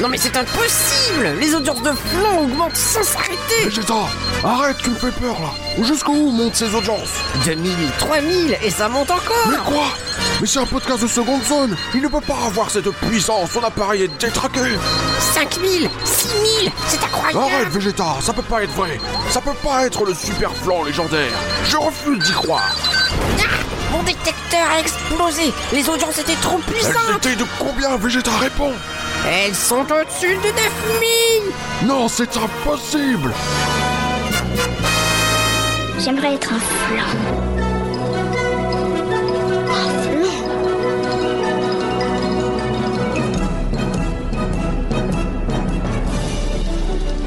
Non mais c'est impossible. Les audiences de flanc augmentent sans s'arrêter. Vegeta, arrête, tu me fais peur là. Jusqu'où montent ces audiences? 2000, 3000 et ça monte encore. Mais quoi? Mais c'est un podcast de seconde zone Il ne peut pas avoir cette puissance, son appareil est détraqué. 5000, 6000, c'est incroyable. Arrête Vegeta, ça peut pas être vrai. Ça peut pas être le super flanc légendaire. Je refuse d'y croire. Ah Mon détecteur a explosé. Les audiences étaient trop puissantes. étaient de combien Vegeta? Répond Elles sont au-dessus de 9000 Non, c'est impossible J'aimerais être un flan. Un flan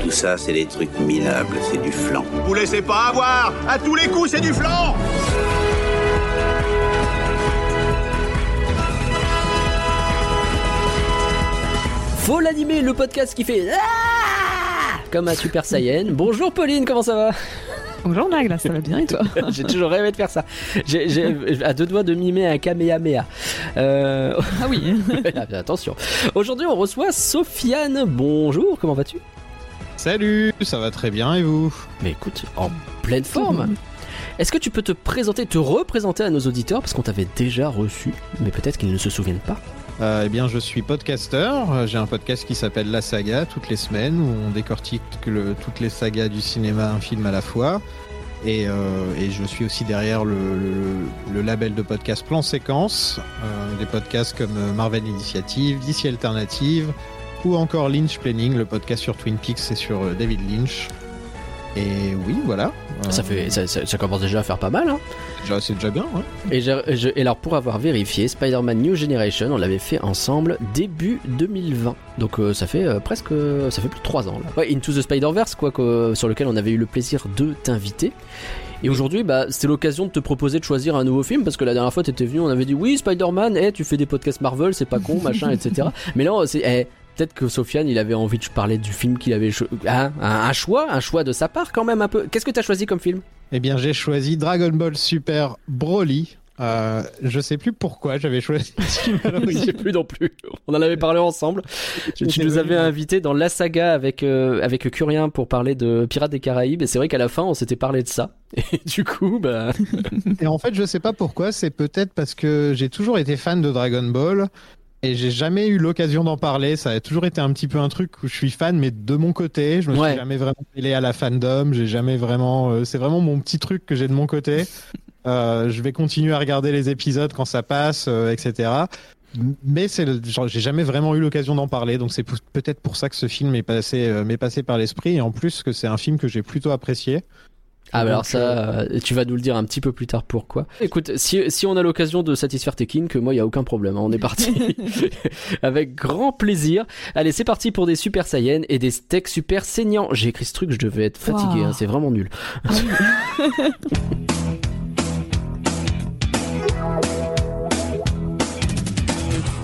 Tout ça, c'est des trucs minables, c'est du flan. Vous laissez pas avoir À tous les coups, c'est du flanc Faut l'animer, le podcast qui fait Ah comme un Super Saiyan. Bonjour Pauline, comment ça va? Bonjour Nagla, ça va bien et toi? J'ai toujours rêvé de faire ça. J'ai à deux doigts de mimer un Kamehameha. Euh... Ah oui. Attention. Aujourd'hui, on reçoit Sofiane. Bonjour, comment vas-tu? Salut, ça va très bien et vous? Mais écoute, en pleine forme. Est-ce que tu peux te présenter, te représenter à nos auditeurs? Parce qu'on t'avait déjà reçu, mais peut-être qu'ils ne se souviennent pas. Euh, Eh bien, je suis podcasteur. J'ai un podcast qui s'appelle La Saga toutes les semaines où on décortique toutes les sagas du cinéma, un film à la fois. Et, euh, je suis aussi derrière le, label de podcast Plan Séquence, euh, des podcasts comme Marvel Initiative, DC Alternative ou encore Lynch Planning, le podcast sur Twin Peaks et sur David Lynch. Et oui, voilà. Ça Euh, fait, ça, ça- ça commence déjà à faire pas mal. Hein C'est déjà bien. ouais. et, j'ai- je- et alors pour avoir vérifié, Spider-Man New Generation, on l'avait fait ensemble début 2020. Donc euh, ça fait euh, presque, ça fait plus de 3 ans. Là. Ouais, Into the Spider-Verse, quoi, sur lequel on avait eu le plaisir de t'inviter. Et aujourd'hui, bah, c'était l'occasion de te proposer de choisir un nouveau film parce que la dernière fois, t'étais venu, on avait dit oui, Spider-Man, eh, tu fais des podcasts Marvel, c'est pas con, machin, etc. Mais là, c'est, eh, peut-être que Sofiane, il avait envie de parler du film qu'il avait, hein, un, un choix, un choix de sa part quand même un peu. Qu'est-ce que t'as choisi comme film? Eh bien, j'ai choisi Dragon Ball Super Broly. Euh, je sais plus pourquoi j'avais choisi Je sais plus non plus. On en avait parlé ensemble. Je tu nous avais invité dans la saga avec euh, avec Curien pour parler de Pirates des Caraïbes et c'est vrai qu'à la fin on s'était parlé de ça. Et du coup, bah Et en fait, je sais pas pourquoi. C'est peut-être parce que j'ai toujours été fan de Dragon Ball et j'ai jamais eu l'occasion d'en parler. Ça a toujours été un petit peu un truc où je suis fan, mais de mon côté. Je me Ouais. suis jamais vraiment mêlé à la fandom. J'ai jamais vraiment. euh, c'est vraiment mon petit truc que j'ai de mon côté. Euh, je vais continuer à regarder les épisodes quand ça passe, euh, etc. Mais c'est le- genre, j'ai jamais vraiment eu l'occasion d'en parler, donc c'est peut-être pour ça que ce film est passé, euh, m'est passé par l'esprit, et en plus que c'est un film que j'ai plutôt apprécié. Ah bah alors ça, euh, tu vas nous le dire un petit peu plus tard pourquoi. Écoute, si si on a l'occasion de satisfaire tes kinks, moi il y a aucun problème. hein, on est parti avec grand plaisir. Allez, c'est parti pour des super saiyans et des steaks super saignants. J'ai écrit ce truc, je devais être fatigué. Wow. hein, c'est vraiment nul. Ah oui.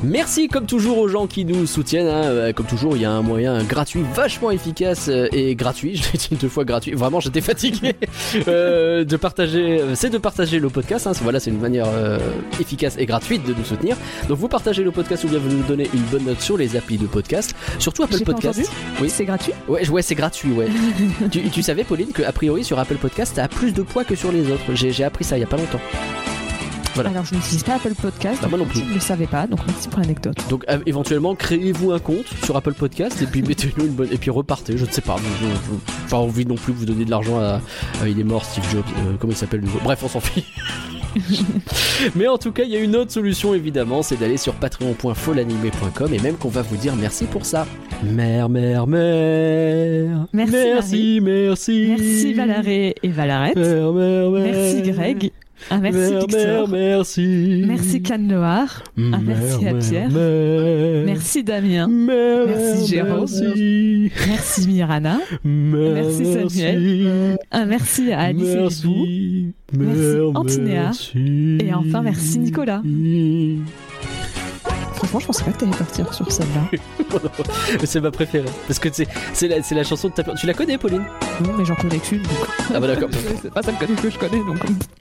Merci comme toujours aux gens qui nous soutiennent. hein. Euh, Comme toujours, il y a un moyen gratuit, vachement efficace euh, et gratuit. Je l'ai dit deux fois gratuit. Vraiment, j'étais fatigué euh, de partager. C'est de partager le podcast. hein. Voilà, c'est une manière euh, efficace et gratuite de nous soutenir. Donc vous partagez le podcast ou bien vous nous donnez une bonne note sur les applis de podcast, surtout Apple Podcast. Oui. C'est gratuit? Ouais, ouais, c'est gratuit, ouais. tu, tu savais, Pauline, que a priori sur Apple Podcast, ça a plus de poids que sur les autres. J'ai j'ai appris ça il y a pas longtemps. Voilà. Alors je n'utilise pas Apple Podcast, moi non plus. je ne le savais pas, donc merci pour l'anecdote. Donc euh, éventuellement créez-vous un compte sur Apple Podcast et puis mettez-nous une bonne et puis repartez, je ne sais pas. vous- vous- vous- Pas envie non plus de vous donner de l'argent à, à- il est mort Steve Jobs, euh, comment il s'appelle le nouveau Bref, on s'en fiche. Mais en tout cas, il y a une autre solution évidemment, c'est d'aller sur patreon.folanimé.com et même qu'on va vous dire merci pour ça. Mère, mère, mère. Merci, merci, merci. Merci Valaré et Valarette. Mère, mère, mère. Merci Greg. Un merci Mère, mère, merci. Merci Can Noir. Un merci à Pierre. Merci Damien. Merci Jérôme. Merci. Merci Mirana. Merci Samuel. Un merci à Alice et. Merci. Merci Mère, Antinéa. merci. Et enfin, merci Nicolas. Franchement, je pensais pas que t'allais partir sur celle-là. c'est ma préférée. Parce que c'est c'est la, c'est la chanson de ta... Tu la connais, Pauline? Non, mais j'en connais qu'une. donc. Ah bah d'accord. c'est pas celle que que je connais, donc.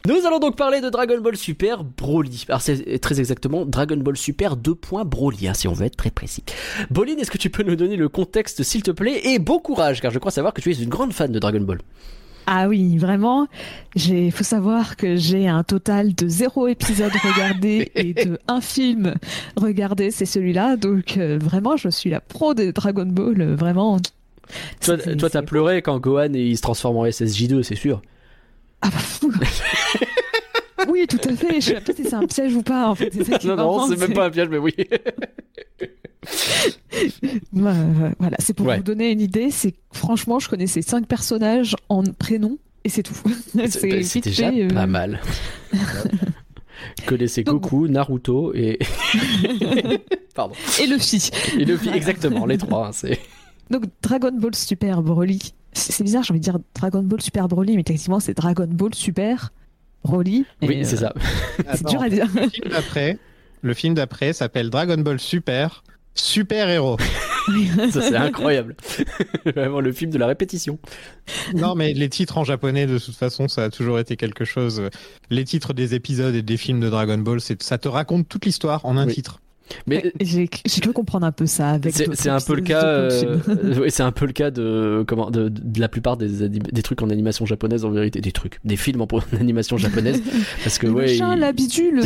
Nous allons donc parler de Dragon Ball Super Broly. Alors c'est très exactement Dragon Ball Super 2. Broly, hein, si on veut être très précis. Pauline, est-ce que tu peux nous donner le contexte, s'il te plaît? Et bon courage, car je crois savoir que tu es une grande fan de Dragon Ball. Ah oui, vraiment. Il faut savoir que j'ai un total de zéro épisode regardé et de un film regardé, c'est celui-là. Donc euh, vraiment, je suis la pro de Dragon Ball. euh, vraiment. Toi, toi, t'as pleuré quand Gohan il se transforme en SSJ2, c'est sûr. Ah bah fou. Oui, tout à fait. Je sais pas si c'est un piège ou pas. En fait, c'est ça qui non, non, c'est même pas un piège, mais oui. Ouais, voilà, c'est pour Ouais. vous donner une idée. C'est franchement, je connaissais cinq personnages en prénom et c'est tout. C'est vite déjà fait, euh, pas mal. Connaissez Donc, Goku, Naruto et. Pardon. Et Luffy. Et Luffy, exactement, les trois. hein, c'est... Donc Dragon Ball Super Broly. C'est c'est bizarre, j'ai envie de dire Dragon Ball Super Broly, mais techniquement c'est Dragon Ball Super Broly. Et, Oui, c'est ça. C'est dur à dire. Le film d'après, le film d'après s'appelle Dragon Ball Super, Super Héros. Ça, c'est incroyable. Vraiment le film de la répétition. Non, mais les titres en japonais, de toute façon, ça a toujours été quelque chose. Les titres des épisodes et des films de Dragon Ball, c'est, ça te raconte toute l'histoire en un Oui. titre. Mais Et J'ai cru comprendre un peu ça avec. c'est, un peu le cas. euh, c'est un peu le cas de comment de, de la plupart des, trucs en animation japonaise en vérité, des trucs, des films en, en animation japonaise, parce que Le ouais. machin, il-.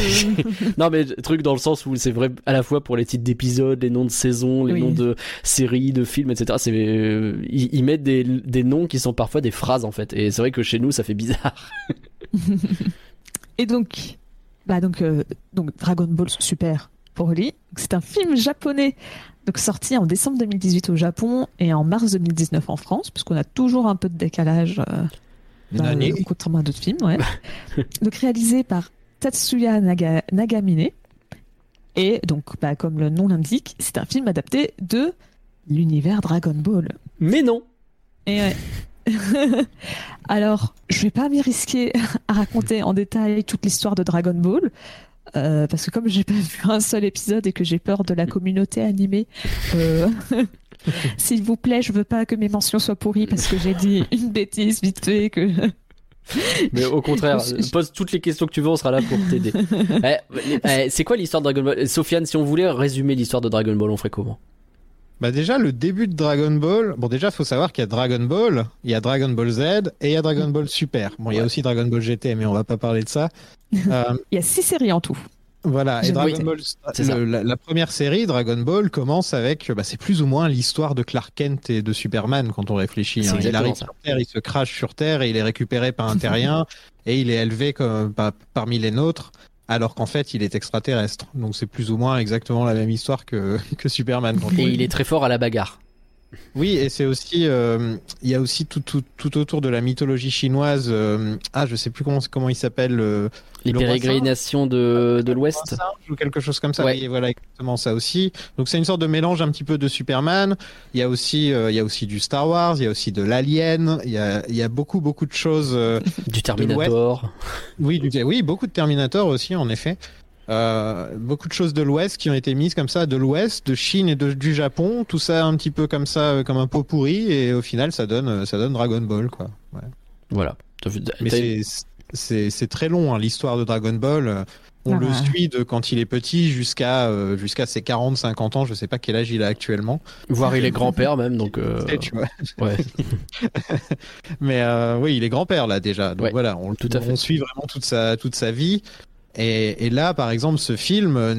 Non mais truc dans le sens où c'est vrai à la fois pour les titres d'épisodes, les noms de saisons, les Oui. noms de séries, de films, etc. C'est euh, ils, ils mettent des, des noms qui sont parfois des phrases en fait. Et c'est vrai que chez nous ça fait bizarre. Et donc, bah donc, euh, donc Dragon Ball Super Broly. C'est un film japonais, donc sorti en décembre 2018 au Japon et en mars 2019 en France, puisqu'on a toujours un peu de décalage. euh, bah, contrairement à d'autres films, ouais. donc réalisé par Tatsuya Naga- Nagamine. Et donc, bah, comme le nom l'indique, c'est un film adapté de l'univers Dragon Ball. Mais non. Et ouais. Alors, je vais pas m'y risquer à raconter en détail toute l'histoire de Dragon Ball. Euh, parce que comme j'ai pas vu un seul épisode et que j'ai peur de la communauté animée, euh, s'il vous plaît, je veux pas que mes mentions soient pourries parce que j'ai dit une bêtise vite fait que Mais au contraire, pose toutes les questions que tu veux, on sera là pour t'aider. Eh, eh, c'est quoi l'histoire de Dragon Ball? Sofiane, si on voulait résumer l'histoire de Dragon Ball, on ferait comment? Bah déjà le début de Dragon Ball. Bon déjà faut savoir qu'il y a Dragon Ball, il y a Dragon Ball Z et il y a Dragon Ball Super. Bon il y a aussi Dragon Ball GT mais on va pas parler de ça. Euh, il y a six séries en tout. voilà et Dragon Ball, le- la, la première série Dragon Ball commence avec bah, c'est plus ou moins l'histoire de Clark Kent et de Superman quand on réfléchit. Hein. Il arrive ça. sur Terre, il se crache sur Terre et il est récupéré par un terrien et il est élevé comme pa- parmi les nôtres. Alors qu'en fait, il est extraterrestre. Donc c'est plus ou moins exactement la même histoire que, que Superman. Et il est très fort à la bagarre. Oui, et c'est aussi, euh, il y a aussi tout, tout, tout autour de la mythologie chinoise. euh, ah, je sais plus comment comment il s'appelle. euh, Les Le pérégrinations de, de l'Ouest. ou quelque chose comme ça. Ouais. Oui, voilà exactement ça aussi. Donc c'est une sorte de mélange un petit peu de Superman. Il y a aussi, il y a aussi du Star Wars. Il y a aussi de l'Alien. Il y a, il y a beaucoup beaucoup de choses. Du Terminator. oui, du- oui, beaucoup de Terminator aussi, en effet. Euh, beaucoup de choses de l'Ouest qui ont été mises comme ça, de l'Ouest, de Chine et de, du Japon, tout ça un petit peu comme ça, euh, comme un pot pourri, et au final, ça donne, euh, ça donne Dragon Ball, quoi. Ouais. Voilà. Mais c'est, très long, hein, l'histoire de Dragon Ball. On Ah le suit de quand il est petit jusqu'à euh, jusqu'à ses 40, 50 ans. Je sais pas quel âge il a actuellement. Voir il est grand-père même, donc. euh, Tu vois. ouais. Mais euh, oui, il est grand-père là déjà. Donc Ouais, voilà, on, tout à fait. on suit vraiment toute sa toute sa vie. Et, et là, par exemple, ce film, euh,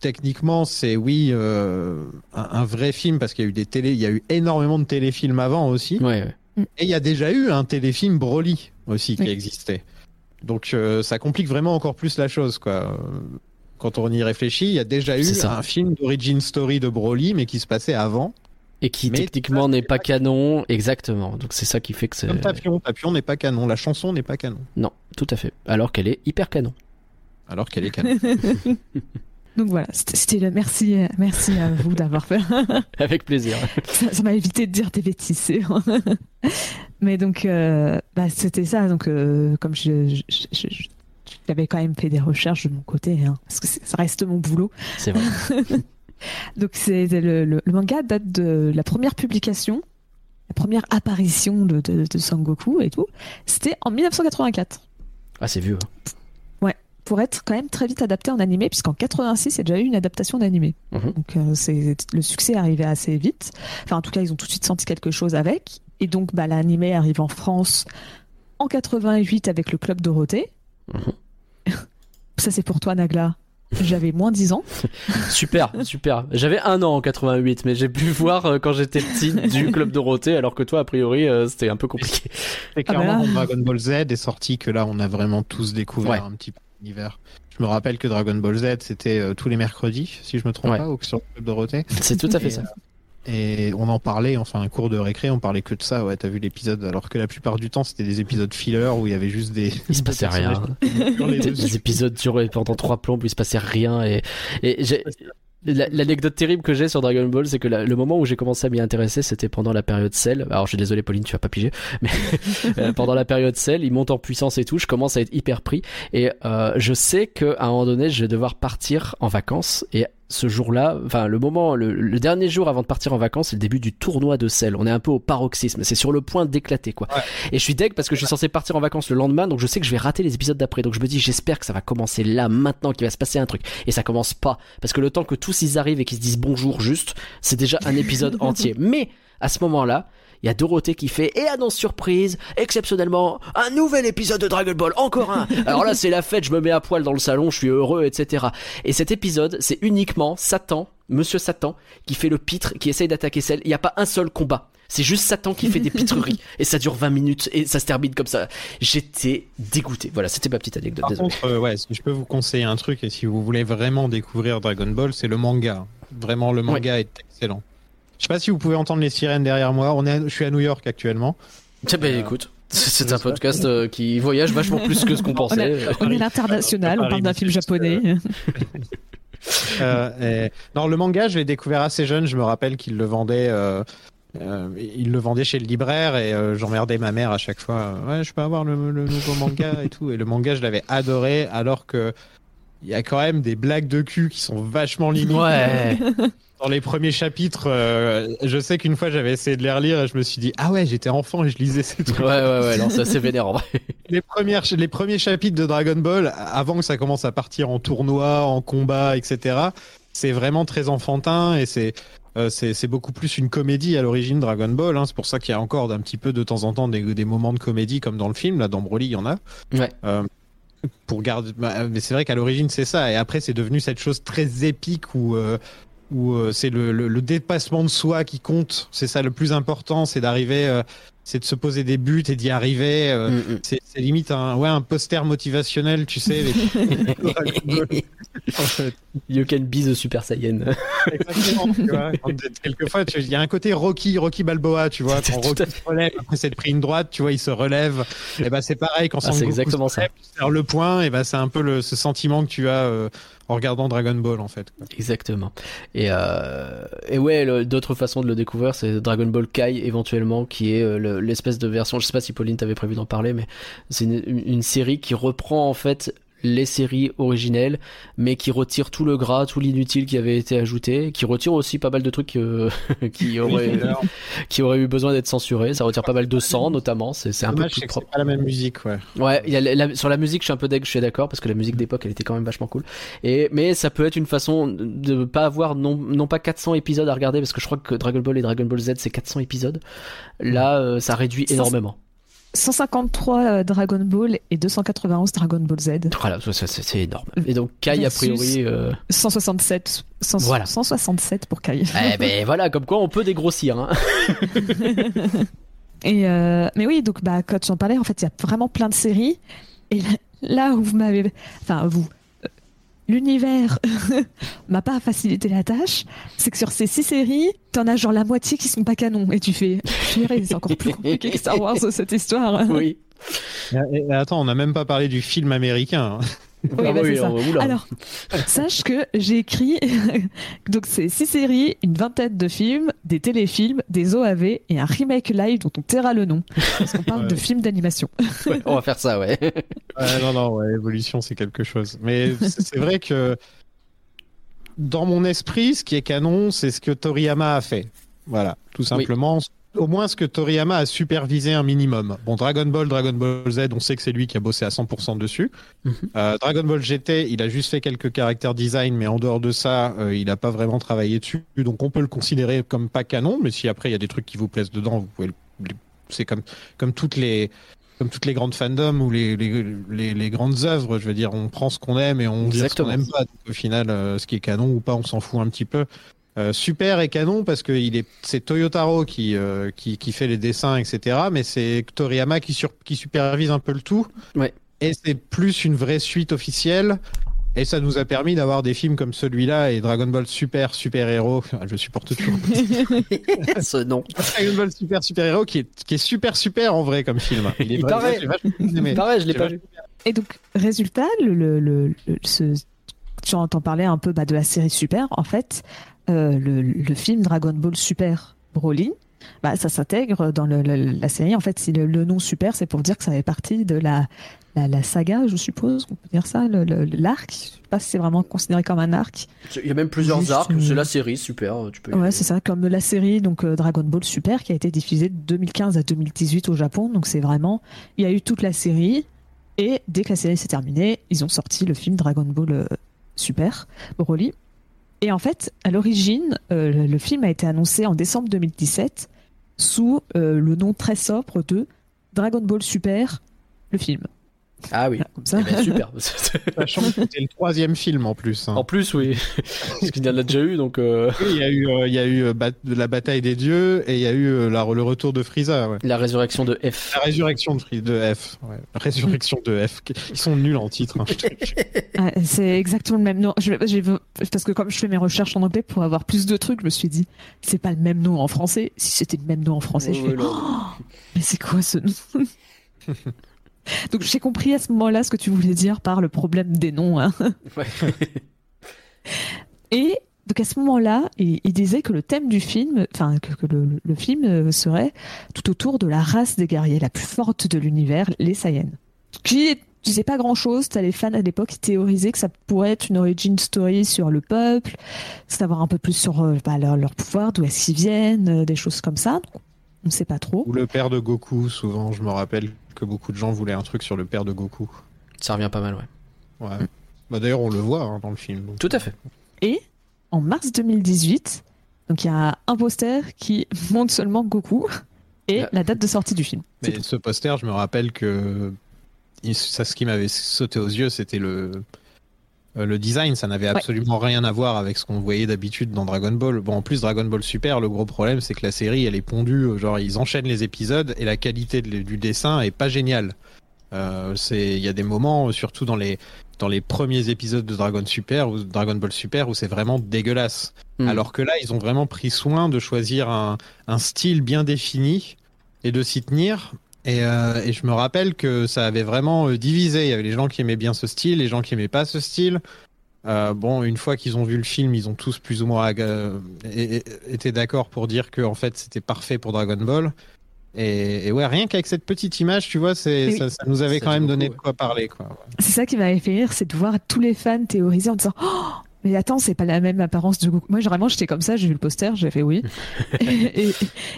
techniquement, c'est oui euh, un, un vrai film parce qu'il y a eu des télé, il y a eu énormément de téléfilms avant aussi. Ouais, ouais. Et il y a déjà eu un téléfilm Broly aussi qui Oui. existait. Donc euh, ça complique vraiment encore plus la chose, quoi. Quand on y réfléchit, il y a déjà eu C'est ça. un film d'origin story de Broly, mais qui se passait avant. Et qui Mais techniquement n'est pas pas canon, exactement. Donc c'est ça qui fait que c'est. Comme Tapion, Tapion n'est pas canon, la chanson n'est pas canon, Non, tout à fait. Alors qu'elle est hyper canon. Alors qu'elle est canon. Donc voilà, c'était le merci, merci à vous d'avoir fait. Avec plaisir. ça m'a évité de dire des bêtises. Mais donc, euh, bah, c'était ça. Donc, euh, comme je, je, je- je- j'avais quand même fait des recherches de mon côté, hein, parce que ça reste mon boulot. C'est vrai. Donc c'est le, le- le manga date de la première publication, la première apparition de, de, de Sangoku et tout. C'était en 1984. Ah, c'est vieux. Pour être quand même très vite adapté en animé, puisqu'en 86, il y a déjà eu une adaptation d'animé. Mhm. Donc euh, c'est le succès arrivait assez vite. Enfin, en tout cas, ils ont tout de suite senti quelque chose avec. Et donc, bah, l'animé arrive en France en 88 avec le Club Dorothée. Mhm. Ça, c'est pour toi, Nagla. J'avais moins 10 ans. Super, super. J'avais un an en 88, mais j'ai pu voir euh, quand j'étais petit du Club Dorothée, alors que toi, a priori, euh, c'était un peu compliqué. Ah bah clairement là. quand Dragon Ball Z est sorti que là, on a vraiment tous découvert Ouais. un petit peu l'univers. Je me rappelle que Dragon Ball Z, c'était euh, tous les mercredis, si je me trompe Ouais. pas, ou que sur le Club Dorothée. C'est tout à fait Et, ça. Et on en parlait, enfin, un cours de récré, on parlait que de ça. Ouais, t'as vu l'épisode, alors que la plupart du temps, c'était des épisodes filler où il y avait juste des. Il se passait rien. Des, épisodes duraient pendant trois plombs où il se passait rien et, et j'ai- L'anecdote terrible que j'ai sur Dragon Ball, c'est que le moment où j'ai commencé à m'y intéresser, c'était pendant la période Cell. Alors, je suis désolé, Pauline, tu vas pas piger, mais euh, pendant la période Cell, il monte en puissance et tout. Je commence à être hyper pris et euh, je sais que à un moment donné, je vais devoir partir en vacances et ce jour-là, enfin le moment, le, le dernier jour avant de partir en vacances, c'est le début du tournoi de Cell. On est un peu au paroxysme, c'est sur le point d'éclater quoi. Et je suis deg parce que je suis censé partir en vacances le lendemain, donc je sais que je vais rater les épisodes d'après. Donc je me dis, j'espère que ça va commencer là, maintenant, qu'il va se passer un truc. Et ça commence pas. Parce que le temps que tous ils arrivent et qu'ils se disent bonjour juste, c'est déjà un épisode entier. Mais, à ce moment-là, il y a Dorothée qui fait, et annonce surprise, exceptionnellement, un nouvel épisode de Dragon Ball, encore un. Alors là, c'est la fête, je me mets à poil dans le salon, je suis heureux, etc. Et cet épisode, c'est uniquement Satan, Monsieur Satan, qui fait le pitre, qui essaye d'attaquer celle. Il n'y a pas un seul combat. C'est juste Satan qui fait des pitreries. et ça dure 20 minutes et ça se termine comme ça. J'étais dégoûté. Voilà, c'était ma petite anecdote. Par Désolé. contre, euh, ouais, si je peux vous conseiller un truc, et si vous voulez vraiment découvrir Dragon Ball, c'est le manga. Vraiment, le manga est excellent. Je sais pas si vous pouvez entendre les sirènes derrière moi. On est, à- je suis à New York actuellement. Tiens, bah, écoute, c'est un podcast euh, qui voyage vachement plus que ce qu'on On pensait. on est l'international, on parle d'un film japonais. Euh, et- Non, le manga, je l'ai découvert assez jeune. Je me rappelle qu'il le vendait. Euh... euh, il le vendait chez le libraire et euh, j'emmerdais ma mère à chaque fois. Euh, Ouais, je peux avoir le, le nouveau manga et tout. Et le manga, je l'avais adoré, alors que il y a quand même des blagues de cul qui sont vachement limites. Ouais. Dans les premiers chapitres, euh, je sais qu'une fois j'avais essayé de les relire et je me suis dit ah ouais j'étais enfant et je lisais ces trucs. Ouais, ouais, ouais, non, ça c'est vénère en vrai. Les premières, les premiers chapitres de Dragon Ball, avant que ça commence à partir en tournoi, en combat, etc. C'est vraiment très enfantin et c'est euh, c'est c'est beaucoup plus une comédie à l'origine Dragon Ball. Hein. C'est pour ça qu'il y a encore d'un petit peu de temps en temps des, des moments de comédie comme dans le film. Là, dans Broly, il y en a. Ouais. Euh, pour garder, bah, mais c'est vrai qu'à l'origine c'est ça. Et après, c'est devenu cette chose très épique où euh, où euh, c'est le, le, le dépassement de soi qui compte. C'est ça le plus important, c'est d'arriver, euh, c'est de se poser des buts et d'y arriver. euh, Mm, mm. c'est limite un, ouais, un poster motivationnel, tu sais. les- You can be the Super Saiyan. Exactement, tu vois. Quand t'es- Quelquefois, il y a un côté Rocky, Rocky Balboa, tu vois. Quand Rocky se relève, après s'être pris une droite, tu vois, il se relève. Et ben c'est pareil quand Ah, Sangoku exactement se relève, tu serres le point, et ben c'est un peu le, ce sentiment que tu as euh, en regardant Dragon Ball, en fait. Exactement. Et, euh, et ouais, d'autres façons de le découvrir, c'est Dragon Ball Kai éventuellement, qui est euh, le- l'espèce de version. Je sais pas si Pauline t'avait prévu d'en parler, mais c'est une série qui reprend en fait les séries originelles, mais qui retire tout le gras, tout l'inutile qui avait été ajouté, qui retire aussi pas mal de trucs euh, qui auraient qui auraient eu besoin d'être censurés. Ça retire pas mal de sang notamment. C'est c'est un peu plus propre. c'est pas la même musique, ouais. Ouais, il y a la- la- sur la musique, je suis un peu deg, je suis d'accord, parce que la musique d'époque, elle était quand même vachement cool. Et mais ça peut être une façon de pas avoir non, non pas 400 épisodes à regarder, parce que je crois que Dragon Ball et Dragon Ball Z c'est 400 épisodes. Là, euh, ça réduit Ça, énormément. 153 euh, Dragon Ball et 291 Dragon Ball Z. Voilà, c'est énorme. Et donc Kai a priori, euh... 167, 100 Voilà. 167 pour Kai. eh ben voilà, comme quoi on peut dégrossir. Hein. Et euh, mais oui, donc bah, quand j'en parlais, en fait, il y a vraiment plein de séries. Et là, là où vous m'avez. Enfin, vous. L'univers m'a pas facilité la tâche, c'est que sur ces six séries, t'en as genre la moitié qui sont pas canons. Et tu fais, c'est encore plus compliqué que Star Wars cette histoire. Oui. Et- et attends, on n'a même pas parlé du film américain. Oui, Ah bah, oui, ça. oula. Alors, sache que j'ai écrit donc c'est six séries, une vingtaine de films, des téléfilms, des OAV et un remake live dont on taira le nom parce qu'on parle Ouais. de films d'animation. Ouais, on va faire ça, ouais. Non, non, ouais, évolution, c'est quelque chose. Mais c'est c'est vrai que dans mon esprit, ce qui est canon, c'est ce que Toriyama a fait. Voilà, tout simplement. Au moins ce que Toriyama a supervisé un minimum. Bon, Dragon Ball, Dragon Ball Z, on sait que c'est lui qui a bossé à 100% dessus. Mhm. Euh, Dragon Ball GT, il a juste fait quelques caractères design, mais en dehors de ça, euh, il n'a pas vraiment travaillé dessus. Donc on peut le considérer comme pas canon, mais si après il y a des trucs qui vous plaisent dedans, vous pouvez le- C'est comme, comme toutes les comme toutes les grandes fandoms ou les, les, les, les grandes œuvres, je veux dire, on prend ce qu'on aime et on dit ce qu'on n'aime pas. Donc, au final, euh, ce qui est canon ou pas, on s'en fout un petit peu. Euh, super et canon parce que il est, c'est Toyotaro qui, euh, qui, qui fait les dessins, etc. Mais c'est Toriyama qui, sur, qui supervise un peu le tout. Ouais. Et c'est plus une vraie suite officielle. Et ça nous a permis d'avoir des films comme celui-là et Dragon Ball Super Super Héros. Je supporte toujours. Ce nom. Dragon Ball Super Super Héros qui est, qui est super super en vrai comme film. Il, est Il paraît. aimé. Pareil, je l'ai pas vu. Et donc résultat, le, le, le- le- ce- tu entends parler un peu bah, de la série Super. En fait, euh, le, le film Dragon Ball Super Broly, bah, ça s'intègre dans le- le- la série. En fait, si le, le nom Super, c'est pour dire que ça fait partie de la, la, la saga, je suppose, on peut dire ça, l'arc. Je sais pas si c'est vraiment considéré comme un arc. Il y a même plusieurs Juste, arcs, c'est la série, super. Tu peux Ouais, c'est ça, comme la série donc euh, Dragon Ball Super qui a été diffusée de 2015 à 2018 au Japon. Donc c'est vraiment, il y a eu toute la série et dès que la série s'est terminée, ils ont sorti le film Dragon Ball euh, Super Broly. Et en fait, à l'origine, euh, le, film a été annoncé en décembre 2017 sous euh, le nom très sobre de Dragon Ball Super, le film. Ah oui. Comme ça. Eh ben, super. Sachant que c'était le troisième film en plus. hein. en plus, oui. Parce qu'il y en a déjà eu, donc euh, Oui, il y a eu, euh, il y a eu euh, bat- la bataille des dieux et il y a eu euh, la- le retour de Frieza. ouais. la résurrection de F. La résurrection de, F. ouais. Résurrection de F. Ils sont nuls en titre. hein. Ah, c'est exactement le même nom. Je parce que comme je fais mes recherches en anglais pour avoir plus de trucs, je me suis dit, c'est pas le même nom en français. Si c'était le même nom en français, je fais. Oh, mais c'est quoi ce nom? Donc j'ai compris à ce moment-là ce que tu voulais dire par le problème des noms. hein. Ouais. Et donc à ce moment-là, il, il disait que le thème du film, enfin que, que le, le film euh, serait tout autour de la race des guerriers la plus forte de l'univers, les Saiyans. Qui disait pas grand-chose. T'as les fans à l'époque qui théorisaient que ça pourrait être une origin story sur le peuple, savoir un peu plus sur euh, bah, leur, leur pouvoir, d'où est-ce qu'ils viennent, euh, des choses comme ça. On ne sait pas trop. Ou le père de Goku, souvent, je me rappelle que beaucoup de gens voulaient un truc sur le père de Goku. Ça revient pas mal, ouais. Ouais. Bah, D'ailleurs, on le voit hein, dans le film. donc. Tout à fait. Et en mars 2018, donc il y a un poster qui montre seulement Goku et la date de sortie du film. Mais tout. ce poster, je me rappelle que ça, ce qui m'avait sauté aux yeux, c'était le euh, le design. Ça n'avait absolument rien à voir avec ce qu'on voyait d'habitude dans Dragon Ball. Bon, en plus Dragon Ball Super, le gros problème, c'est que la série, elle est pondue. euh, Genre, ils enchaînent les épisodes et la qualité de- du dessin est pas géniale. Euh, c'est, il y a des moments, euh, surtout dans les dans les premiers épisodes de Dragon Super ou Dragon Ball Super, où c'est vraiment dégueulasse. Hmm. Alors que là, ils ont vraiment pris soin de choisir un, un style bien défini et de s'y tenir. Et, euh, et je me rappelle que ça avait vraiment euh, divisé. Il y avait les gens qui aimaient bien ce style, les gens qui aimaient pas ce style. Euh, bon, une fois qu'ils ont vu le film, ils ont tous plus ou moins euh, été d'accord pour dire que en fait c'était parfait pour Dragon Ball. Et, et ouais, rien qu'avec cette petite image, tu vois, c'est, Oui. ça, ça nous avait Ça quand même donné de quoi parler. Quoi. C'est ça qui m'avait fait rire, c'est de voir tous les fans théoriser en disant oh, mais attends, c'est pas la même apparence de Goku. Moi, vraiment, j'étais comme ça, j'ai vu le poster, j'ai fait oui. et, et-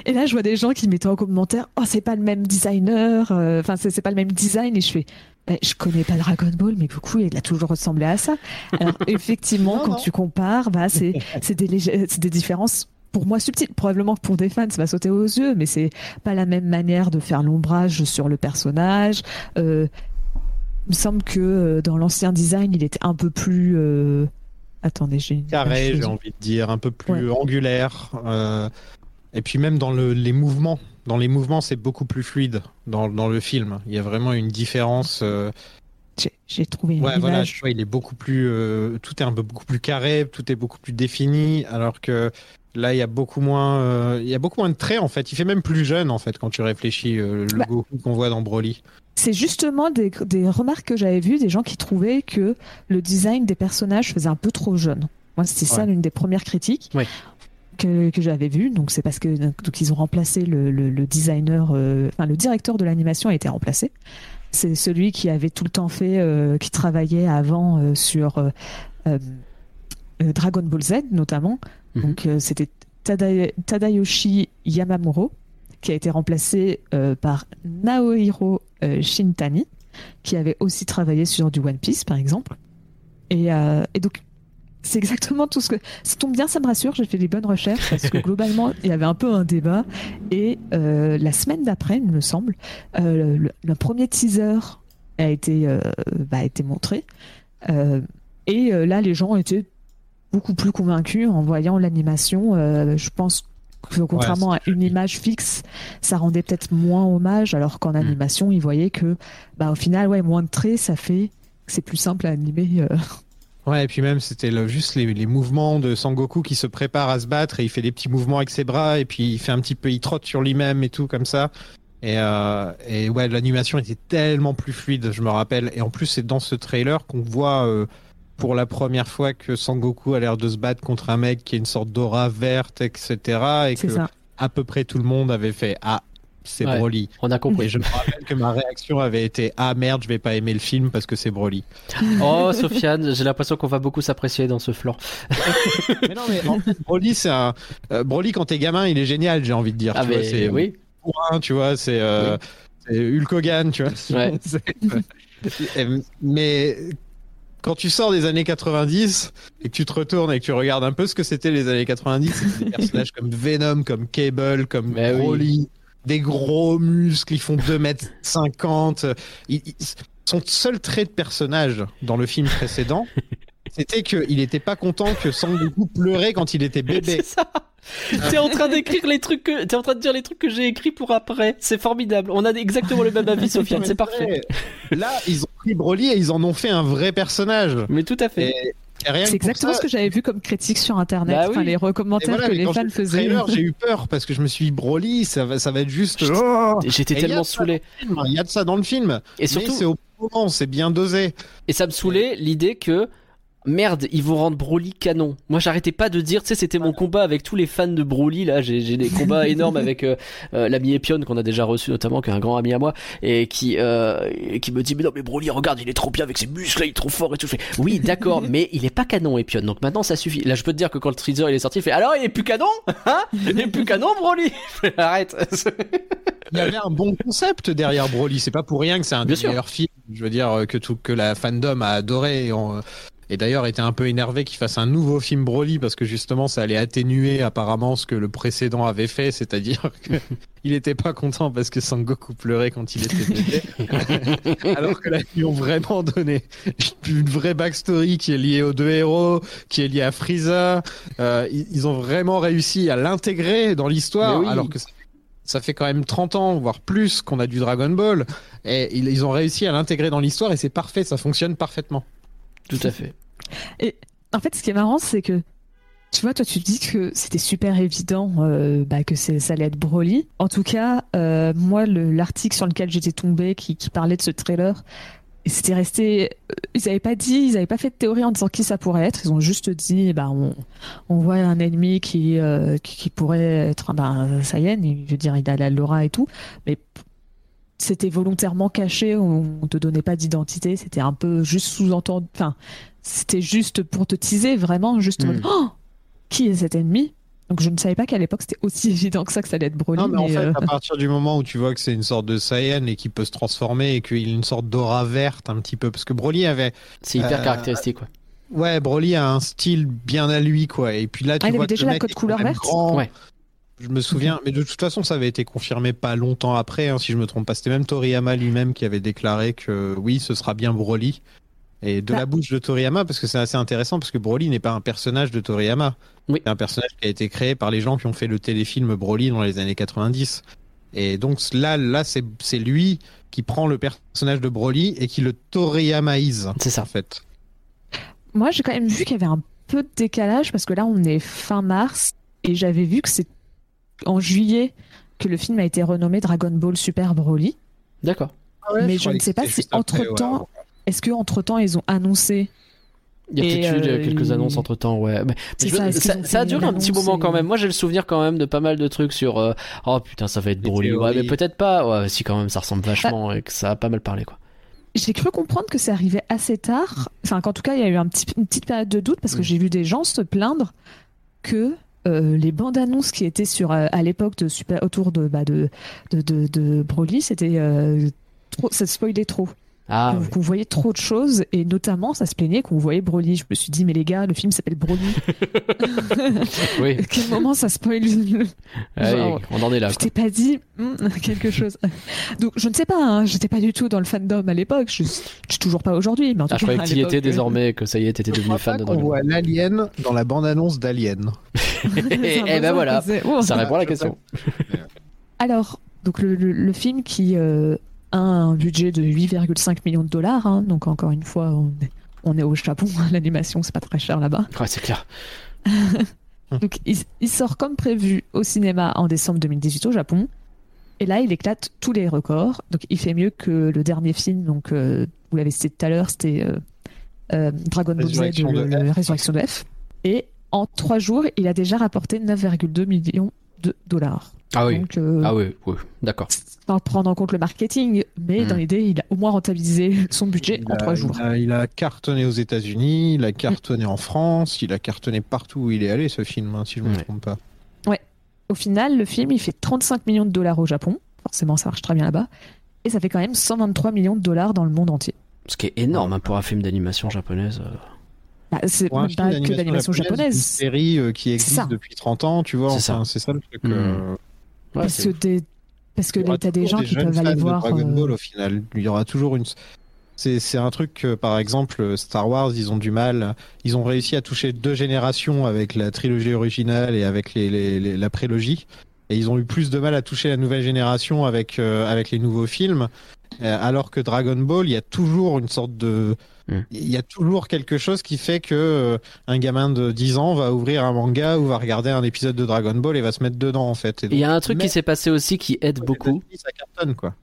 et là, je vois des gens qui mettaient en commentaire oh, c'est pas le même designer, euh, enfin, c'est c'est pas le même design. Et je fais Bah, je connais pas Dragon Ball, mais Goku, il a toujours ressemblé à ça. Alors, effectivement, Non, quand non. tu compares, bah, c'est des, lég- des différences. Pour moi, subtiles. Probablement que pour des fans, ça va sauter aux yeux, mais c'est pas la même manière de faire l'ombrage sur le personnage. Euh, il me semble que euh, dans l'ancien design, il était un peu plus. euh, Attendez, j'ai carré, j'ai envie de dire, un peu plus angulaire. euh, et puis même dans le- les mouvements, dans les mouvements, c'est beaucoup plus fluide dans, dans le film. Il y a vraiment une différence. euh, J'ai- trouvé une ouais, voilà, image. tu vois, il est beaucoup plus, euh, tout est un peu beaucoup plus carré, tout est beaucoup plus défini, alors que là, il y a beaucoup moins, il y a beaucoup moins de traits en fait. Il fait même plus jeune en fait quand tu réfléchis le Bah. Goku qu'on voit dans Broly. C'est justement des, des remarques que j'avais vues des gens qui trouvaient que le design des personnages faisait un peu trop jeune. Moi, c'était ça l'une des premières critiques Ouais. que, que j'avais vues. Donc, c'est parce que donc ils ont remplacé le, le, le designer, euh, enfin le directeur de l'animation a été remplacé. C'est celui qui avait tout le temps fait, euh, qui travaillait avant euh, sur Dragon Ball Z notamment. Mhm. Donc, c'était Tada- Tadayoshi Yamamuro qui a été remplacé euh, par Naohiro euh, Shintani, qui avait aussi travaillé sur du One Piece, par exemple. Et, euh, et donc, c'est exactement tout ce que. Ça tombe bien, ça me rassure, j'ai fait des bonnes recherches, parce que globalement, il y avait un peu un débat. Et la semaine d'après, il me semble, le, le premier teaser a été, bah, a été montré. Et là, les gens étaient beaucoup plus convaincus en voyant l'animation. Je pense contrairement à une image fixe, ça rendait peut-être moins hommage, alors qu'en animation, ils voyaient que, bah, au final, ouais, moins de traits, ça fait que c'est plus simple à animer. euh. Ouais, et puis même, c'était juste les, les mouvements de Sangoku qui se prépare à se battre et il fait des petits mouvements avec ses bras et puis il fait un petit peu, il trotte sur lui-même et tout comme ça. Et, euh, et ouais, l'animation était tellement plus fluide, je me rappelle. Et en plus, c'est dans ce trailer qu'on voit euh, pour la première fois que Sangoku a l'air de se battre contre un mec qui est une sorte d'aura verte, etc. Et que ça. à peu près tout le monde avait fait Ah, c'est Ouais. Broly. On a Et compris. je me rappelle que ma réaction avait été Ah merde, je vais pas aimer le film parce que c'est Broly. Oh, Sofiane, j'ai l'impression qu'on va beaucoup s'apprécier dans ce flanc. mais non, mais en fait, Broly, c'est un. euh, Broly, quand t'es gamin, il est génial, j'ai envie de dire. Ah, tu vois, mais c'est oui. bourrin, tu vois, c'est. euh, c'est Hulk Hogan, tu vois. Ouais. Mais quand tu sors des années 90 et que tu te retournes et que tu regardes un peu ce que c'était les années 90, c'était des personnages comme Venom, comme Cable, comme oui. Broly, des gros muscles, ils font 2 mètres 50. Ils- ils- son seul trait de personnage dans le film précédent, c'était qu'il n'était pas content que Sangoku pleurait quand il était bébé. C'est ça. T'es en train d'écrire les trucs que, t'es en train de dire les trucs que j'ai écrits pour après. C'est formidable. On a exactement le même avis, Sofiane. C'est parfait. Là, ils ont pris Broly et ils en ont fait un vrai personnage. Mais tout à fait. Et, C'est exactement ça, ce que j'avais vu comme critique sur internet, Bah oui. les voilà, que les fans faisaient. trailer, j'ai eu peur parce que je me suis dit Broly, ça va, ça va être juste. oh J'étais a tellement saoulé. Il y a de ça dans le film. Et mais surtout, c'est au bon c'est bien dosé. et ça me saoulait l'idée que merde, ils vont rendre Broly canon. Moi, j'arrêtais pas de dire, tu sais, c'était mon combat avec tous les fans de Broly. Là, j'ai j'ai des combats énormes avec euh, euh, l'ami Epion qu'on a déjà reçu notamment, qui est un grand ami à moi, et qui euh, et qui me dit mais non mais Broly, regarde, il est trop bien avec ses muscles, il est trop fort et tout. Je fais, oui, d'accord, mais il est pas canon Epion. Donc maintenant, ça suffit. Là, je peux te dire que quand le teaser il est sorti, il fait alors il est plus canon, hein? Il est plus canon Broly. Je fais, Arrête. Il y avait un bon concept derrière Broly. C'est pas pour rien que c'est un des meilleurs films. Je veux dire que tout que la fandom a adoré. Et, on- et d'ailleurs était un peu énervé qu'il fasse un nouveau film Broly parce que justement ça allait atténuer apparemment ce que le précédent avait fait, c'est-à-dire qu'il était pas content parce que Sangoku pleurait quand il était bébé. Alors que là ils ont vraiment donné une vraie backstory qui est liée aux deux héros, qui est liée à Frieza. Euh, ils, ont vraiment réussi à l'intégrer dans l'histoire oui. alors que ça ça fait quand même 30 ans, voire plus, qu'on a du Dragon Ball. Et ils ont réussi à l'intégrer dans l'histoire et c'est parfait, ça fonctionne parfaitement. Tout à fait. En fait, ce qui est marrant, c'est que tu vois, toi, tu dis que c'était super évident euh, bah, que ça allait être Broly. En tout cas, euh, moi, le- l'article sur lequel j'étais tombée, qui, parlait de ce trailer, et c'était resté. euh, Ils n'avaient pas dit, ils n'avaient pas fait de théorie en disant qui ça pourrait être. Ils ont juste dit, bah, on, voit un ennemi qui, qui, pourrait être, bah, un Saiyan. et Je veux dire, il a la Laura et tout, mais c'était volontairement caché. On ne te donnait pas d'identité. C'était un peu juste sous-entendu. Enfin, c'était juste pour te teaser, vraiment, juste Mm. Oh qui est cet ennemi? Donc je ne savais pas qu'à l'époque c'était aussi évident que ça que ça allait être Broly. Non, mais en fait, euh, à partir du moment où tu vois que c'est une sorte de Saiyan et qu'il peut se transformer et qu'il a une sorte d'aura verte un petit peu, parce que Broly avait, C'est hyper Euh, caractéristique, quoi. ouais, Broly a un style bien à lui, quoi. Et puis là, tu Ah, il vois avait déjà la est couleur verte? grand. Ouais. Je me souviens, mais de toute façon, ça avait été confirmé pas longtemps après, hein, si je me trompe pas. C'était même Toriyama lui-même qui avait déclaré que oui, ce sera bien Broly. Et de Bah. la bouche de Toriyama, parce que c'est assez intéressant, parce que Broly n'est pas un personnage de Toriyama. Oui. C'est un personnage qui a été créé par les gens qui ont fait le téléfilm Broly dans les années 90. Et donc là, là c'est c'est lui qui prend le personnage de Broly et qui le Toriyamaise, C'est ça. en fait. Moi j'ai quand même vu qu'il y avait un peu de décalage parce que là on est fin mars et j'avais vu que c'est en juillet que le film a été renommé Dragon Ball Super Broly. D'accord. mais je ne sais pas si entre temps, est-ce que entre temps ils ont annoncé Il y a peut-être eu euh, quelques annonces entre temps, ouais. Mais, ça, a duré un petit moment quand même. Moi j'ai le souvenir quand même de pas mal de trucs sur euh, oh putain ça va être Broly. Ouais, mais peut-être pas. Ouais, si quand même ça ressemble vachement et que ça a pas mal parlé quoi. J'ai cru comprendre que c'est arrivé assez tard. Enfin, qu'en tout cas, il y a eu un petit, une petite période de doute parce que j'ai vu des gens se plaindre que euh, les bandes annonces qui étaient sur euh, à l'époque autour de bah, de de de Broly, c'était euh, trop, ça spoilait trop. Ah qu'on oui. qu'on voyait trop de choses et notamment ça se plaignait qu'on voyait Broly. Je me suis dit mais les gars, le film s'appelle Broly. oui. à quel moment ça spoil le- Ouais, Genre, on en est là. Je quoi. t'ai pas dit hmm, quelque chose. Donc je ne sais pas, hein, j'étais pas du tout dans le fandom à l'époque, je, je suis toujours pas aujourd'hui, mais en tout Ah, je cas croyais que tu étais euh, désormais, que ça y est, t'étais devenu fan de Dragon voit l'alien dans la bande-annonce d'Alien. Et, c'est un ben voilà, oh. ça répond à la question. Alors, donc le, le- le film qui euh, un budget de 8,5 millions de dollars, hein, donc encore une fois, on est, on est au Japon, l'animation c'est pas très cher là-bas. Ouais, c'est clair. Donc il, il sort comme prévu au cinéma en décembre 2018 au Japon. Et là, il éclate tous les records. Donc il fait mieux que le dernier film, donc euh, vous l'avez cité tout à l'heure, c'était euh, euh, Dragon Ball Z, de le F. Résurrection de F. Et en trois jours, il a déjà rapporté 9,2 millions de dollars. Ah oui. Donc, euh, Ah oui, oui, d'accord. sans prendre en compte le marketing, mais Mm. dans l'idée, il a au moins rentabilisé son budget Il en a- trois jours. Il a, il a cartonné aux États-Unis, il a cartonné en France, il a cartonné partout où il est allé, ce film, hein, si je ne me Ouais. trompe pas. Au final, le film, il fait 35 millions de dollars au Japon. Forcément, ça marche très bien là-bas. Et ça fait quand même 123 millions de dollars dans le monde entier. Ce qui est énorme hein, pour un film d'animation japonaise. euh. Bah, c'est pas que d'animation Une japonaise. série euh, qui existe depuis 30 ans, tu vois, C'est enfin, ça. c'est ça le truc. Mm. euh, Ouais, parce que parce que t'as des gens qui peuvent aller voir. Dragon euh, Ball au final. Il y aura toujours une. C'est c'est un truc que, par exemple, Star Wars, ils ont du mal. Ils ont réussi à toucher deux générations avec la trilogie originale et avec les, les- les- la prélogie. Et ils ont eu plus de mal à toucher la nouvelle génération avec, euh, avec les nouveaux films. Euh, alors que Dragon Ball, il y a toujours une sorte de. Il y a toujours quelque chose qui fait que euh, un gamin de 10 ans va ouvrir un manga ou va regarder un épisode de Dragon Ball et va se mettre dedans en fait. Il y a un truc qui s'est passé aussi qui aide beaucoup.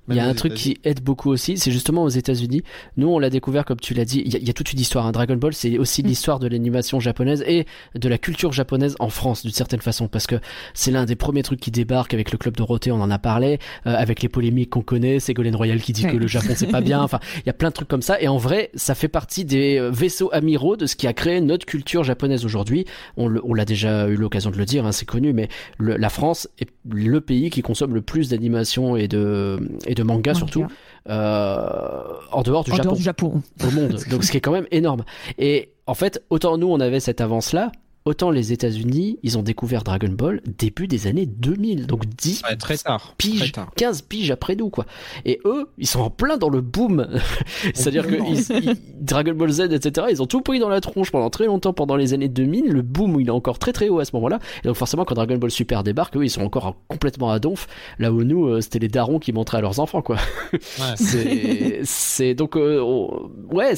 Il y a un truc qui aide beaucoup aussi, c'est justement aux États-Unis. Nous, on l'a découvert, comme tu l'as dit, il y, a, il y a toute une histoire. Hein. Dragon Ball, c'est aussi Mm. l'histoire de l'animation japonaise et de la culture japonaise en France, d'une certaine façon, parce que c'est l'un des premiers trucs qui débarque avec le club Dorothée, on en a parlé, euh, avec les polémiques qu'on connaît, Ségolène Royal qui dit Ouais. que le Japon c'est pas bien. Enfin, il y a plein de trucs comme ça. Et en vrai, ça fait partie des euh, vaisseaux amiraux de ce qui a créé notre culture japonaise aujourd'hui. On l'a déjà eu l'occasion de le dire, hein, c'est connu, mais le- la France est le pays qui consomme le plus d'animation et de et de manga manga. surtout euh, en dehors du en Japon dehors du Japon. au monde. Donc ce qui est quand même énorme. Et en fait, autant nous on avait cette avance là, autant les États-Unis, ils ont découvert Dragon Ball début des années 2000. Donc 10 Ouais, très tard. piges, Très tard. 15 piges après nous, quoi. Et eux, ils sont en plein dans le boom. C'est-à-dire que ils- ils- Dragon Ball Z, etc., ils ont tout pris dans la tronche pendant très longtemps, pendant les années 2000. Le boom, il est encore très très haut à ce moment-là. Et donc forcément, quand Dragon Ball Super débarque, eux, ils sont encore complètement à donf. Là où nous, euh, c'était les darons qui montraient à leurs enfants, quoi. Ouais. C'est, c'est donc, euh, on- ouais,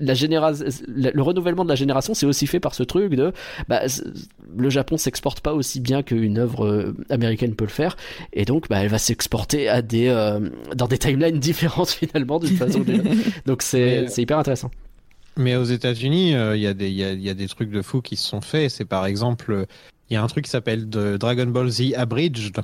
la génération, le renouvellement de la génération, c'est aussi fait par ce truc de, bah, le Japon s'exporte pas aussi bien qu'une œuvre euh, américaine peut le faire, et donc, bah, elle va s'exporter à des, euh, dans des timelines différentes finalement d'une façon ou d'une autre. Donc c'est, Mais- c'est hyper intéressant. Mais aux États-Unis, euh, il y, a des- il y, a, il y a des trucs de fous qui se sont faits. C'est par exemple, euh, il y a un truc qui s'appelle Dragon Ball Z Abridged,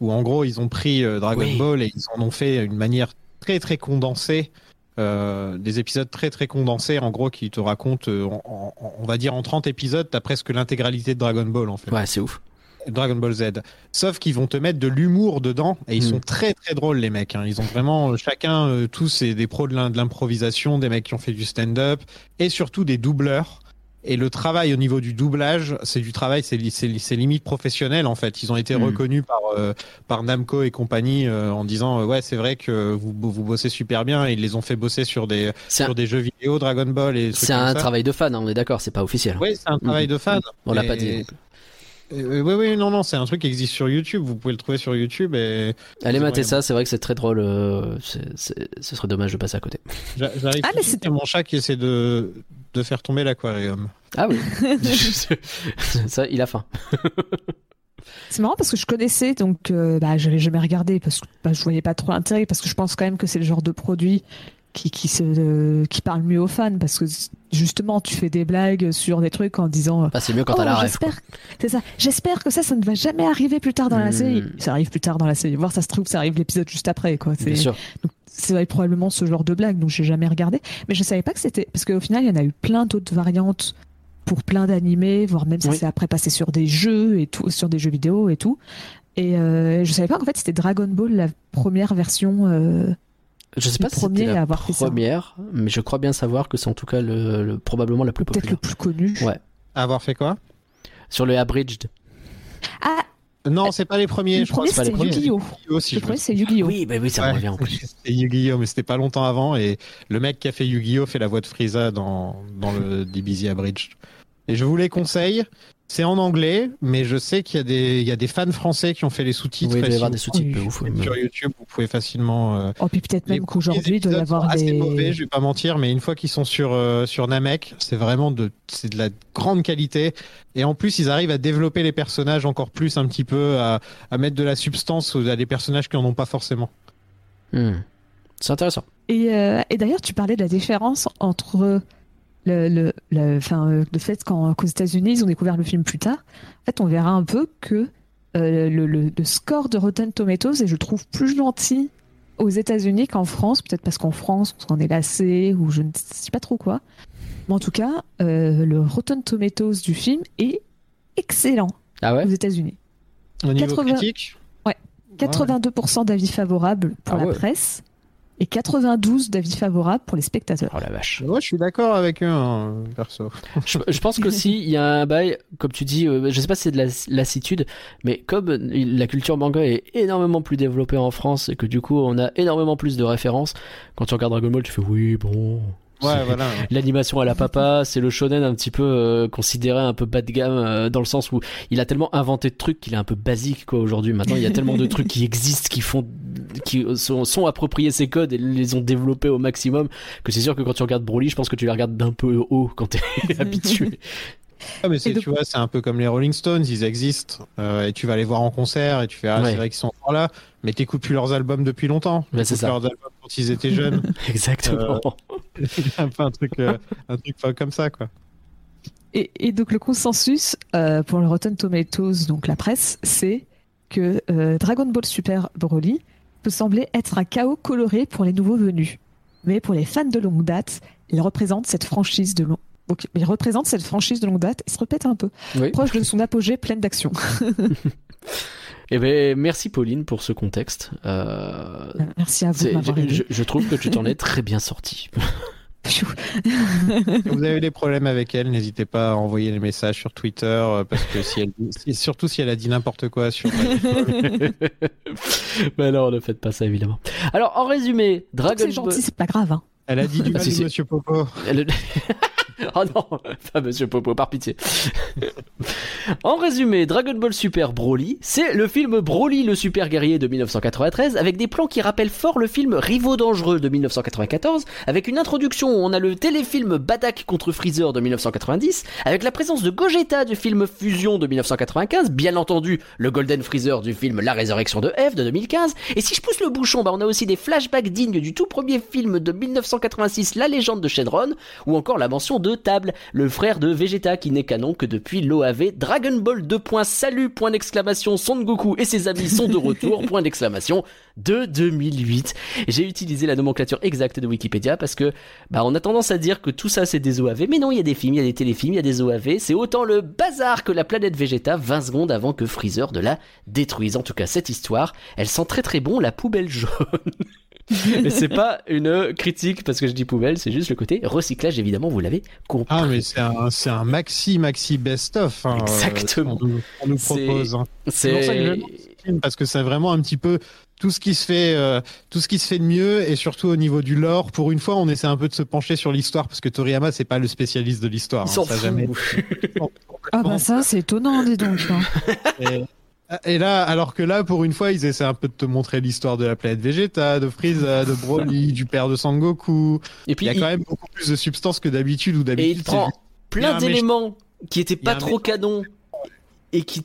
où en gros ils ont pris euh, Dragon Oui. Ball et ils en ont fait une manière très très condensée. Euh, des épisodes très très condensés en gros qui te racontent euh, en- en- on va dire en 30 épisodes t'as presque l'intégralité de Dragon Ball en fait Ouais, c'est ouf. Dragon Ball Z. Sauf qu'ils vont te mettre de l'humour dedans et ils Mm. sont très très drôles les mecs. hein. Ils ont vraiment euh, chacun euh, tous c'est des pros de l'improvisation, des mecs qui ont fait du stand-up et surtout des doubleurs. Et le travail au niveau du doublage, c'est du travail, c'est li- c'est li- c'est limite professionnel en fait. Ils ont été Mm. reconnus par euh, par Namco et compagnie euh, en disant euh, ouais c'est vrai que vous vous bossez super bien. Et ils les ont fait bosser sur des un, sur des jeux vidéo Dragon Ball et c'est comme un ça. travail de fan, hein, on est d'accord, c'est pas officiel. Oui, c'est un travail de fan. On l'a pas dit. Euh, oui, oui, non, non, c'est un truc qui existe sur YouTube. Vous pouvez le trouver sur YouTube et Allez mater ça, c'est vrai que c'est très drôle. euh, ce serait dommage de passer à côté. j'a- j'arrive. Ah, c'est- mon chat qui essaie de de faire tomber l'aquarium. Ah oui. ça, il a faim. C'est marrant parce que je connaissais, donc euh, bah, j'avais jamais regardé parce que bah, je voyais pas trop l'intérêt parce que je pense quand même que c'est le genre de produit qui qui se euh, qui parle mieux aux fans parce que justement tu fais des blagues sur des trucs en disant Bah, c'est mieux quand oh, t'as la j'espère c'est ça. J'espère que ça ça ne va jamais arriver plus tard dans la Hmm. série. Ça arrive plus tard dans la série. Voir ça se trouve ça arrive l'épisode juste après quoi. Bien c'est sûr. c'est probablement ce genre de blague donc j'ai jamais regardé. Mais je savais pas que c'était parce qu'au final il y en a eu plein d'autres variantes pour plein d'animés voire même ça Oui. s'est après passé sur des jeux et tout sur des jeux vidéo et tout. Et euh, je savais pas qu'en fait c'était Dragon Ball la première version euh, Je sais pas si c'était la ça. première, mais je crois bien savoir que c'est en tout cas le, le- probablement la plus peut-être le populaire. plus connu Ouais. Avoir fait quoi? Sur le Abridged. ah Non, c'est pas les premiers. le je crois premier c'est. Yu-Gi-Oh le premier c'est Yu-Gi-Oh Oui, bah oui, ça me Ouais. revient en plus. C'était Yu-Gi-Oh, mais c'était pas longtemps avant. Et le mec qui a fait Yu-Gi-Oh fait la voix de Frieza dans, dans le DBZ Abridged. Et je vous les conseille. C'est en anglais, mais je sais qu'il y, a des- il y a des fans français qui ont fait les sous-titres. Oui, il doit y avoir des sous-titres Oui. ouf. êtes Sur YouTube, vous pouvez facilement. euh, oh puis peut-être même qu'aujourd'hui il doit y avoir assez des mauvais, je vais pas mentir, mais une fois qu'ils sont sur euh, sur Namek, c'est vraiment de c'est de la grande qualité. Et en plus, ils arrivent à développer les personnages encore plus, un petit peu, à, à mettre de la substance à des personnages qui en ont pas forcément. Hmm. C'est intéressant. Et, euh, et d'ailleurs, tu parlais de la différence entre le, le, le, enfin, euh, le fait qu'en- qu'aux États-Unis, ils ont découvert le film plus tard. En fait, on verra un peu que euh, le, le, le score de Rotten Tomatoes est, je trouve, plus gentil aux États-Unis qu'en France. Peut-être parce qu'en France, on s'en est lassé ou je ne sais pas trop quoi. Mais en tout cas, euh, le Rotten Tomatoes du film est excellent Ah ouais? aux États-Unis. Au niveau 80 critique, 82% d'avis favorables pour Ah la ouais. presse et 92 d'avis favorables pour les spectateurs. Oh la vache. moi je suis d'accord avec eux, hein, perso. Je, je pense qu'aussi, il y a un bail, comme tu dis, euh, je sais pas si c'est de la lassitude, mais comme la culture manga est énormément plus développée en France et que du coup on a énormément plus de références, quand tu regardes Dragon Ball, tu fais oui, bon. Ouais, voilà. L'animation à la papa, c'est le shonen un petit peu euh, considéré un peu bas de gamme euh, dans le sens où il a tellement inventé de trucs qu'il est un peu basique quoi aujourd'hui. Maintenant, il y a tellement de trucs qui existent, qui font, qui sont, sont appropriés ces codes et les ont développés au maximum que c'est sûr que quand tu regardes Broly, je pense que tu les regardes d'un peu haut quand t'es habitué. Ah, mais c'est, donc- tu vois, c'est un peu comme les Rolling Stones, ils existent. euh, et tu vas les voir en concert et tu fais, ah, Ouais. c'est vrai qu'ils sont encore là, mais t'écoutes plus leurs albums depuis longtemps. Ouais, c'est ça. leurs albums quand ils étaient jeunes. Exactement. un peu un truc, euh, un truc comme ça, quoi. Et, et donc le consensus euh, pour le Rotten Tomatoes, donc la presse, c'est que euh, Dragon Ball Super Broly peut sembler être un chaos coloré pour les nouveaux venus. Mais pour les fans de longue date, il représente cette franchise de long... donc, il représente cette franchise de longue date et se répète un peu, Oui. proche de son apogée pleine d'action. Eh ben, merci Pauline pour ce contexte. Euh, Merci à vous de c'est- m'avoir je, aidé. je- je trouve que tu t'en es très bien sorti. Si vous avez des problèmes avec elle, n'hésitez pas à envoyer les messages sur Twitter, euh, parce que si elle, si- surtout si elle a dit n'importe quoi sur. Mais non, ne faites pas ça évidemment. Alors, en résumé, Dragon C'est Ball. gentil, c'est pas grave. Hein. Elle a dit du Ah, mal si, de si. Monsieur Popo. Elle- oh non, pas Popo, par pitié. en résumé, Dragon Ball Super Broly, c'est le film Broly le super guerrier de 1993 avec des plans qui rappellent fort le film Rivaux dangereux de 1994 avec une introduction où on a le téléfilm Badak contre Freezer de 1990 avec la présence de Gogeta du film Fusion de 1995, bien entendu le Golden Freezer du film La résurrection de F de 2015 et si je pousse le bouchon, bah on a aussi des flashbacks dignes du tout premier film de 1986 La légende de Shenron ou encore la mention de Table, le frère de Vegeta qui n'est canon que depuis l'OAV Dragon Ball 2. Salut, point d'exclamation, Son Goku et ses amis sont de retour, point d'exclamation, de 2008. J'ai utilisé la nomenclature exacte de Wikipédia parce que bah on a tendance à dire que tout ça c'est des OAV, mais non, il y a des films, il y a des téléfilms, il y a des OAV, c'est autant le bazar que la planète Vegeta 20 secondes avant que Freezer de la détruise. En tout cas, cette histoire, elle sent très très bon la poubelle jaune. Mais c'est pas une critique parce que je dis poubelle, c'est juste le côté recyclage, évidemment, vous l'avez compris. Ah, mais c'est un, c'est un maxi, maxi best-of. hein, Exactement. euh, qu'on nous, qu'on nous C'est- propose. hein. C'est pour ça que film, parce que c'est vraiment un petit peu tout ce qui se fait, euh, tout ce qui se fait de mieux, et surtout au niveau du lore. Pour une fois, on essaie un peu de se pencher sur l'histoire, parce que Toriyama, c'est pas le spécialiste de l'histoire. Hein, ça jamais- Ah bah ça, c'est étonnant, dis donc. hein. Et, et là, alors que là, pour une fois, ils essaient un peu de te montrer l'histoire de la planète Vegeta, de Frieza, de Broly, du père de Sangoku. Et Il puis y a il, quand même beaucoup plus de substance que d'habitude, ou et d'habitude, il prend juste- Il y a plein d'éléments qui étaient Il pas trop canons et qui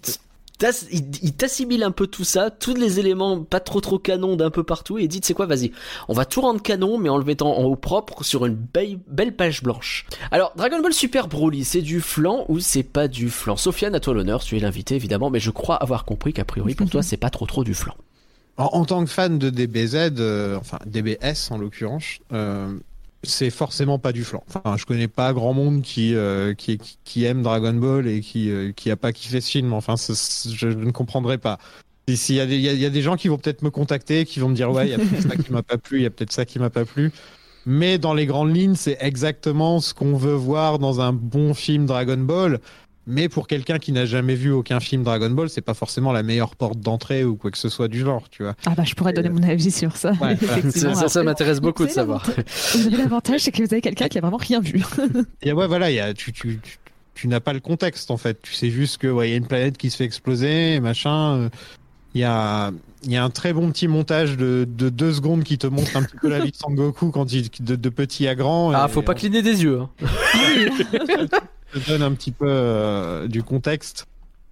il, il t'assimile un peu tout ça, tous les éléments pas trop trop canon d'un peu partout, et dit, sais quoi, vas-y, on va tout rendre canon, mais en le mettant en haut propre sur une belle, page blanche. Alors, Dragon Ball Super Broly, c'est du flan ou c'est pas du flan? Sofiane, à toi l'honneur, tu es l'invité évidemment, mais je crois avoir compris qu'a priori pour toi, c'est pas trop trop du flan. En, en tant que fan de DBZ, euh, enfin DBS en l'occurrence, euh, c'est forcément pas du flan. Enfin, je connais pas grand monde qui euh, qui, qui, aime Dragon Ball et qui euh, qui a pas kiffé ce film. Enfin, je, ne comprendrai pas. S'il y a des y, a- y a des gens qui vont peut-être me contacter, qui vont me dire ouais, il y a peut-être ça qui m'a pas plu, il y a peut-être ça qui m'a pas plu. Mais dans les grandes lignes, c'est exactement ce qu'on veut voir dans un bon film Dragon Ball. Mais pour quelqu'un qui n'a jamais vu aucun film Dragon Ball, c'est pas forcément la meilleure porte d'entrée ou quoi que ce soit du genre, tu vois. Ah bah je pourrais donner mon avis sur ça. Ouais, Ça, ça, m'intéresse beaucoup de savoir. Vous avez l'avantage, c'est que vous avez quelqu'un qui a vraiment rien vu. Et ouais, voilà, il y a, tu, tu, tu, tu n'as pas le contexte en fait. Tu sais juste que ouais, il y a une planète qui se fait exploser, machin. euh, Il y a, il y a un très bon petit montage de, de deux secondes qui te montre un petit peu la vie de Sangoku quand il de, de petit à grand. Ah, et faut pas cligner des yeux. hein. te donne un petit peu euh, du contexte.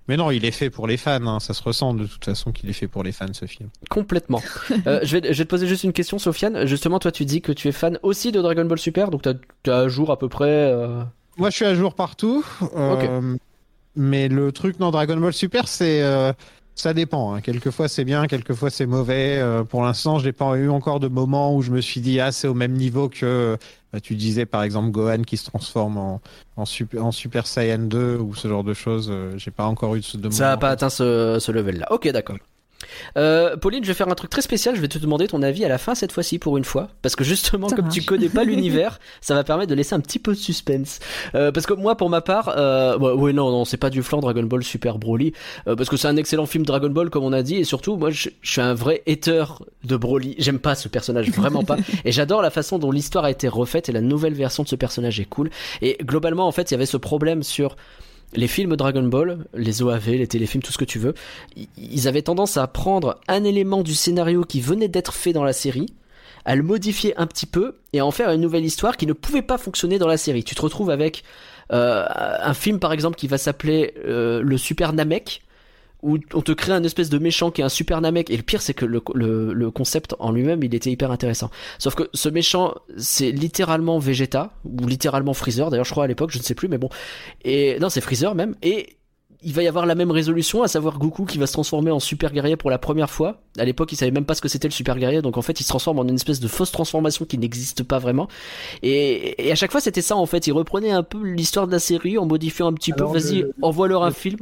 Mais non, il est fait pour les fans. hein. Ça se ressent de toute façon qu'il est fait pour les fans ce film. Complètement. Euh, je, vais, je vais te poser juste une question, Sofiane. Justement, toi, tu dis que tu es fan aussi de Dragon Ball Super, donc t'as as à jour à peu près. euh, Moi, je suis à jour partout. euh, Mais le truc dans Dragon Ball Super, c'est euh, ça dépend. hein. Quelquefois c'est bien, quelquefois c'est mauvais. Euh, pour l'instant, j'ai pas eu encore de moment où je me suis dit ah c'est au même niveau que tu disais par exemple Gohan qui se transforme en en super en Super Saiyan 2 ou ce genre de choses. Euh, j'ai pas encore eu de, Ça n'a pas atteint ce, ce level-là. Ok, d'accord. Euh, Pauline, je vais faire un truc très spécial. Je vais te demander ton avis à la fin cette fois-ci pour une fois, parce que justement, Ça comme marche. tu connais pas l'univers, ça va permettre de laisser un petit peu de suspense. Euh, parce que moi, pour ma part, euh, ouais, ouais, non, non, c'est pas du flan Dragon Ball Super Broly, euh, parce que c'est un excellent film Dragon Ball comme on a dit, et surtout, moi, je, je suis un vrai hater de Broly. J'aime pas ce personnage, vraiment pas, et j'adore la façon dont l'histoire a été refaite et la nouvelle version de ce personnage est cool. Et globalement, en fait, il y avait ce problème sur les films Dragon Ball, les OAV, les téléfilms, tout ce que tu veux, ils avaient tendance à prendre un élément du scénario qui venait d'être fait dans la série, à le modifier un petit peu et à en faire une nouvelle histoire qui ne pouvait pas fonctionner dans la série. Tu te retrouves avec euh, un film par exemple qui va s'appeler euh, le Super Namek où on te crée un espèce de méchant qui est un super Namek et le pire c'est que le, le, le concept en lui-même il était hyper intéressant sauf que ce méchant c'est littéralement Vegeta ou littéralement Freezer d'ailleurs je crois à l'époque je ne sais plus mais bon et non c'est Freezer même et il va y avoir la même résolution, à savoir Goku qui va se transformer en super guerrier pour la première fois. À l'époque, il savait même pas ce que c'était le super guerrier, donc en fait, il se transforme en une espèce de fausse transformation qui n'existe pas vraiment. Et, et à chaque fois, c'était ça en fait. Il reprenait un peu l'histoire de la série en modifiant un petit Alors, peu. Vas-y, le- envoie-leur un film.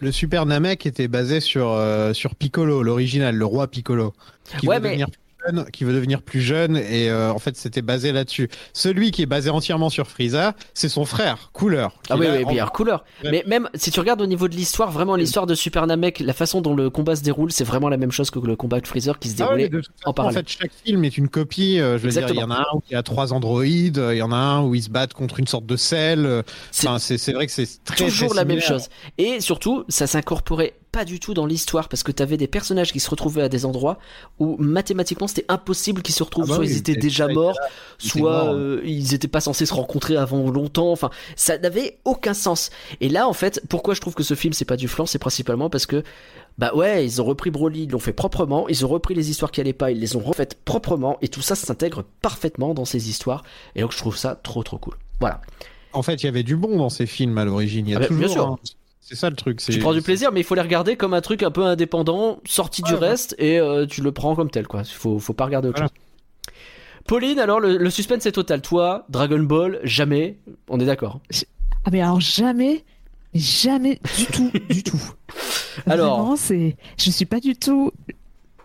Le Super Namek était basé sur euh, sur Piccolo, l'original, le roi Piccolo, qui Ouais, mais- devenir jeune, qui veut devenir plus jeune et euh, en fait c'était basé là-dessus. Celui qui est basé entièrement sur Frieza, c'est son frère, Couleur. Ah oui, oui, en- bien couleur. Ouais. Mais même si tu regardes au niveau de l'histoire, vraiment l'histoire de Super Namek, la façon dont le combat se déroule, c'est vraiment la même chose que le combat de Freezer qui se Ah ouais, déroulait. en parallèle. fait, chaque film est une copie. euh, je veux dire, il y en Exactement. a un où il y a trois androïdes, il y en a un où ils se battent contre une sorte de sel. euh, C'est- Enfin, c'est c'est vrai que c'est très toujours très la même chose. Et surtout, ça s'incorporait pas du tout dans l'histoire parce que t'avais des personnages qui se retrouvaient à des endroits où mathématiquement c'était impossible qu'ils se retrouvent. Ah bah soit oui, ils étaient déjà morts, soit morts. euh, ils étaient pas censés se rencontrer avant longtemps. Enfin, ça n'avait aucun sens. Et là, en fait, pourquoi je trouve que ce film c'est pas du flan, c'est principalement parce que bah ouais, ils ont repris Broly, ils l'ont fait proprement, ils ont repris les histoires qui allaient pas, ils les ont refaites proprement, et tout ça s'intègre parfaitement dans ces histoires. Et donc je trouve ça trop trop cool. Voilà. En fait, il y avait du bon dans ces films à l'origine. Il y a Ah bah, bien toujours. sûr. C'est ça le truc. c'est- Tu prends du plaisir, mais il faut les regarder comme un truc un peu indépendant, sorti du Ouais, reste, et euh, tu le prends comme tel, quoi. Faut, faut pas regarder autre Voilà. chose. Pauline, alors le, le suspense est total. Toi, Dragon Ball, jamais. On est d'accord. Ah mais alors jamais, jamais du tout, du tout. Alors. C'est, je suis pas du tout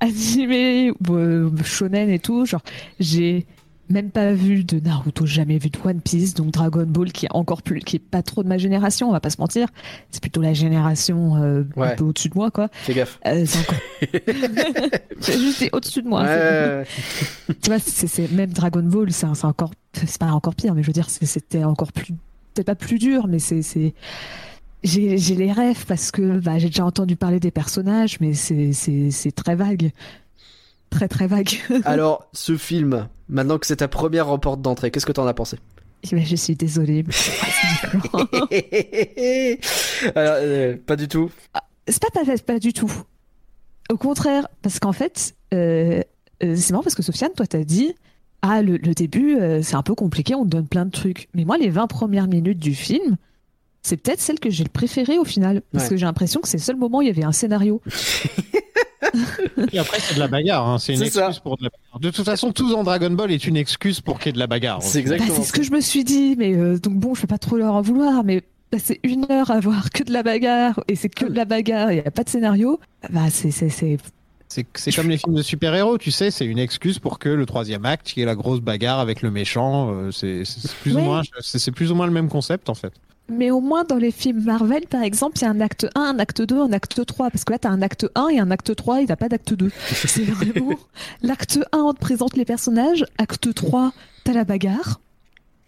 animé, euh, shonen et tout. Genre, j'ai même pas vu de Naruto, jamais vu de One Piece, donc Dragon Ball qui est encore plus, qui est pas trop de ma génération, on va pas se mentir. C'est plutôt la génération euh, Ouais. un peu au-dessus de moi, quoi. Fais gaffe. Euh, c'est encore. Juste au-dessus de moi. Ouais. tu vois, c'est même Dragon Ball, c'est encore, c'est pas encore pire, mais je veux dire, c'était encore plus, peut-être pas plus dur, mais c'est, j'ai les rêves parce que bah, j'ai déjà entendu parler des personnages, mais c'est très vague, très très vague. alors, ce film, maintenant que c'est ta première remporte d'entrée, qu'est-ce que t'en as pensé? Et ben, je suis désolée, mais c'est pas différent. alors, euh, Pas du tout. c'est pas, pas, pas du tout. Au contraire, parce qu'en fait, euh, euh, c'est marrant parce que Sofiane, toi, t'as dit, ah, le, le début, c'est un peu compliqué, on te donne plein de trucs. Mais moi, les 20 premières minutes du film, c'est peut-être celle que j'ai le préféré au final. Parce Ouais. que j'ai l'impression que c'est le seul moment où il y avait un scénario. Et après, c'est de la bagarre. hein. C'est une ça. excuse pour de la bagarre. De toute façon, tout dans Dragon Ball est une excuse pour qu'il y ait de la bagarre. C'est Bah, exactement. c'est ce que je me suis dit, mais euh, donc bon, je vais pas trop leur en vouloir, mais passer une heure à voir que de la bagarre, et c'est que de la bagarre, et il n'y a pas de scénario, bah c'est. c'est- c'est- C'est c'est comme les films de super-héros, tu sais, c'est une excuse pour que le troisième acte, qui est la grosse bagarre avec le méchant, euh, c'est plus, ou Ouais. moins- c'est c'est plus ou moins le même concept en fait. Mais au moins dans les films Marvel, par exemple, il y a un acte 1, un acte 2, un acte 3, parce que là, tu as un acte 1 et un acte 3, il n'y a pas d'acte 2. C'est vraiment. L'acte 1, on te présente les personnages, acte 3, t'as la bagarre,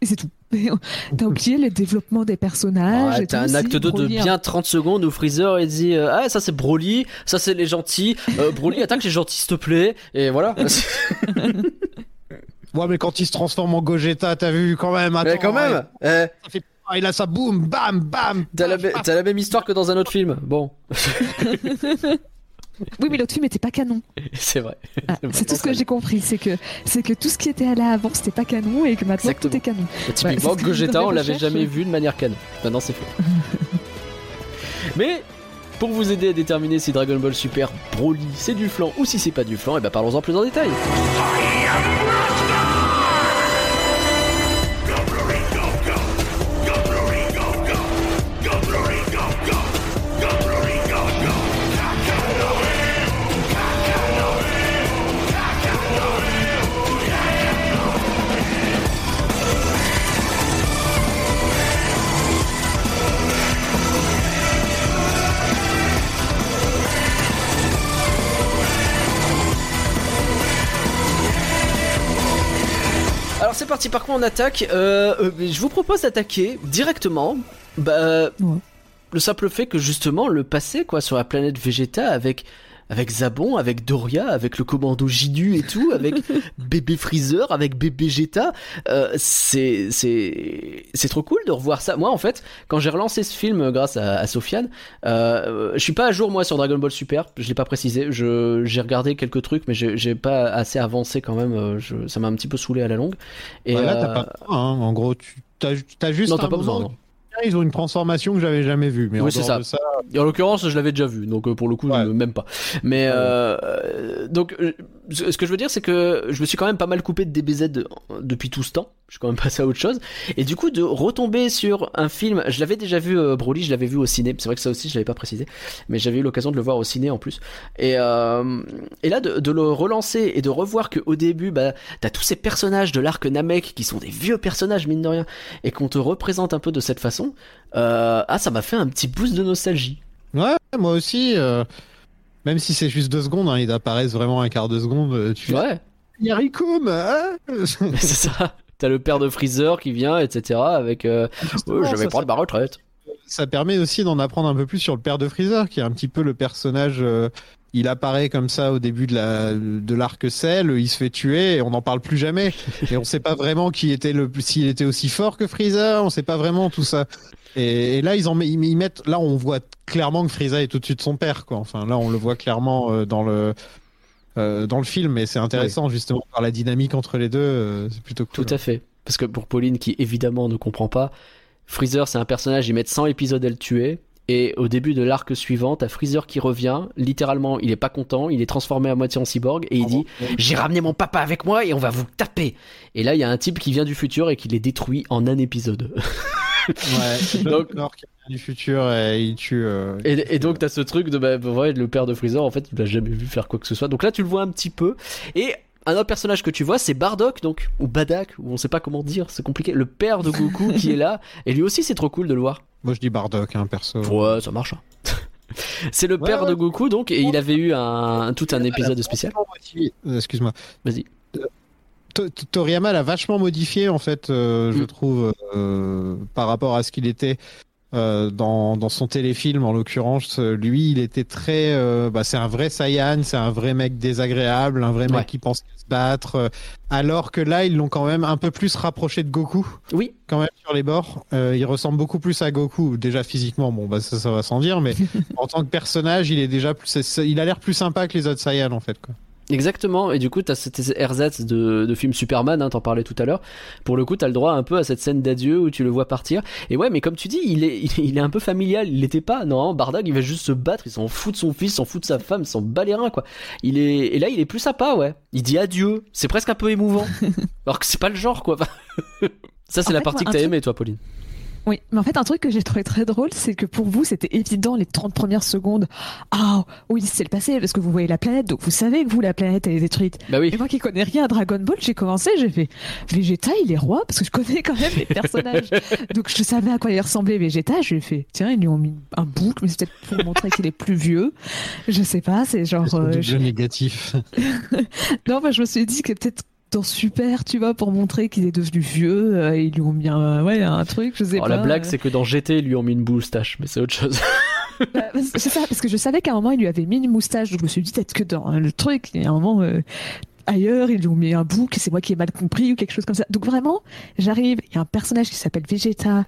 et c'est tout. Mais, T'as oublié le développement des personnages. Ouais, T'as un acte 2 de Broly, hein. bien 30 secondes où Freezer il dit euh, Ah, ça c'est Broly, ça c'est les gentils. Euh, Broly, attaque les gentils, s'il te plaît. Et voilà. Ouais, mais quand il se transforme en Gogeta, t'as vu quand même. Mais attends, quand même, ouais, euh, ça fait- il a ça, boum, bam, bam. t'as la, t'as la même histoire que dans un autre film. Bon, Oui, mais l'autre film n'était pas canon. c'est vrai. Ah, C'est c'est tout ce que j'ai compris. C'est que, c'est que tout ce qui était allé avant, c'était pas canon, et que maintenant Exactement. tout est canon. Typiquement, c'est ce que Gogeta, on l'avait jamais vu de manière canon. Maintenant, c'est fait. Mais pour vous aider à déterminer si Dragon Ball Super Broly c'est du flan ou si c'est pas du flan, et ben parlons-en plus en détail. Parti, par quoi on attaque Euh, euh, Je vous propose d'attaquer directement bah, Ouais. le simple fait que justement le passé quoi sur la planète Vegeta avec avec Zabon, avec Doria, avec le commando Jidu et tout, avec bébé Freezer, avec bébé Geta, euh, c'est c'est c'est trop cool de revoir ça. Moi en fait, quand j'ai relancé ce film grâce à, à Sofiane, euh, je suis pas à jour moi sur Dragon Ball Super, je l'ai pas précisé. Je j'ai regardé quelques trucs, mais j'ai j'ai pas assez avancé quand même. euh, Je, ça m'a un petit peu saoulé à la longue. Et Ouais, là, euh, t'as pas besoin, hein. En gros, tu as, t'as juste. non, t'as un pas besoin. non. Ils ont une transformation que j'avais jamais vue. Mais Oui, c'est ça. en l'occurrence, je l'avais déjà vu, donc euh, pour le coup, Ouais. euh, même pas. Mais euh, euh, donc, euh, ce que je veux dire, c'est que je me suis quand même pas mal coupé de DBZ de- depuis tout ce temps. Je suis quand même passé à autre chose. Et du coup, de retomber sur un film, je l'avais déjà vu, euh, Broly, je l'avais vu au ciné. C'est vrai que ça aussi, je l'avais pas précisé, mais j'avais eu l'occasion de le voir au ciné en plus. Et euh, et là, de, de le relancer et de revoir que au début, bah, t'as tous ces personnages de l'arc Namek qui sont des vieux personnages mine de rien, et qu'on te représente un peu de cette façon. Euh, ah, ça m'a fait un petit boost de nostalgie. Ouais, moi aussi. Même si c'est juste deux secondes, hein, ils apparaissent vraiment un quart de seconde. Tu Ouais. Yarikoum hein c'est ça. T'as le père de Freezer qui vient, etc. Avec euh, Ouais, je vais ça, prendre ma retraite. ça permet aussi d'en apprendre un peu plus sur le père de Freezer, qui est un petit peu le personnage. euh, il apparaît comme ça au début de la de l'arc Cell, il se fait tuer et on n'en parle plus jamais. Et on sait pas vraiment qui était le s'il était aussi fort que Freezer, on sait pas vraiment tout ça. Et, et là ils en ils mettent là on voit clairement que Freezer est au-dessus de son père quoi. Enfin là on le voit clairement euh, dans le euh, dans le film et c'est intéressant justement par la dynamique entre les deux, euh, c'est plutôt cool. Tout à fait. Parce que pour Pauline, qui évidemment ne comprend pas, Freezer, c'est un personnage, ils mettent 100 épisodes à le tuer. Et au début de l'arc suivant, t'as Freezer qui revient. Littéralement, il est pas content. Il est transformé à moitié en cyborg. Et il dit J'ai ramené mon papa avec moi et on va vous taper. Et là, il y a un type qui vient du futur et qui les détruit en un épisode. Ouais, Donc- donc qui vient du futur et il tue. euh, Et, et donc t'as ce truc de bah, ouais, le père de Freezer en fait il l'a jamais vu faire quoi que ce soit. Donc là tu le vois un petit peu. Et un autre personnage que tu vois c'est Bardock donc ou Badak ou on sait pas comment dire c'est compliqué. Le père de Goku qui est là et lui aussi c'est trop cool de le voir. Moi je dis Bardock, hein, perso. Ouais ça marche. hein. c'est le Ouais, père ouais. de Goku donc et il avait eu un tout un épisode spécial. Euh, Excuse-moi. Vas-y. To- To- Toriyama l'a vachement modifié en fait, euh, je Mm. trouve, euh, par rapport à ce qu'il était Euh, dans, dans son téléfilm, en l'occurrence, lui, il était très. euh, bah, c'est un vrai Saiyan, c'est un vrai mec désagréable, un vrai Ouais. mec qui pense se battre. euh, alors que là, ils l'ont quand même un peu plus rapproché de Goku, Oui, quand même, sur les bords. Euh, il ressemble beaucoup plus à Goku, déjà physiquement, bon, bah, ça, ça va sans dire, mais en tant que personnage, il est déjà plus. il a l'air plus sympa que les autres Saiyans, en fait. Quoi. Exactement. Et du coup, t'as cette RZ de, de film Superman, hein, t'en parlais tout à l'heure. Pour le coup, t'as le droit un peu à cette scène d'adieu où tu le vois partir. Et ouais, mais comme tu dis, il est, il est un peu familial. Il l'était pas. Non, Bardock, il va juste se battre. Il s'en fout de son fils, il s'en fout de sa femme, s'en bat les reins, quoi. Il est, et là, il est plus sympa, ouais. Il dit adieu. C'est presque un peu émouvant. Alors que c'est pas le genre, quoi. Ça, c'est la partie moi, que t'as aimé, toi, Pauline. Oui, mais en fait, un truc que j'ai trouvé très drôle, c'est que pour vous, c'était évident les 30 premières secondes. Ah, oui, c'est le passé, parce que vous voyez la planète, donc vous savez que vous, la planète, elle est détruite. Bah oui. Et moi qui connais rien à Dragon Ball, j'ai commencé, j'ai fait Vegeta, il est roi, parce que je connais quand même les personnages. donc je savais à quoi il ressemblait Vegeta, j'ai fait tiens, ils lui ont mis un boucle, mais c'est peut-être pour montrer qu'il est plus vieux. Je sais pas, c'est genre. euh, Double je- négatif. Non, moi je me suis dit que peut-être dans Super, tu vois, pour montrer qu'il est devenu vieux, euh, ils lui ont mis un, ouais, un truc, je sais Alors, pas. la blague, euh. c'est que dans GT, ils lui ont mis une moustache, mais c'est autre chose. Bah, c'est ça, parce que je savais qu'à un moment il lui avait mis une moustache, donc je me suis dit peut-être que dans le truc, il y a un moment euh, ailleurs, ils lui ont mis un bouc, c'est moi qui ai mal compris ou quelque chose comme ça. Donc vraiment, j'arrive, il y a un personnage qui s'appelle Vegeta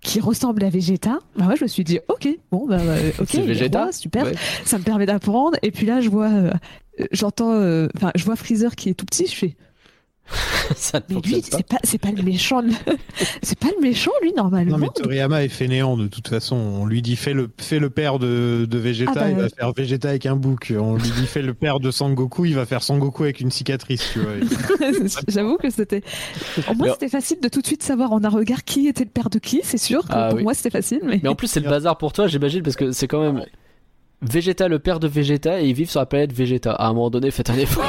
qui ressemble à Vegeta. Bah ouais, je me suis dit ok, bon bah euh, ok, Vegeta, roi, super, ouais. ça me permet d'apprendre. Et puis là, je vois, euh, euh, j'entends, euh, enfin, je vois Freezer qui est tout petit, je fais ça ne mais lui, c'est pas, c'est pas le méchant, le- c'est pas le méchant lui normalement. Non mais Toriyama est fainéant de toute façon. On lui dit fais le fais le père de, de Vegeta, Ah bah, il va faire Vegeta avec un bouc. On lui dit fais le père de Sangoku, il va faire Sangoku avec une cicatrice. Tu vois. J'avoue que c'était. Au moins, c'était facile de tout de suite savoir en un regard qui était le père de qui, c'est sûr. que Ah pour oui. moi, c'était facile, mais. Mais en plus, c'est le bazar pour toi, j'imagine, parce que c'est quand même Vegeta, le père de Vegeta, et ils vivent sur la planète Vegeta. À un moment donné, faites un effort.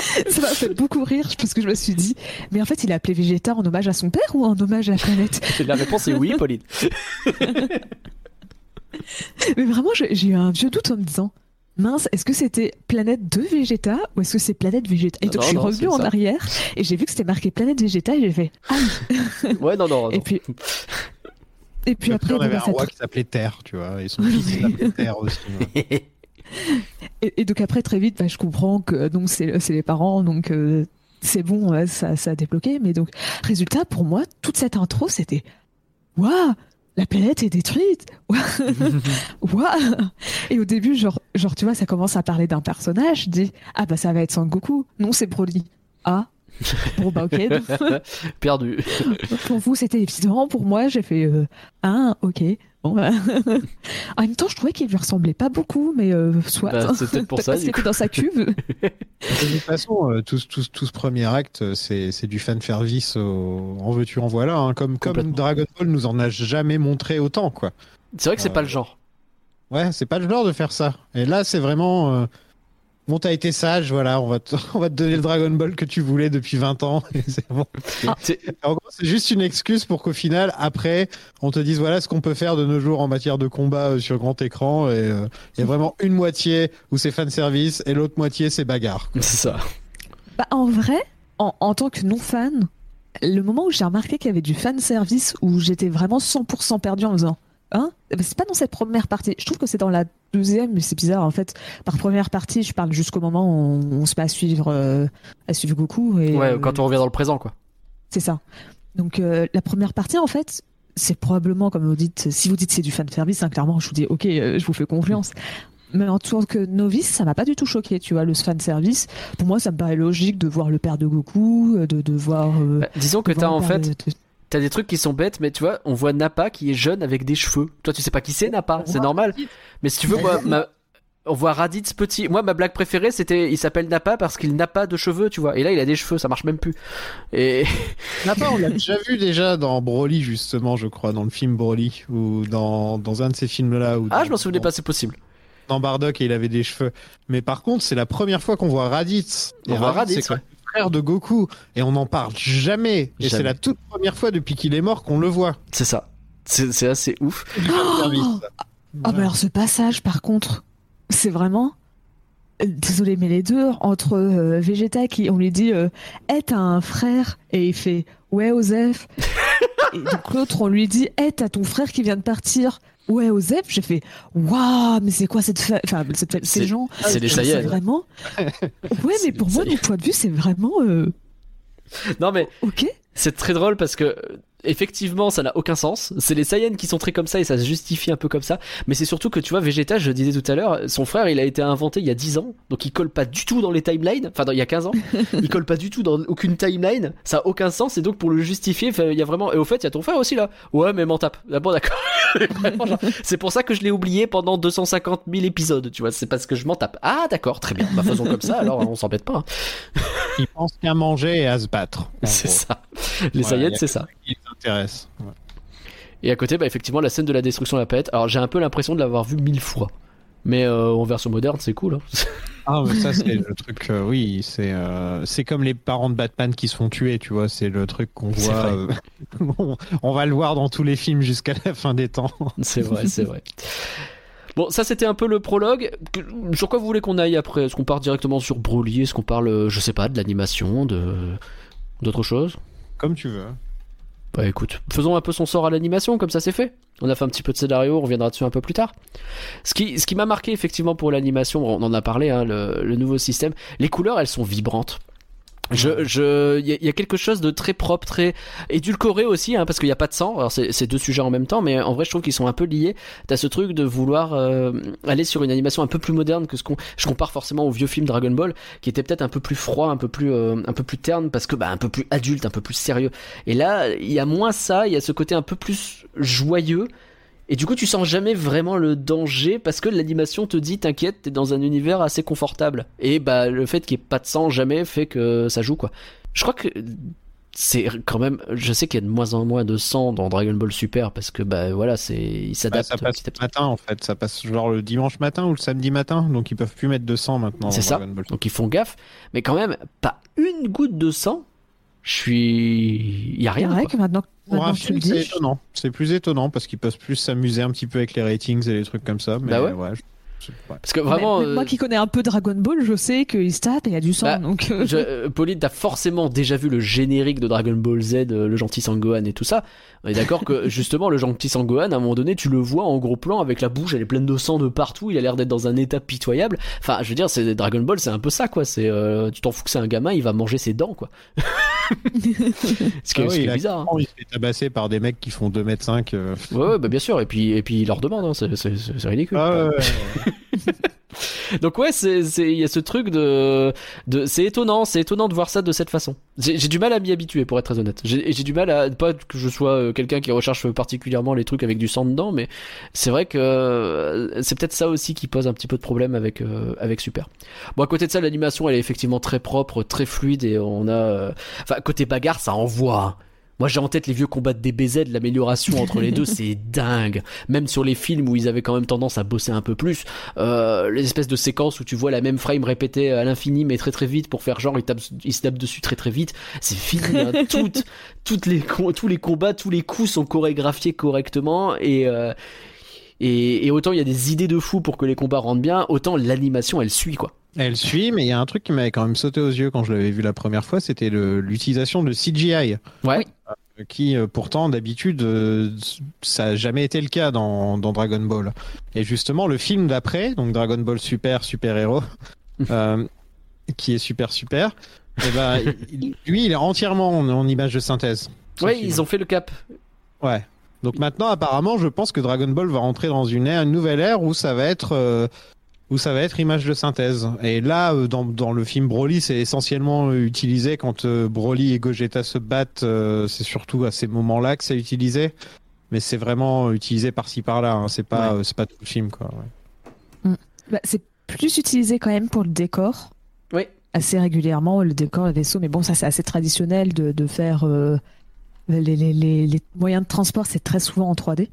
ça m'a fait beaucoup rire parce que je me suis dit, mais en fait, il a appelé Vegeta en hommage à son père ou en hommage à la planète? La réponse est oui, Pauline. Mais vraiment, j'ai eu un vieux doute en me disant. Mince, est-ce que c'était planète de Vegeta ou est-ce que c'est planète Vegeta? Et Non, donc je suis non, revenu c'est en ça. arrière et j'ai vu que c'était marqué planète Vegeta et j'ai fait ah oui. Ouais, non, non. Et non. puis et puis Après, après, on avait un roi qui s'appelait Terre, tu vois, et son fils il s'appelait Terre aussi. ouais. Et, et donc après très vite, bah, je comprends que donc c'est c'est les parents, donc euh, c'est bon, ouais, ça, ça a débloqué. Mais donc résultat pour moi, toute cette intro c'était waouh, la planète est détruite, waouh. Et au début, genre genre tu vois, ça commence à parler d'un personnage, je dis ah bah ça va être Sangoku, non c'est Broly, ah. Bon bah ok. donc, Perdu. pour vous c'était évident, pour moi j'ai fait euh, ah ok. Bon, bah. en même temps, je trouvais qu'il lui ressemblait pas beaucoup, mais euh, soit. Bah, c'est peut-être pour ça, parce du qu'il était dans sa cuve. De toute façon, euh, tout, tout, tout ce premier acte, euh, c'est c'est du fan service au- en veux-tu, en voilà. hein, comme. Dragon Ball nous en a jamais montré autant, quoi. C'est vrai que c'est Euh, pas le genre. Ouais, c'est pas le genre de faire ça. Et là, c'est vraiment. Bon, t'as été sage, voilà, on va, te, on va te donner le Dragon Ball que tu voulais depuis 20 ans. et c'est bon. C'est- En gros, c'est juste une excuse pour qu'au final, après, on te dise voilà ce qu'on peut faire de nos jours en matière de combat euh, sur grand écran. Et euh, il y a vraiment une moitié où c'est fan service et l'autre moitié c'est bagarre. C'est ça. Bah, en vrai, en, en tant que non-fan, le moment où j'ai remarqué qu'il y avait du fan service, où j'étais vraiment 100% perdu en faisant Hein C'est pas dans cette première partie. Je trouve que c'est dans la deuxième, mais c'est bizarre. En fait, par première partie, je parle jusqu'au moment où on, on se met à suivre, euh, à suivre Goku. Et, Ouais, euh, quand on revient dans le présent, quoi. C'est ça. Donc euh, la première partie, en fait, c'est probablement, comme vous dites, si vous dites c'est du fan service, hein, clairement, je vous dis, ok, euh, je vous fais confiance. Mais en tant que novice, ça m'a pas du tout choqué, tu vois, le fan service. Pour moi, ça me paraît logique de voir le père de Goku, de, de voir. Bah, disons que voir t'as en fait, de- t'as des trucs qui sont bêtes, mais tu vois, on voit Nappa qui est jeune avec des cheveux. Toi, tu sais pas qui c'est Nappa, c'est normal. Mais si tu veux, moi, ma- on voit Raditz petit. Moi, ma blague préférée, c'était, il s'appelle Nappa parce qu'il n'a pas de cheveux, tu vois. Et là, il a des cheveux, ça marche même plus. Et Nappa, on l'a déjà vu déjà dans Broly, justement, je crois, dans le film Broly, ou dans, dans un de ces films-là. ou ah, dans- je m'en souvenais pas, c'est possible. Dans Bardock et il avait des cheveux. Mais par contre, c'est la première fois qu'on voit Raditz. On Et voit Raditz, Raditz, c'est le frère de Goku. Et on n'en parle jamais. Et c'est la toute première fois depuis qu'il est mort qu'on le voit. C'est ça. C'est assez ouf. Ça. Ah, mais alors ce passage, par contre, c'est vraiment. euh, Désolé, mais les deux, entre euh, Vegeta qui, on lui dit, euh, t'as un frère, et il fait, ouais, Osef. Et donc l'autre, on lui dit, hé, t'as ton frère qui vient de partir. Ouais, au ZEP, j'ai fait, waouh, mais c'est quoi cette fa... enfin, cette fa- C'est- ces gens? c'est les Saiyans. vraiment. Ouais, mais pour moi, mon point de vue, c'est vraiment, euh, Non mais ok. C'est très drôle parce que effectivement ça n'a aucun sens. C'est les Saiyans qui sont très comme ça et ça se justifie un peu comme ça. Mais c'est surtout que tu vois Vegeta, je disais tout à l'heure, son frère il a été inventé il y a 10 ans, donc il colle pas du tout dans les timelines. Enfin dans- il y a 15 ans, il colle pas du tout dans aucune timeline. Ça a aucun sens et donc pour le justifier, il y a vraiment. Et au fait il y a ton frère aussi là. Ouais mais m'en tape. Ah bon d'accord. C'est pour ça que je l'ai oublié pendant 250 000 épisodes. Tu vois, c'est parce que je m'en tape. Ah d'accord, très bien. Bah faisons comme ça. Alors on s'embête pas. hein. Ils pensent qu'à manger et à se battre. C'est ça. Les Voilà, Saiyans c'est ça. Qui les intéresse. Ouais. Et à côté, bah, effectivement, la scène de la destruction de la planète. Alors, j'ai un peu l'impression de l'avoir vue mille fois. Mais euh, en version moderne, c'est cool. hein. Ah, mais ça, c'est le truc, euh, oui, c'est euh, c'est comme les parents de Batman qui se font tuer, tu vois, c'est le truc qu'on voit. euh, on, on va le voir dans tous les films jusqu'à la fin des temps. c'est vrai, c'est vrai. Bon, ça c'était un peu le prologue. Sur quoi vous voulez qu'on aille après? Est-ce qu'on part directement sur Broly? Est-ce qu'on parle, je sais pas, de l'animation, de d'autres choses? Comme tu veux. Bah écoute, faisons un peu son sort à l'animation, comme ça c'est fait. On a fait un petit peu de scénario, on reviendra dessus un peu plus tard. Ce qui, m'a marqué effectivement pour l'animation, on en a parlé, hein, le nouveau système, les couleurs elles sont vibrantes. Je, je, il y, y a quelque chose de très propre, très édulcoré aussi, hein, parce qu'il n'y a pas de sang. Alors c'est c'est deux sujets en même temps, mais en vrai je trouve qu'ils sont un peu liés. T'as ce truc de vouloir euh, aller sur une animation un peu plus moderne que ce qu'on, je compare forcément au vieux film Dragon Ball, qui était peut-être un peu plus froid, un peu plus, euh, un peu plus terne, parce que bah un peu plus adulte, un peu plus sérieux. Et là, il y a moins ça, il y a ce côté un peu plus joyeux. Et du coup, tu sens jamais vraiment le danger parce que l'animation te dit t'inquiète, t'es dans un univers assez confortable. Et bah le fait qu'il n'y ait pas de sang jamais fait que ça joue quoi. Je crois que c'est quand même, je sais qu'il y a de moins en moins de sang dans Dragon Ball Super parce que bah voilà, c'est il Bah, s'adapte ça passe petit à petit. le matin, en fait. Ça passe genre le dimanche matin ou le samedi matin, donc ils peuvent plus mettre de sang maintenant. C'est dans ça. Dragon Ball. Donc ils font gaffe, mais quand même pas une goutte de sang. Je suis, il y a C'est rien. vrai quoi. que maintenant, Pour maintenant un film, c'est dis, étonnant. C'est plus étonnant parce qu'ils peuvent plus s'amuser un petit peu avec les ratings et les trucs comme ça. Mais Bah ouais. ouais. je- je- ouais. Parce que vraiment, Mais- mais moi euh, qui connais un peu Dragon Ball, je sais qu'il se tape et il y a du sang. Bah, donc, euh, Je, euh, Pauline, t'as forcément déjà vu le générique de Dragon Ball Z, le gentil Sangohan et tout ça. On est d'accord que justement, le gentil Sangohan, à un moment donné, tu le vois en gros plan avec la bouche, elle est pleine de sang de partout, il a l'air d'être dans un état pitoyable. Enfin, je veux dire, c'est Dragon Ball, c'est un peu ça, quoi. C'est, euh, tu t'en fous que c'est un gamin, il va manger ses dents, quoi. ce qui est, Ah oui, est bizarre. hein. Il se fait tabasser par des mecs qui font 2m5. euh. Ouais, ouais, bah bien sûr. Et puis, et puis il leur demande, hein, c'est ridicule. Ah ouais, ouais. Donc ouais, il y a ce truc de de c'est étonnant, c'est étonnant de voir ça de cette façon. J'ai du mal à m'y habituer pour être très honnête. J'ai j'ai du mal à pas que je sois euh, quelqu'un qui recherche particulièrement les trucs avec du sang dedans, mais c'est vrai que euh, c'est peut-être ça aussi qui pose un petit peu de problème avec euh, avec Super. Bon à côté de ça, l'animation elle est effectivement très propre, très fluide et on a euh, enfin côté bagarre ça envoie. hein. Moi j'ai en tête les vieux combats de DBZ, l'amélioration entre les deux, c'est dingue. Même sur les films où ils avaient quand même tendance à bosser un peu plus, euh, les espèces de séquences où tu vois la même frame répétée à l'infini mais très très vite pour faire genre ils, tapent, ils se tapent dessus très très vite, c'est fini. hein. toutes, toutes les, tous les combats, tous les coups sont chorégraphiés correctement et, euh, et, et autant il y a des idées de fou pour que les combats rendent bien, autant l'animation elle suit quoi. Elle suit, mais il y a un truc qui m'avait quand même sauté aux yeux quand je l'avais vu la première fois, c'était le- l'utilisation de CGI. Ouais. Euh, Qui euh, pourtant d'habitude euh, ça n'a jamais été le cas dans, dans Dragon Ball. Et justement le film d'après, donc Dragon Ball Super Super Héros, euh, qui est super super, et ben, il- lui il est entièrement en, en image de synthèse. Ouais, film. ils ont fait le cap. Ouais. Donc maintenant, apparemment, je pense que Dragon Ball va rentrer dans une, ère, une nouvelle ère où ça va être euh, où ça va être image de synthèse. Et là, euh, dans, dans le film Broly, c'est essentiellement euh, utilisé quand euh, Broly et Gogeta se battent. euh, c'est surtout à ces moments-là que c'est utilisé. Mais c'est vraiment utilisé par-ci par-là. hein. C'est pas, euh, c'est pas tout le film, quoi. ouais. bah, c'est plus utilisé quand même pour le décor. Oui. Assez régulièrement, le décor, le vaisseau. Mais bon, ça, c'est assez traditionnel de, de faire. euh, les, les- les- les moyens de transport, c'est très souvent en 3D.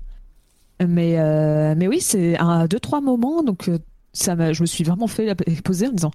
Mais, euh, mais oui, c'est un, deux, trois moments. Donc, euh, ça m'a- je me suis vraiment fait poser en disant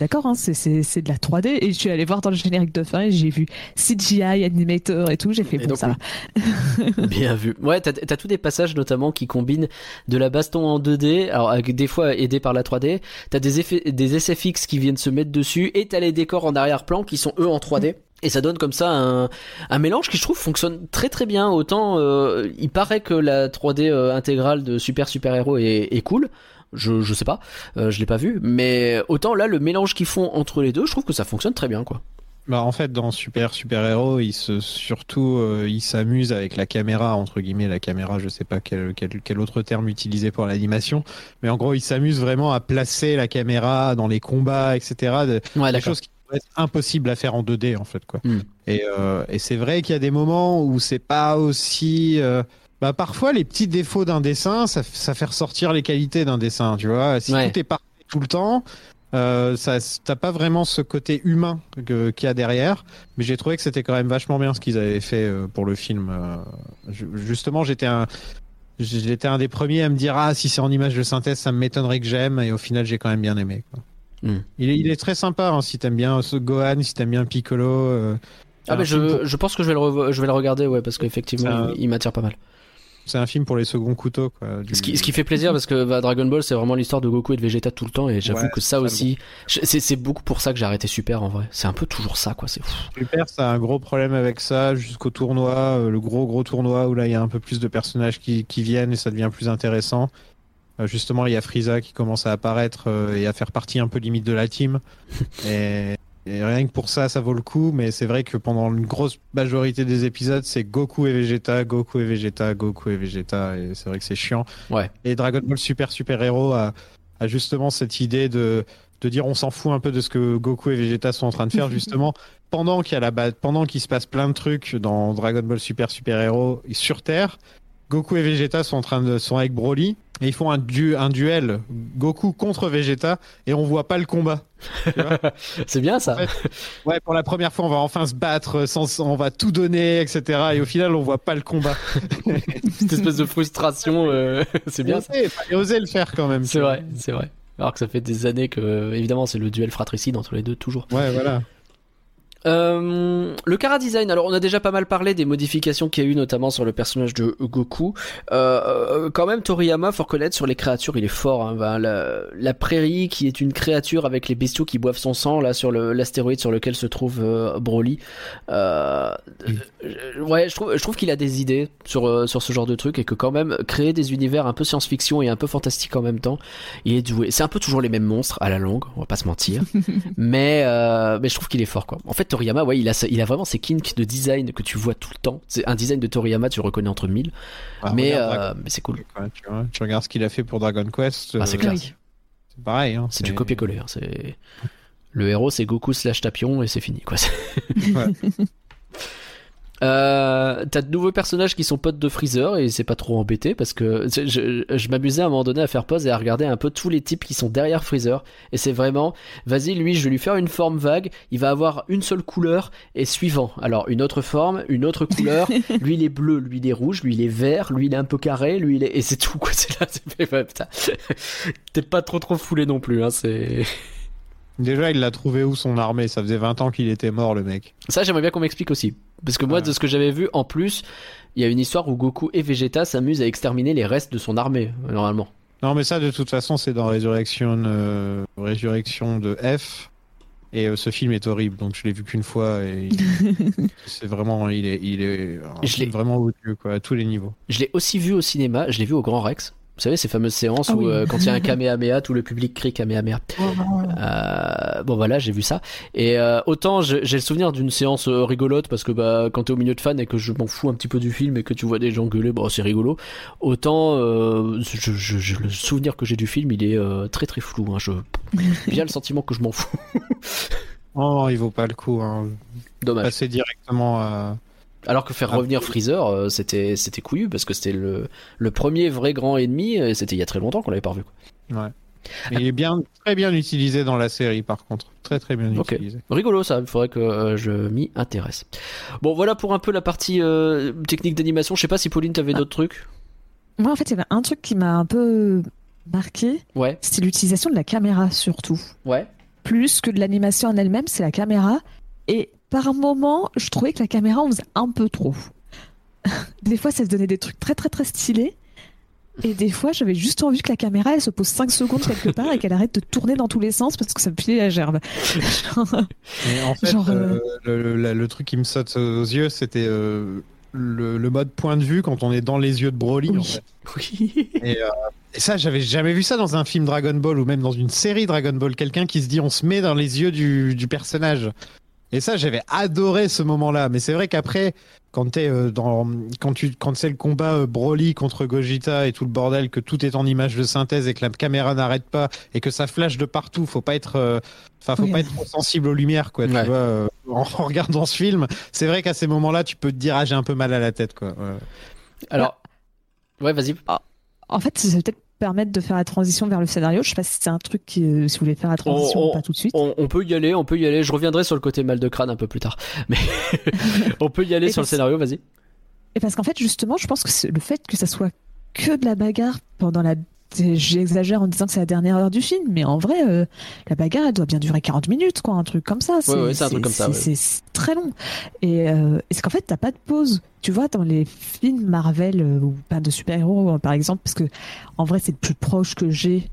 D'accord, hein, c'est- c'est c'est de la 3D. Et je suis allée voir dans le générique de fin et j'ai vu CGI, Animator et tout. J'ai fait Et bon, donc, ça va. Bien vu. Ouais, t'as as tous des passages notamment qui combinent de la baston en 2D, alors avec des fois aidé par la 3D. T'as des effets, des SFX qui viennent se mettre dessus, et t'as les décors en arrière-plan qui sont eux en 3D. Et ça donne comme ça un, un mélange qui je trouve fonctionne très très bien. Autant euh, il paraît que la 3D euh, intégrale de Super Super Héros est, est cool. Je, je sais pas, euh, je l'ai pas vu, mais autant là le mélange qu'ils font entre les deux, je trouve que ça fonctionne très bien quoi. Bah, en fait, dans Super Super Héros, il se surtout euh, il s'amuse avec la caméra entre guillemets la caméra. Je sais pas quel, quel, quel autre terme utiliser pour l'animation, mais en gros, il s'amuse vraiment à placer la caméra dans les combats, etc. De- Ouais, des choses qui être impossibles à faire en 2D en fait quoi. Hmm. Et, euh, et c'est vrai qu'il y a des moments où c'est pas aussi euh, bah, parfois les petits défauts d'un dessin, ça, ça fait ressortir les qualités d'un dessin, tu vois. Si Ouais. tout est parfait tout le temps, euh, ça t'as pas vraiment ce côté humain qu'il y a derrière. Mais j'ai trouvé que c'était quand même vachement bien ce qu'ils avaient fait euh, pour le film. Euh, ju- justement, j'étais un J'étais un des premiers à me dire ah si c'est en image de synthèse ça m'étonnerait que j'aime et au final j'ai quand même bien aimé. Quoi. Hmm. Il, est, il est très sympa hein, si t'aimes bien ce Gohan, si t'aimes bien Piccolo. euh, Ah mais je, je pense que je vais le, je vais le regarder ouais parce qu'effectivement il, il m'attire pas mal. C'est un film pour les seconds couteaux. Quoi, du- Ce qui, ce qui fait plaisir parce que bah, Dragon Ball c'est vraiment l'histoire de Goku et de Vegeta tout le temps et j'avoue Ouais, que ça aussi c'est beaucoup pour ça que j'ai arrêté Super en vrai c'est un peu toujours ça quoi. Super, ça a un gros problème avec ça jusqu'au tournoi, euh, le gros gros tournoi où là il y a un peu plus de personnages qui, qui viennent et ça devient plus intéressant. Euh, justement, il y a Frieza qui commence à apparaître euh, et à faire partie un peu limite de la team. et, et rien que pour ça, ça vaut le coup. Mais c'est vrai que pendant une grosse majorité des épisodes, c'est Goku et Vegeta, Goku et Vegeta, Goku et Vegeta. Et c'est vrai que c'est chiant. Ouais. Et Dragon Ball Super Super Héros a, a justement cette idée de de dire on s'en fout un peu de ce que Goku et Vegeta sont en train de faire justement pendant qu'il y a la pendant qu'il se passe plein de trucs dans Dragon Ball Super Super Héros et sur Terre, Goku et Vegeta sont en train de sont avec Broly et ils font un, du, un duel Goku contre Vegeta et on voit pas le combat. c'est bien ça. En fait, ouais, pour la première fois, on va enfin se battre, sans, on va tout donner, etc. Et au final, on voit pas le combat. Cette espèce de frustration euh, c'est bien ça. Et oser le faire quand même. C'est vrai c'est vrai. Alors que ça fait des années que évidemment c'est le duel fratricide entre les deux toujours. Ouais, voilà. Euh, le Kara Design, alors on a déjà pas mal parlé des modifications qu'il y a eu notamment sur le personnage de Goku. Euh, euh, quand même Toriyama, faut reconnaître sur les créatures, il est fort. Hein. Ben, la, la prairie qui est une créature avec les bestiaux qui boivent son sang là sur l'astéroïde sur lequel se trouve euh, Broly. Ouais, je trouve, je trouve qu'il a des idées sur sur ce genre de truc et que quand même créer des univers un peu science-fiction et un peu fantastique en même temps, il est doué. C'est un peu toujours les mêmes monstres à la longue, on va pas se mentir mais mais je trouve qu'il est fort quoi. En fait Toriyama ouais il a sa- il a vraiment ses kinks de design que tu vois tout le temps. C'est un design de Toriyama tu le reconnais entre mille, Ah, mais euh, mais c'est cool. Tu, vois. Tu regardes ce qu'il a fait pour Dragon Quest. Ah, c'est euh, clair. Oui. C'est pareil. Hein, C'est du copier-coller. hein, C'est le héros c'est Goku slash Tapion et c'est fini quoi. Ouais. Euh, T'as de nouveaux personnages qui sont potes de Freezer et c'est pas trop embêté parce que je, je, je m'amusais à un moment donné à faire pause et à regarder un peu tous les types qui sont derrière Freezer. Et c'est vraiment vas-y lui je vais lui faire une forme vague. Il va avoir une seule couleur et suivant. Alors une autre forme une autre couleur. Lui il est bleu lui il est rouge lui il est vert lui il est un peu carré lui il est et c'est tout quoi. C'est là c'est fait ouais, putain. T'es pas trop trop foulé non plus hein c'est Déjà, il l'a trouvé où son armée? Ça faisait 20 ans qu'il était mort, le mec. Ça, j'aimerais bien qu'on m'explique aussi. Parce que moi, Ouais. de ce que j'avais vu, en plus, il y a une histoire où Goku et Vegeta s'amusent à exterminer les restes de son armée, normalement. Non, mais ça, de toute façon, c'est dans Résurrection, euh, Résurrection de F. Et euh, ce film est horrible, donc je l'ai vu qu'une fois. Et il- c'est vraiment, il est, il est un Je vraiment odieux, quoi, à tous les niveaux. Je l'ai aussi vu au cinéma, je l'ai vu au Grand Rex. Vous savez, ces fameuses séances Ah où, oui. euh, quand il y a un Kamehameha, tout le public crie Kamehameha. Euh, bon, voilà, j'ai vu ça. Et euh, autant j'ai le souvenir d'une séance rigolote parce que bah, quand t'es au milieu de fans et que je m'en fous un petit peu du film et que tu vois des gens gueuler, bon, c'est rigolo. Autant euh, je, je- je- le souvenir que j'ai du film, il est euh, très très flou. Hein. Je, j'ai bien le sentiment que je m'en fous. Oh, il vaut pas le coup. Hein. Dommage. Passer directement à. Alors que faire Ah. revenir Freezer, euh, c'était c'était couillu parce que c'était le le premier vrai grand ennemi. Et c'était il y a très longtemps qu'on l'avait pas revu. quoi. Ouais. Mais il est bien, très bien utilisé dans la série, par contre. Très très bien Ok. utilisé. Rigolo ça, il faudrait que euh, je m'y intéresse. Bon voilà pour un peu la partie euh, technique d'animation. Je sais pas si Pauline t'avais d'autres trucs. Moi, en fait, il y avait un truc qui m'a un peu marqué, Ouais, c'était l'utilisation de la caméra surtout. ouais. plus que de l'animation en elle-même, c'est la caméra. Et par moment, je trouvais que la caméra en faisait un peu trop. des fois, ça se donnait des trucs très très très stylés. Et des fois, j'avais juste envie que la caméra, elle se pose 5 secondes quelque part et qu'elle arrête de tourner dans tous les sens parce que ça me filait la gerbe. Genre, Mais en fait, Genre, euh, le, le- la- le truc qui me saute aux yeux, c'était euh, le, le mode point de vue quand on est dans les yeux de Broly. Oui. En fait. Oui. et, euh, et ça, j'avais jamais vu ça dans un film Dragon Ball ou même dans une série Dragon Ball. Quelqu'un qui se dit on se met dans les yeux du, du personnage. Et ça, j'avais adoré ce moment-là. Mais c'est vrai qu'après, quand t'es euh, dans, quand tu, quand c'est le combat euh, Broly contre Gogeta et tout le bordel, que tout est en image de synthèse et que la caméra n'arrête pas et que ça flash de partout, faut pas être, euh, enfin, faut Oui. pas être trop sensible aux lumières, quoi. Ouais. Tu vois, euh, en, en regardant ce film, c'est vrai qu'à ces moments-là, tu peux te dire ah j'ai un peu mal à la tête, quoi. Ouais. Alors, ouais, vas-y. en fait, va peut-être permettre de faire la transition vers le scénario. Je sais pas si c'est un truc qui, euh, si vous voulez faire la transition On- ou pas tout de suite. On, on peut y aller, on peut y aller. Je reviendrai sur le côté mal de crâne un peu plus tard. Mais on peut y aller Et sur le scénario, vas-y. Et parce qu'en fait, justement, je pense que le fait que ça soit que de la bagarre pendant la. J'exagère en disant que c'est la dernière heure du film, mais en vrai, euh, la bagarre, elle doit bien durer 40 minutes, quoi, un truc comme ça. Ouais, ouais, c'est un truc comme ça, c'est- ouais. C'est très long. Et, euh, et c'est qu'en fait, t'as pas de pause. Tu vois, dans les films Marvel euh, ou pas de super-héros, euh, par exemple, parce que en vrai, c'est le plus proche que j'ai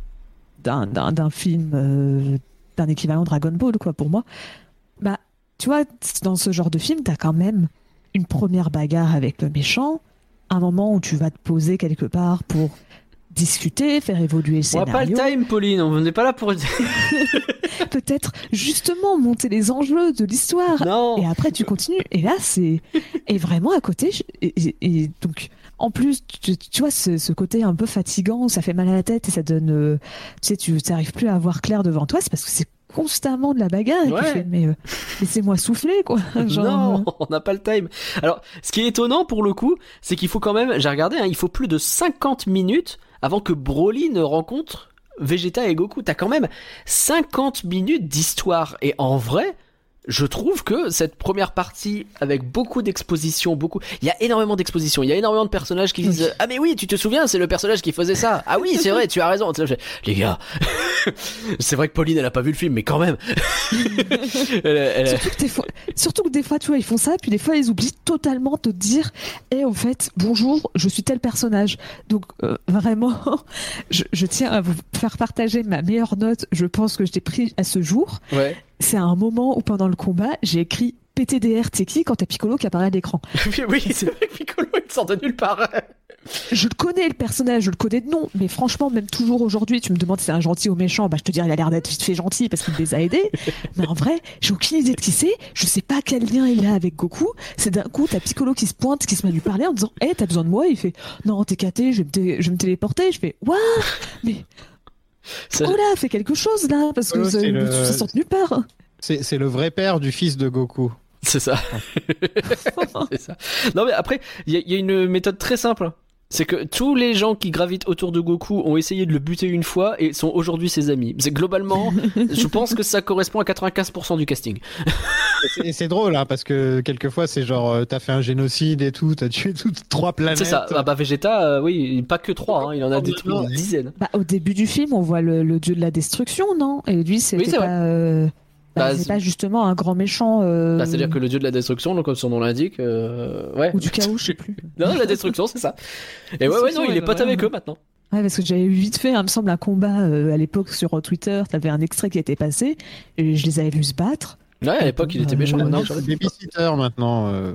d'un film, euh, d'un équivalent Dragon Ball, quoi, pour moi. Bah, tu vois, dans ce genre de film, t'as quand même une première bagarre avec le méchant, un moment où tu vas te poser quelque part pour discuter, faire évoluer le On n'a pas le scénario, time, Pauline. On n'est pas là pour. peut-être justement monter les enjeux de l'histoire. non. Et après, tu continues. Et là, c'est. Et vraiment, à côté. je- Et, donc, en plus, tu, tu vois, ce, ce côté un peu fatigant, ça fait mal à la tête et ça donne. euh, tu sais, tu n'arrives plus à voir clair devant toi, c'est parce que c'est constamment de la bagarre. Et tu Ouais. fais, mais euh, laissez-moi souffler, quoi. Genre, non, euh, on n'a pas le time. Alors, ce qui est étonnant pour le coup, c'est qu'il faut quand même, j'ai regardé, hein, il faut plus de 50 minutes avant que Broly ne rencontre Vegeta et Goku. T'as quand même 50 minutes d'histoire. Et en vrai, je trouve que cette première partie, avec beaucoup d'exposition, beaucoup, il y a énormément d'exposition, il y a énormément de personnages qui disent, ah mais oui, tu te souviens, c'est le personnage qui faisait ça. Ah oui, c'est vrai, tu as raison. Les gars, c'est vrai que Pauline, elle a pas vu le film, mais quand même. Elle- elle- Surtout que, des fois, surtout que des fois, tu vois, ils font ça, puis des fois, ils oublient totalement de te dire Eh, au fait, bonjour, je suis tel personnage. Donc, euh, vraiment, je, je tiens à vous faire partager ma meilleure note, je pense que je t'ai pris à ce jour. Ouais. C'est un moment où, pendant le combat, j'ai écrit PTDR, t'es qui quand t'as Piccolo qui apparaît à l'écran oui, c'est vrai que Piccolo, il sort de nulle part. Je le connais, le personnage, je le connais de nom, mais franchement, même toujours aujourd'hui, tu me demandes si c'est un gentil ou méchant, bah, je te dirais, il a l'air d'être vite fait gentil parce qu'il les a aidés. mais en vrai, j'ai aucune idée de qui c'est, je sais pas quel lien il a avec Goku. C'est d'un coup, t'as Piccolo qui se pointe, qui se met à lui parler en disant, hé, t'as besoin de moi? Il fait, non, t'es caté, je vais me, je vais me téléporter. Je fais, what? Mais, Ça- oh là, fais quelque chose là, parce que Piccolo, vous avez c'est le- nulle part. C'est c'est le vrai père du fils de Goku. C'est ça. c'est ça. Non mais après, il y, a- il y a une méthode très simple. C'est que tous les gens qui gravitent autour de Goku ont essayé de le buter une fois et sont aujourd'hui ses amis. C'est globalement, je pense que ça correspond à 95% du casting. Et c'est- drôle, hein, parce que quelquefois, c'est genre, euh, t'as fait un génocide et tout, t'as tué toutes trois planètes. C'est ça. Ah bah Vegeta, euh, oui, pas que 3, il en a détruit une dizaine. Bah, au début du film, on voit le, le dieu de la destruction, non? Et lui, c'était c'est pas, euh, bah, Bah, c'est pas justement un grand méchant, euh, Bah, C'est-à-dire que le dieu de la destruction, donc comme son nom l'indique, euh, ouais. ou du chaos, je sais plus. Non, la destruction, c'est ça. Et ouais, ouais, non, il est pote avec eux maintenant. Ouais, parce que j'avais vu vite fait, il me semble, un combat euh, à l'époque sur euh, Twitter. T'avais un extrait qui était passé et je les avais vus se battre. Ouais, à l'époque, il était méchant. Euh, maintenant, Non, je- c'est babysitter maintenant. euh.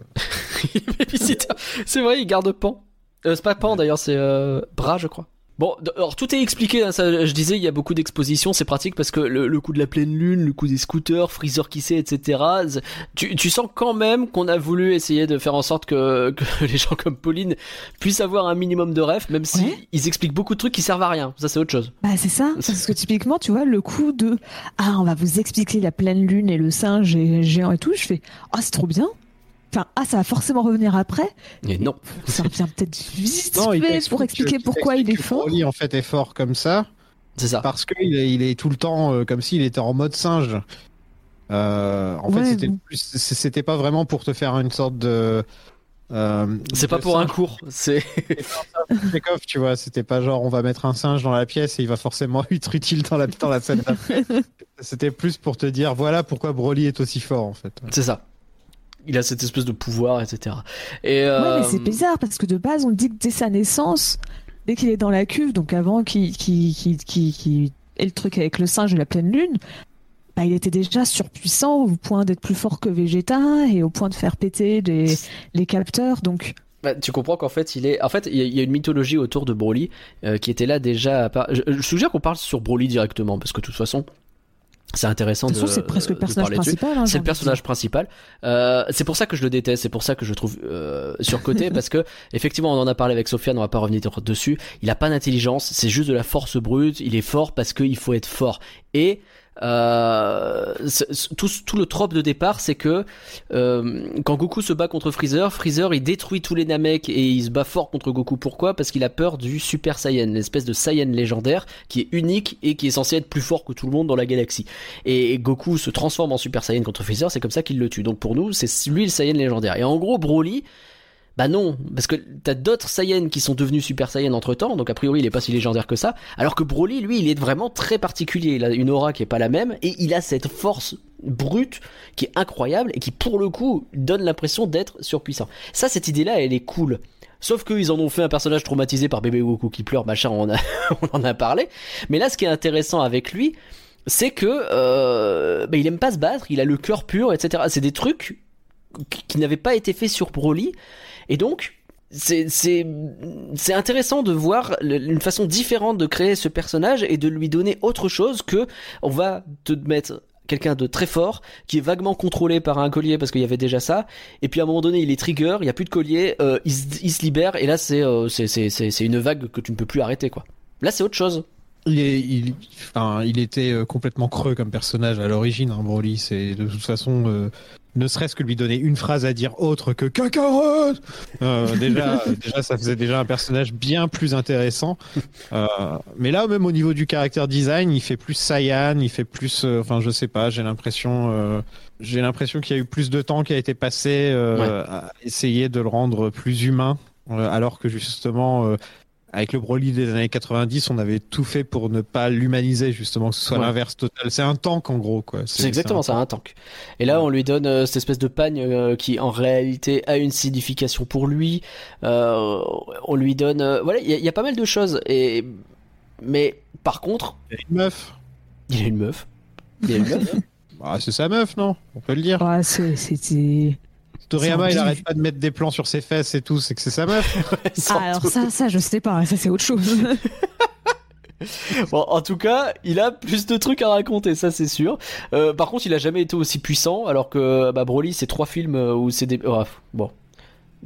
Babysitter. C'est vrai, il garde Pan. Euh, c'est pas Pan d'ailleurs, c'est euh, Bras, je crois. Bon, alors tout est expliqué. hein, ça, je disais, il y a beaucoup d'expositions, c'est pratique parce que le, le coup de la pleine lune, le coup des scooters, Freezer qui sait, etc. Tu, tu sens quand même qu'on a voulu essayer de faire en sorte que, que les gens comme Pauline puissent avoir un minimum de rêve, même si Ouais. ils expliquent beaucoup de trucs qui servent à rien. Ça, c'est autre chose. Bah, c'est ça. Parce que typiquement, tu vois, le coup de Ah, on va vous expliquer la pleine lune et le singe et géant et tout. Je fais Ah, c'est trop bien. Enfin, ah, ça va forcément revenir après. Et non. Ça revient peut-être vite Non, il fait pour expliquer que- pourquoi il est fort. Broly, en fait, est fort comme ça. C'est ça. Parce qu'il est, il est tout le temps euh, comme s'il était en mode singe. Euh, en Ouais, fait, c'était bon. plus- c'était pas vraiment pour te faire une sorte de Euh, C'est pas pour un singe, cours, c'est. Tu vois, c'était pas genre on va mettre un singe dans la pièce et il va forcément être utile dans la, dans la scène. C'était plus pour te dire voilà pourquoi Broly est aussi fort en fait. C'est ça. Il a cette espèce de pouvoir, etc. Et Ouais, euh, mais c'est bizarre parce que de base, on dit que dès sa naissance, dès qu'il est dans la cuve, donc avant qu'il qu'il- qu'il- qu'il ait le truc avec le singe et la pleine lune, bah, il était déjà surpuissant au point d'être plus fort que Vegeta et au point de faire péter les, les capteurs. Donc, Bah, tu comprends qu'en fait, il est. En fait, il y, a- il y a une mythologie autour de Broly euh, qui était là déjà. à part- Je, je suggère qu'on parle sur Broly directement parce que de toute façon, c'est intéressant de de. c'est presque le personnage principal. hein, C'est le personnage principal. Euh, c'est pour ça que je le déteste. C'est pour ça que je le trouve euh, surcoté parce que effectivement, on en a parlé avec Sofiane. On va pas revenir dessus. Il a pas d'intelligence. C'est juste de la force brute. Il est fort parce qu'il faut être fort. Et euh, tout le trope de départ, c'est que euh, quand Goku se bat contre Freezer, Freezer il détruit tous les Namek et il se bat fort contre Goku. Pourquoi? Parce qu'il a peur du Super Saiyan, l'espèce de Saiyan légendaire qui est unique et qui est censé être plus fort que tout le monde dans la galaxie. Et Goku se transforme en Super Saiyan contre Freezer, c'est comme ça qu'il le tue. Donc pour nous, c'est lui le Saiyan légendaire. Et en gros, Broly, bah non, parce que t'as d'autres Saiyans qui sont devenus Super Saiyan entre temps, donc a priori il est pas si légendaire que ça, alors que Broly, lui, il est vraiment très particulier, il a une aura qui est pas la même, et il a cette force brute qui est incroyable, et qui pour le coup donne l'impression d'être surpuissant. Ça, cette idée-là, elle est cool. Sauf qu'ils en ont fait un personnage traumatisé par bébé Goku qui pleure, machin, on, a, on en a parlé. Mais là, ce qui est intéressant avec lui, c'est que euh, bah, il aime pas se battre, il a le cœur pur, etc. C'est des trucs qui n'avaient pas été faits sur Broly. Et donc, c'est intéressant de voir une façon différente de créer ce personnage et de lui donner autre chose que on va te mettre quelqu'un de très fort qui est vaguement contrôlé par un collier parce qu'il y avait déjà ça. Et puis à un moment donné il est trigger il y a plus de collier euh, il, se, libère et là c'est euh, c'est une vague que tu ne peux plus arrêter quoi. Là c'est autre chose. Il, il, enfin, il était euh, complètement creux comme personnage à l'origine, hein, Broly. C'est de toute façon, euh, ne serait-ce que lui donner une phrase à dire autre que cacarotte. Euh, déjà, déjà, ça faisait déjà un personnage bien plus intéressant. Euh, mais là, même au niveau du caractère design, il fait plus Saiyan, il fait plus, euh, enfin, je sais pas. J'ai l'impression, euh, j'ai l'impression qu'il y a eu plus de temps qui a été passé euh, Ouais. à essayer de le rendre plus humain, euh, alors que justement. Avec le Broly des années 90, on avait tout fait pour ne pas l'humaniser, justement, que ce soit Ouais. l'inverse total. C'est un tank, en gros, quoi. C'est exactement ça, un tank. Et là, on lui donne euh, cette espèce de pagne euh, qui, en réalité, a une signification pour lui. Euh, on lui donne, euh, voilà, il y, a- y pas mal de choses. Et mais par contre, Il y a une meuf. il a une meuf. Il a une meuf. Bah, c'est sa meuf, non? On peut le dire. Ouais, c'est- c'était. Toriyama, il arrête pas de mettre des plans sur ses fesses et tout, c'est que c'est sa meuf. Ah, alors ça, ça, je sais pas, ça c'est autre chose. Bon, en tout cas, il a plus de trucs à raconter, ça c'est sûr. Euh, par contre, il a jamais été aussi puissant, alors que bah, Broly, c'est trois films euh, où c'est des. oh, bon.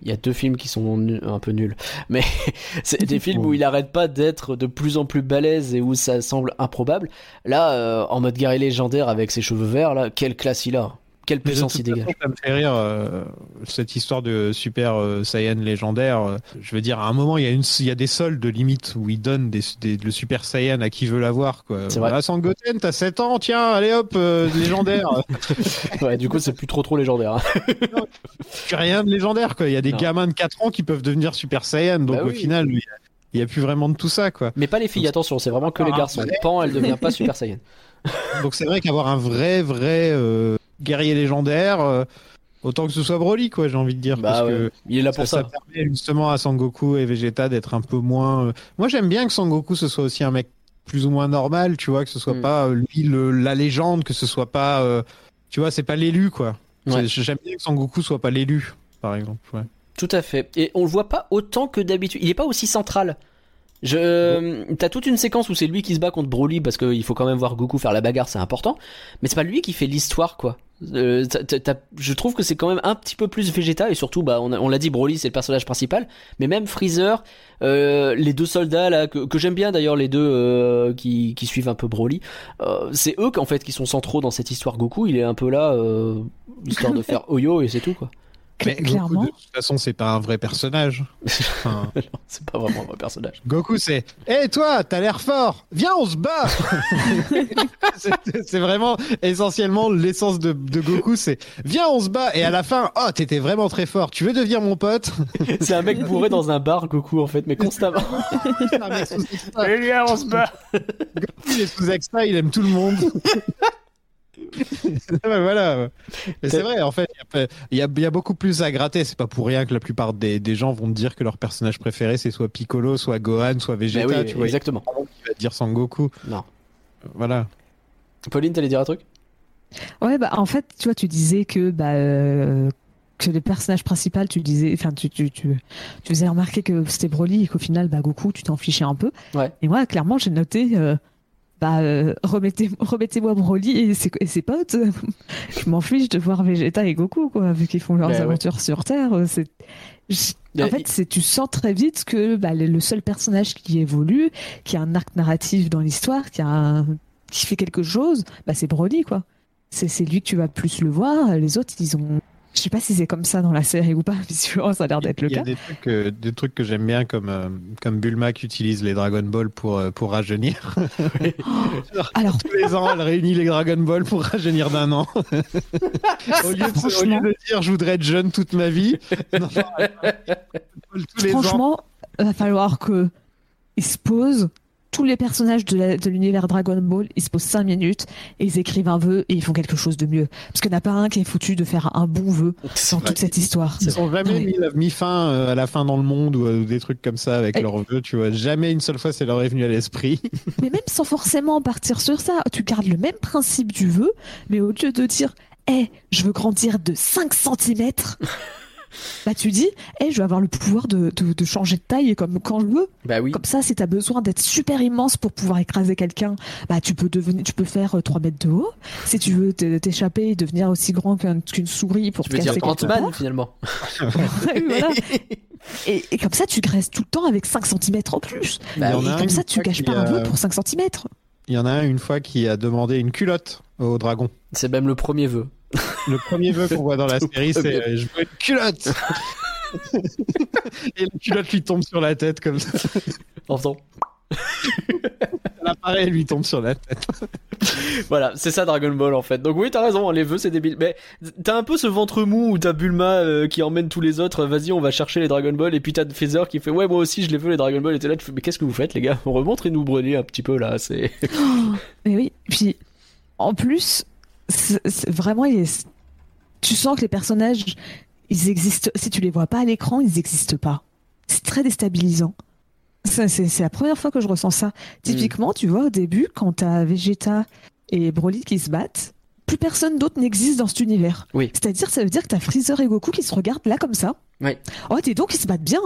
Il y a deux films qui sont un peu nuls, mais c'est des films où il arrête pas d'être de plus en plus balèze et où ça semble improbable. Là, euh, en mode guerrier légendaire avec ses cheveux verts, là, quelle classe il a, quelle puissance il dégage. façon, ça me fait rire, euh, cette histoire de super euh, Saiyan légendaire. euh, je veux dire, à un moment, il y a, une, il y a des soldes limite où il donne des, des- le super Saiyan à qui veut l'avoir. quoi. C'est vrai. Ah, Sangoten, t'as 7 ans, tiens, allez hop, euh, légendaire. Ouais, du coup, c'est plus trop trop légendaire. hein. Rien de légendaire, quoi. Il y a des Non. gamins de 4 ans qui peuvent devenir super Saiyan, donc Bah au final, il y a- plus vraiment de tout ça, quoi. Mais pas les filles, attention, c'est vraiment que les Ah, garçons. Pan, elle devient pas Super Saiyan. Donc c'est vrai qu'avoir un vrai, vrai euh, guerrier légendaire, euh, autant que ce soit Broly, quoi, j'ai envie de dire. Bah parce ouais, que il est là ça, pour ça. ça permet justement à Sangoku et Vegeta d'être un peu moins. euh, Moi, j'aime bien que Sangoku ce soit aussi un mec plus ou moins normal, tu vois, que ce soit Mm. pas euh, lui le- la légende, que ce soit pas, euh, tu vois, c'est pas l'élu, quoi. Ouais. J'aime bien que Sangoku soit pas l'élu, par exemple. Ouais. Tout à fait. Et on le voit pas autant que d'habitude. Il est pas aussi central. Je, t'as toute une séquence où c'est lui qui se bat contre Broly parce qu'il faut quand même voir Goku faire la bagarre, c'est important. Mais c'est pas lui qui fait l'histoire, quoi. Euh, je trouve que c'est quand même un petit peu plus Vegeta et surtout, bah, on l'a dit, Broly c'est le personnage principal. Mais même Freezer, euh, les deux soldats là que, que j'aime bien d'ailleurs, les deux euh, qui, qui suivent un peu Broly, euh, c'est eux qu'en fait qui sont centraux dans cette histoire. Goku, il est un peu là, euh, histoire de faire Oyo et c'est tout, quoi. Mais Goku, clairement. de toute façon, c'est pas un vrai personnage. Enfin, Non, c'est pas vraiment un vrai personnage. Goku, c'est Hé toi, t'as l'air fort Viens, on se bat C'est vraiment essentiellement l'essence de, de Goku c'est Viens, on se bat Et à la fin, oh, t'étais vraiment très fort, tu veux devenir mon pote? C'est un mec bourré dans un bar, Goku, en fait, mais constamment. Viens, on se bat. Goku, il est sous extra, il aime tout le monde. Ouais, voilà. Mais c'est vrai, en fait, il y a y, y beaucoup plus à gratter. C'est pas pour rien que la plupart des, des gens vont te dire que leur personnage préféré c'est soit Piccolo, soit Gohan, soit Vegeta. oui, tu vois, exactement. il va te dire Sangoku. Non. Voilà. Pauline, t'allais dire un truc? Ouais, bah en fait, tu vois, tu disais que bah euh, que le personnage principal, tu disais, enfin, tu tu tu tu faisais remarquer que c'était Broly et qu'au final, bah Goku, tu t'en fichais un peu. Ouais. Et moi, clairement, j'ai noté. euh, bah, euh, remettez, remettez-moi Broly et ses, et ses potes. Je m'en fiche de voir Vegeta et Goku, quoi, vu qu'ils font leurs Ben ouais. aventures sur Terre. euh, C'est, je- Ben, en fait, c'est, tu sens très vite que bah, le, le seul personnage qui évolue, qui a un arc narratif dans l'histoire, qui a un- qui fait quelque chose, bah, c'est Broly, quoi. C'est, c'est lui que tu vas plus le voir. Les autres, ils ont. Je sais pas si c'est comme ça dans la série ou pas, visiblement, ça a l'air d'être le Il y a cas. des trucs, euh, des trucs que j'aime bien, comme, euh, comme Bulma qui utilise les Dragon Ball pour, euh, pour rajeunir. Alors, Tous les ans, elle réunit les Dragon Ball pour rajeunir d'un an. au, lieu de, au lieu Franchement. de dire je voudrais être jeune toute ma vie, non, Ball tous les ans. Franchement, va falloir que ils se posent. Tous les personnages de la- de l'univers Dragon Ball, ils se posent 5 minutes et ils écrivent un vœu et ils font quelque chose de mieux. Parce qu'il n'y en a pas un qui est foutu de faire un bon vœu dans toute cette histoire. Ils ont jamais mis, la- mis fin euh, à la fin dans le monde ou euh, des trucs comme ça avec Et- leurs vœux, tu vois. Jamais une seule fois c'est leur est venu à l'esprit. Mais même sans forcément partir sur ça, tu gardes le même principe du vœu, mais au lieu de dire Eh, je veux grandir de 5 cm, bah tu dis Eh, je veux avoir le pouvoir de, de, de changer de taille comme quand je veux. Bah oui. Comme ça, si tu as besoin d'être super immense pour pouvoir écraser quelqu'un, bah tu peux devenir, tu peux faire euh, 3 mètres de haut. Si tu veux t- t'échaper et devenir aussi grand qu'un- qu'une souris pour Tu te veux dire Ant-Man, finalement voilà. et, et comme ça, tu graisses tout le temps avec 5 cm en plus. Bah Il y en oui. a et comme ça, tu gâches pas un vœu pour 5 cm. Il y en a un une fois qui a demandé une culotte au dragon. C'est même le premier vœu. Le premier vœu qu'on voit dans la série, c'est euh, je veux une culotte. Et la culotte lui tombe sur la tête comme ça. En faisant. L'appareil lui tombe sur la tête. Voilà, c'est ça Dragon Ball en fait. Donc oui, t'as raison, les vœux c'est débile. Mais t'as un peu ce ventre mou où t'as Bulma euh, qui emmène tous les autres, vas-y on va chercher les Dragon Ball, et puis t'as Feather qui fait ouais moi aussi je les veux les Dragon Ball, et t'es là tu fais mais qu'est-ce que vous faites les gars? Remontrez-nous Broly un petit peu là, c'est... Mais oui, puis en plus, c'est- vraiment, il est- tu sens que les personnages, ils existent. Si tu les vois pas à l'écran, ils n'existent pas. C'est très déstabilisant. C'est c'est la première fois que je ressens ça. Typiquement, tu vois, au début, quand t'as Vegeta et Broly qui se battent, plus personne d'autre n'existe dans cet univers. Oui. C'est-à-dire, ça veut dire que t'as Freezer et Goku qui se regardent là comme ça. Oui. Oh, dis donc, ils se battent bien.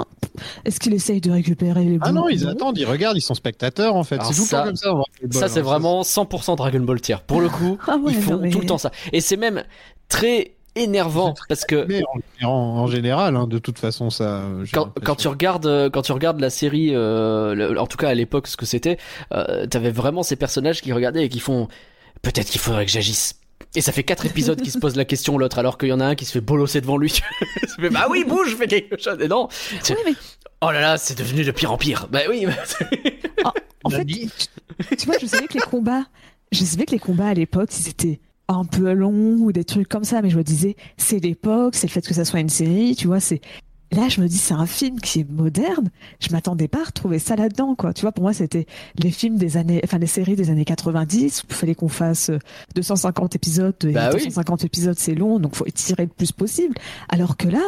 Est-ce qu'ils essayent de récupérer les Ah non, ils attendent, ils regardent, ils sont spectateurs en fait. C'est tout ça- comme ça. Ça c'est hein. vraiment 100% Dragon Ball tier. Pour le coup, Ah ouais, ils font mais- tout le temps ça. Et c'est même très énervant parce que Mais en, général, hein, de toute façon, ça. quand, tu regardes euh, quand tu regardes la série euh, le- en tout cas à l'époque ce que c'était euh, t'avais vraiment ces personnages qui regardaient et qui font peut-être qu'il faudrait que j'agisse et ça fait quatre épisodes qui se posent la question l'autre alors qu'il y en a un qui se fait bolosser devant lui. Ça fait, bah oui bouge fais quelque chose. Et non. Mais oh là là c'est devenu de pire en pire. Bah oui. En fait, tu, tu vois, je savais que les combats, je savais que les combats à l'époque, ils étaient un peu longs ou des trucs comme ça, mais je me disais, c'est l'époque, c'est le fait que ça soit une série, tu vois, c'est. Là, je me dis, c'est un film qui est moderne. Je m'attendais pas à retrouver ça là-dedans, quoi. Tu vois, pour moi, c'était les films des années, enfin, les séries des années 90 où il fallait qu'on fasse euh, 250 épisodes. Et Bah oui. 250 épisodes, c'est long, donc faut étirer le plus possible. Alors que là,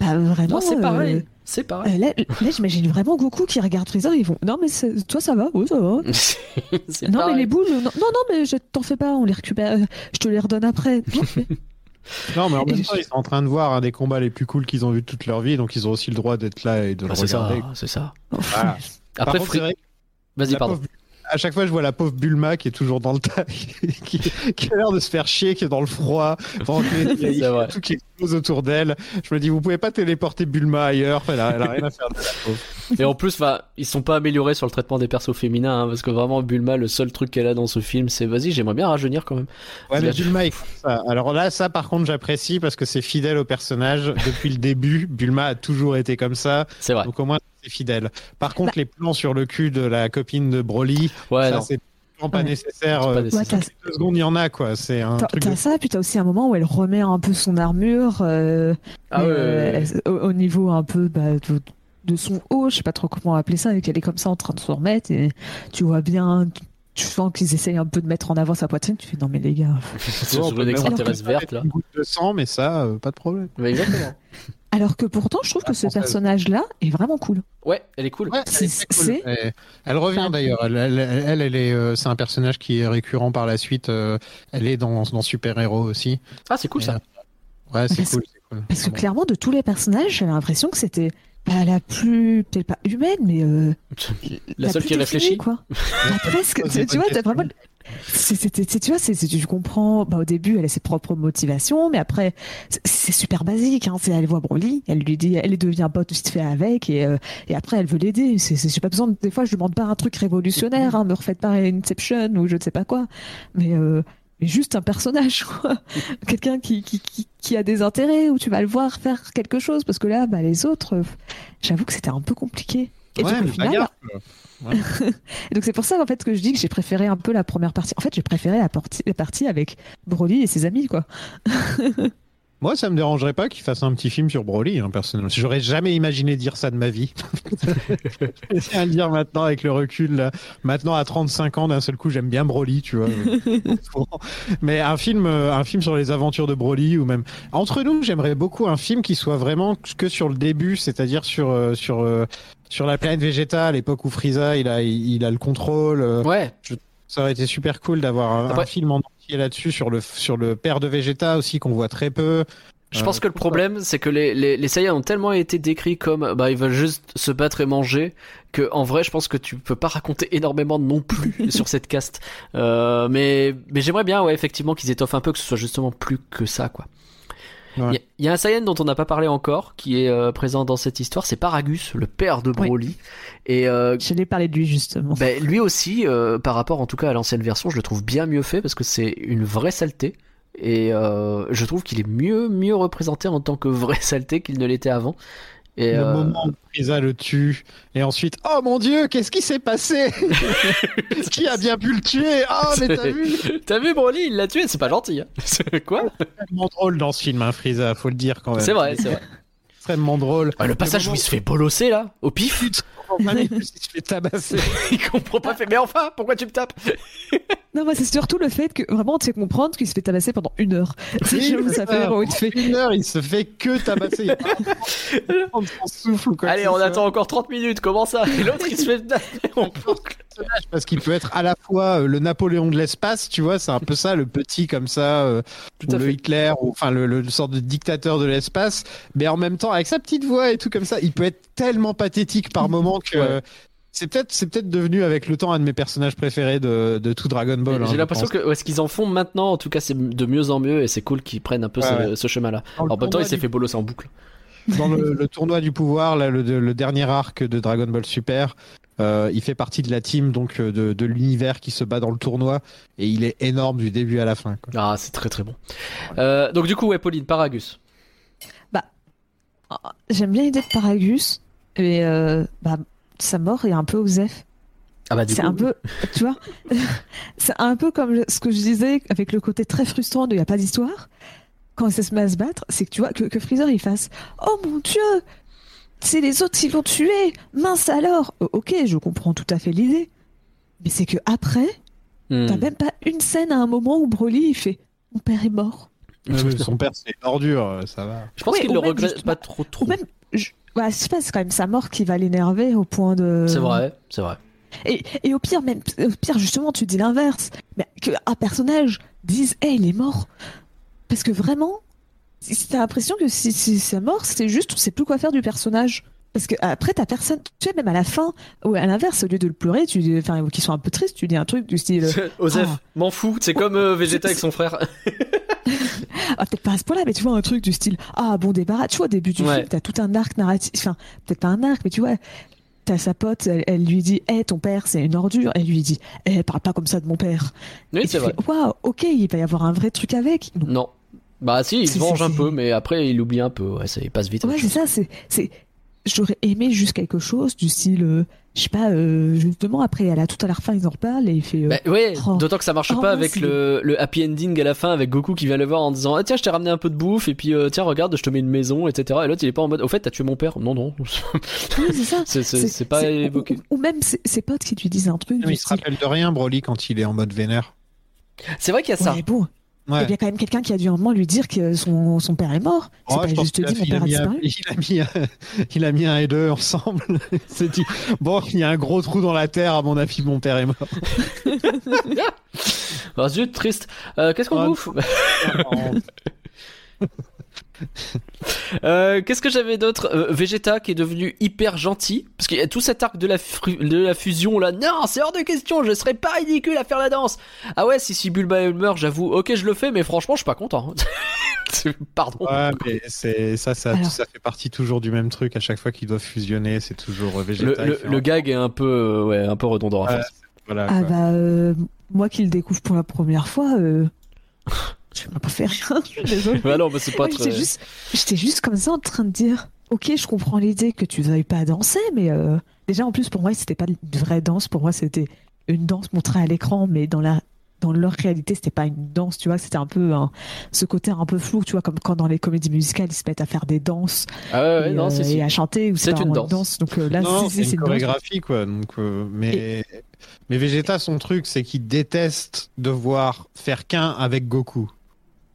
bah, vraiment. non c'est euh, pareil c'est pareil euh, là, là, j'imagine vraiment Goku qui regarde Freezer, ils vont, non, mais toi, ça va, oui, ça va. Non, pareil. mais les boules, non, non, mais je t'en fais pas, on les récupère, euh, je te les redonne après. Non, mais- Non, mais en même temps, ils sont en train de voir un des combats les plus cools qu'ils ont vu toute leur vie, donc ils ont aussi le droit d'être là et de Bah, le c'est ça regarder. c'est ça Voilà. Par après contre, Free- c'est vrai que vas-y pardon pauvre- à chaque fois, je vois la pauvre Bulma qui est toujours dans le tas, qui, qui a l'air de se faire chier, qui est dans le froid, pendant que les- y a- tout qui explose autour d'elle. Je me dis, vous pouvez pas téléporter Bulma ailleurs, elle a, elle a rien à faire de la pauvre. Et en plus, ils sont pas améliorés sur le traitement des persos féminins, hein, parce que vraiment Bulma, le seul truc qu'elle a dans ce film, c'est vas-y, j'aimerais bien rajeunir quand même. Ouais, mais Bulma, ça. Alors là, ça, par contre, j'apprécie parce que c'est fidèle au personnage depuis le début. Bulma a toujours été comme ça, C'est vrai. donc au moins c'est fidèle. Par contre, les plans sur le cul de la copine de Broly, Ouais, ça c'est vraiment pas Ouais. nécessaire. C'est pas euh, nécessaire. Ouais, deux secondes, il y en a quoi. C'est un T'as truc. t'as de- ça, puis t'as aussi un moment où elle remet un peu son armure euh, Ah euh, ouais, ouais. elle- au, au niveau un peu bah, de, de son haut, je sais pas trop comment appeler ça, et qu'elle est comme ça en train de se remettre, et tu vois bien, tu, tu sens qu'ils essayent un peu de mettre en avant sa poitrine, tu fais non mais les gars. sur on une extraterrestre verte là. Une goutte de sang, mais ça, euh, pas de problème. Mais exactement. Alors que pourtant, je trouve que ce personnage-là est vraiment cool. Ouais, elle est cool. Ouais, elle, est très cool. c'est- Elle- elle revient Enfin, d'ailleurs. Elle, elle, elle, elle est, euh, c'est un personnage qui est récurrent par la suite. euh, elle est dans, dans Super Héros aussi. Ah, c'est cool ça. Ouais, c'est cool. Parce que clairement, de tous les personnages, j'avais l'impression que c'était la plus, peut-être pas humaine, mais euh, La seule plus qui réfléchit. quoi. Bah, presque. Tu, vois, t'as vraiment. C'est- tu vois, c'est, tu comprends. Bah, au début, elle a ses propres motivations, mais après, c'est, super basique. Hein, c'est, elle voit Broly, elle lui dit, elle devient pote vite fait avec, et, euh, et après, elle veut l'aider. C'est, j'ai pas besoin. de- Des fois, je demande pas un truc révolutionnaire. Hein, me refaites pas Inception ou je ne sais pas quoi, mais. Euh, mais juste un personnage. Quelqu'un qui, qui, qui, qui a des intérêts, où tu vas le voir faire quelque chose. Parce que là, bah, les autres, j'avoue que c'était un peu compliqué. Et Ouais, donc, final, et c'est pour ça en fait que je dis que j'ai préféré un peu la première partie. En fait, j'ai préféré la partie, la partie avec Broly et ses amis, quoi. Moi, ça me dérangerait pas qu'il fasse un petit film sur Broly, hein, personnellement. J'aurais jamais imaginé dire ça de ma vie. Je tiens à le dire maintenant avec le recul. Là. Maintenant, à 35 ans, d'un seul coup, j'aime bien Broly, tu vois. Mais un film, euh, un film sur les aventures de Broly ou même entre nous, j'aimerais beaucoup un film qui soit vraiment que sur le début, c'est-à-dire sur euh, sur euh, sur la planète Vegeta, à l'époque où Frieza, il a il, a le contrôle. Ouais. ça aurait été super cool d'avoir un, Après- un film en là-dessus sur le sur le père de Vegeta aussi qu'on voit très peu. Je Euh, pense que le problème, c'est que les, les, les Saiyans ont tellement été décrits comme bah ils veulent juste se battre et manger que en vrai, je pense que tu peux pas raconter énormément non plus sur cette caste. Euh, mais mais j'aimerais bien, ouais, effectivement, qu'ils étoffent un peu, que ce soit justement plus que ça, quoi. Il Ouais. y, a- il y a un Saiyan dont on n'a pas parlé encore, qui est euh, présent dans cette histoire, c'est Paragus, le père de Oui. Broly. Et euh, J'allais parler de lui justement. ben, lui aussi, euh, par rapport en tout cas à l'ancienne version, je le trouve bien mieux fait parce que c'est une vraie saleté. Et je trouve qu'il est mieux mieux représenté en tant que vraie saleté qu'il ne l'était avant. Et le euh, moment où Frieza le tue et ensuite oh mon dieu qu'est-ce qui s'est passé? Qui a bien pu le tuer? Oh mais t'as vu T'as vu Broly, il l'a tué, c'est pas gentil. Hein. C'est Quoi? Extrêmement drôle dans ce film hein, Frieza faut le dire quand même C'est vrai, c'est vrai. extrêmement drôle Ah, le passage où il se fait bolosser là, au pif, il se fait tabasser il comprend pas. Fait, mais enfin, pourquoi tu me tapes? Non, moi c'est surtout le fait que vraiment tu sais comprendre qu'il se fait tabasser pendant une heure. C'est ça fait te fait. une heure il se fait que tabasser son souffle ou quoi Allez, on attend encore 30 minutes. Comment ça Et l'autre il se fait parce qu'il peut être à la fois euh, le Napoléon de l'espace, tu vois, c'est un peu ça, le petit comme ça, euh, ou le fait. Hitler, ou enfin le, le, le sorte de dictateur de l'espace, mais en même temps avec sa petite voix et tout comme ça, il peut être tellement pathétique par moment que Ouais. C'est peut-être c'est peut-être devenu avec le temps un de mes personnages préférés de, de tout Dragon Ball. hein, J'ai je l'impression que ouais, ce qu'ils en font maintenant, en tout cas, c'est de mieux en mieux et c'est cool qu'ils prennent un peu Ouais, ce, ouais. ce chemin-là. En même temps, il s'est fait bolosser en boucle. dans le, le tournoi du pouvoir, là, le, le dernier arc de Dragon Ball Super. euh, il fait partie de la team donc euh, de, de l'univers qui se bat dans le tournoi et il est énorme du début à la fin. quoi. Ah, c'est très très bon. Euh, donc du coup, ouais, Pauline, Paragus. Ah, J'aime bien l'idée de Paragus, mais euh, bah, sa mort est un peu Osef. Ah bah C'est un peu, tu vois, c'est un peu comme ce que je disais avec le côté très frustrant de il n'y a pas d'histoire. Quand ça se met à se battre, c'est que tu vois que, que Freezer il fasse Oh mon dieu, c'est les autres qui l'ont tué, mince alors. Euh, ok, je comprends tout à fait l'idée, mais c'est que après, Hmm. t'as même pas une scène à un moment où Broly il fait Mon père est mort. Ouais, son père c'est une ordure, ça va. je pense Oui, qu'il le regrette juste- pas trop trop. Ou même, je... ouais, je sais pas, c'est quand même sa mort qui va l'énerver au point de. C'est vrai, c'est vrai. Et, et au pire, même, au pire, justement, tu dis l'inverse. Mais qu'un personnage dise, hey, il est mort. Parce que vraiment, t'as l'impression que si, si c'est mort, c'est juste, on sait plus quoi faire du personnage. Parce que après, t'as personne, tu sais, même à la fin, ou à l'inverse, au lieu de le pleurer, tu dis, enfin, qu'ils sont un peu tristes, tu dis un truc du style, Osef, Ah. m'en fous. C'est comme euh, Vegeta avec son frère. ah, peut-être pas à ce point-là, mais tu vois, un truc du style, ah, bon débarras. Tu vois, au début du Ouais. film, t'as tout un arc narratif, enfin, peut-être pas un arc, mais tu vois, t'as sa pote, elle, elle lui dit, Eh, ton père, c'est une ordure. Elle lui dit, Eh, parle pas comme ça de mon père. Oui, c'est vrai. Waouh, ok, il va y avoir un vrai truc avec. Donc, Non. Bah si, il se venge un peu, mais après il oublie un peu. Ouais, ça il passe vite. Ouais, c'est ça, c'est, j'aurais aimé juste quelque chose du style, euh, je sais pas, euh, justement, après, à la, tout à la fin, ils en reparlent et il fait, euh, Bah, ouais, Oh. d'autant que ça marche Oh, pas non, avec le, le happy ending à la fin avec Goku qui vient le voir en disant ah, tiens je t'ai ramené un peu de bouffe et puis euh, tiens regarde je te mets une maison etc et l'autre il est pas en mode au fait t'as tué mon père non non oui, c'est ça. pas évoqué Ou, ou même ses, potes qui lui disent un truc du il se rappelle de rien, Broly, quand il est en mode vénère. c'est vrai qu'il y a ça ouais, bon, Ouais. il y a quand même quelqu'un qui a dû un moment lui dire que son, son père est mort. C'est Oh, pas juste dit, mon il a père a mis un- disparu. il a mis un- il a mis un et deux ensemble. Il s'est dit, bon, il y a un gros trou dans la terre, à mon avis, mon père est mort. oh, zut triste Euh, qu'est-ce qu'on Oh, bouffe? Euh, qu'est-ce que j'avais d'autre Euh, Vegeta qui est devenu hyper gentil parce qu'il y a tout cet arc de la, fru- de la fusion là non c'est hors de question je serais pas ridicule à faire la danse ah ouais si si Bulma meurt j'avoue ok je le fais mais franchement je suis pas content pardon Ouais, mais c'est ça, ça, Alors. ça fait partie toujours du même truc. À chaque fois qu'ils doivent fusionner, c'est toujours le, Vegeta. le, le gag est un peu euh, ouais un peu redondant. Voilà, Ah quoi. bah, euh, moi qui le découvre pour la première fois, euh, je n'ai pas fait rien. Je suis désolée. bah non bah c'est pas Ouais, très J'étais juste, j'étais juste comme ça en train de dire, ok, je comprends l'idée que tu veuilles pas danser, mais euh, déjà en plus pour moi c'était pas une vraie danse, pour moi c'était une danse montrée à l'écran, mais dans la dans leur réalité c'était pas une danse, tu vois, c'était un peu ce côté un peu flou, tu vois, comme quand dans les comédies musicales ils se mettent à faire des danses ah ouais, ouais et, non euh, et à chanter ou C'est une danse. Donc euh, là, c'est c'est une une danse. chorégraphie, quoi. Donc, euh, mais, mais Vegeta, son truc, c'est qu'il déteste devoir faire qu'un avec Goku.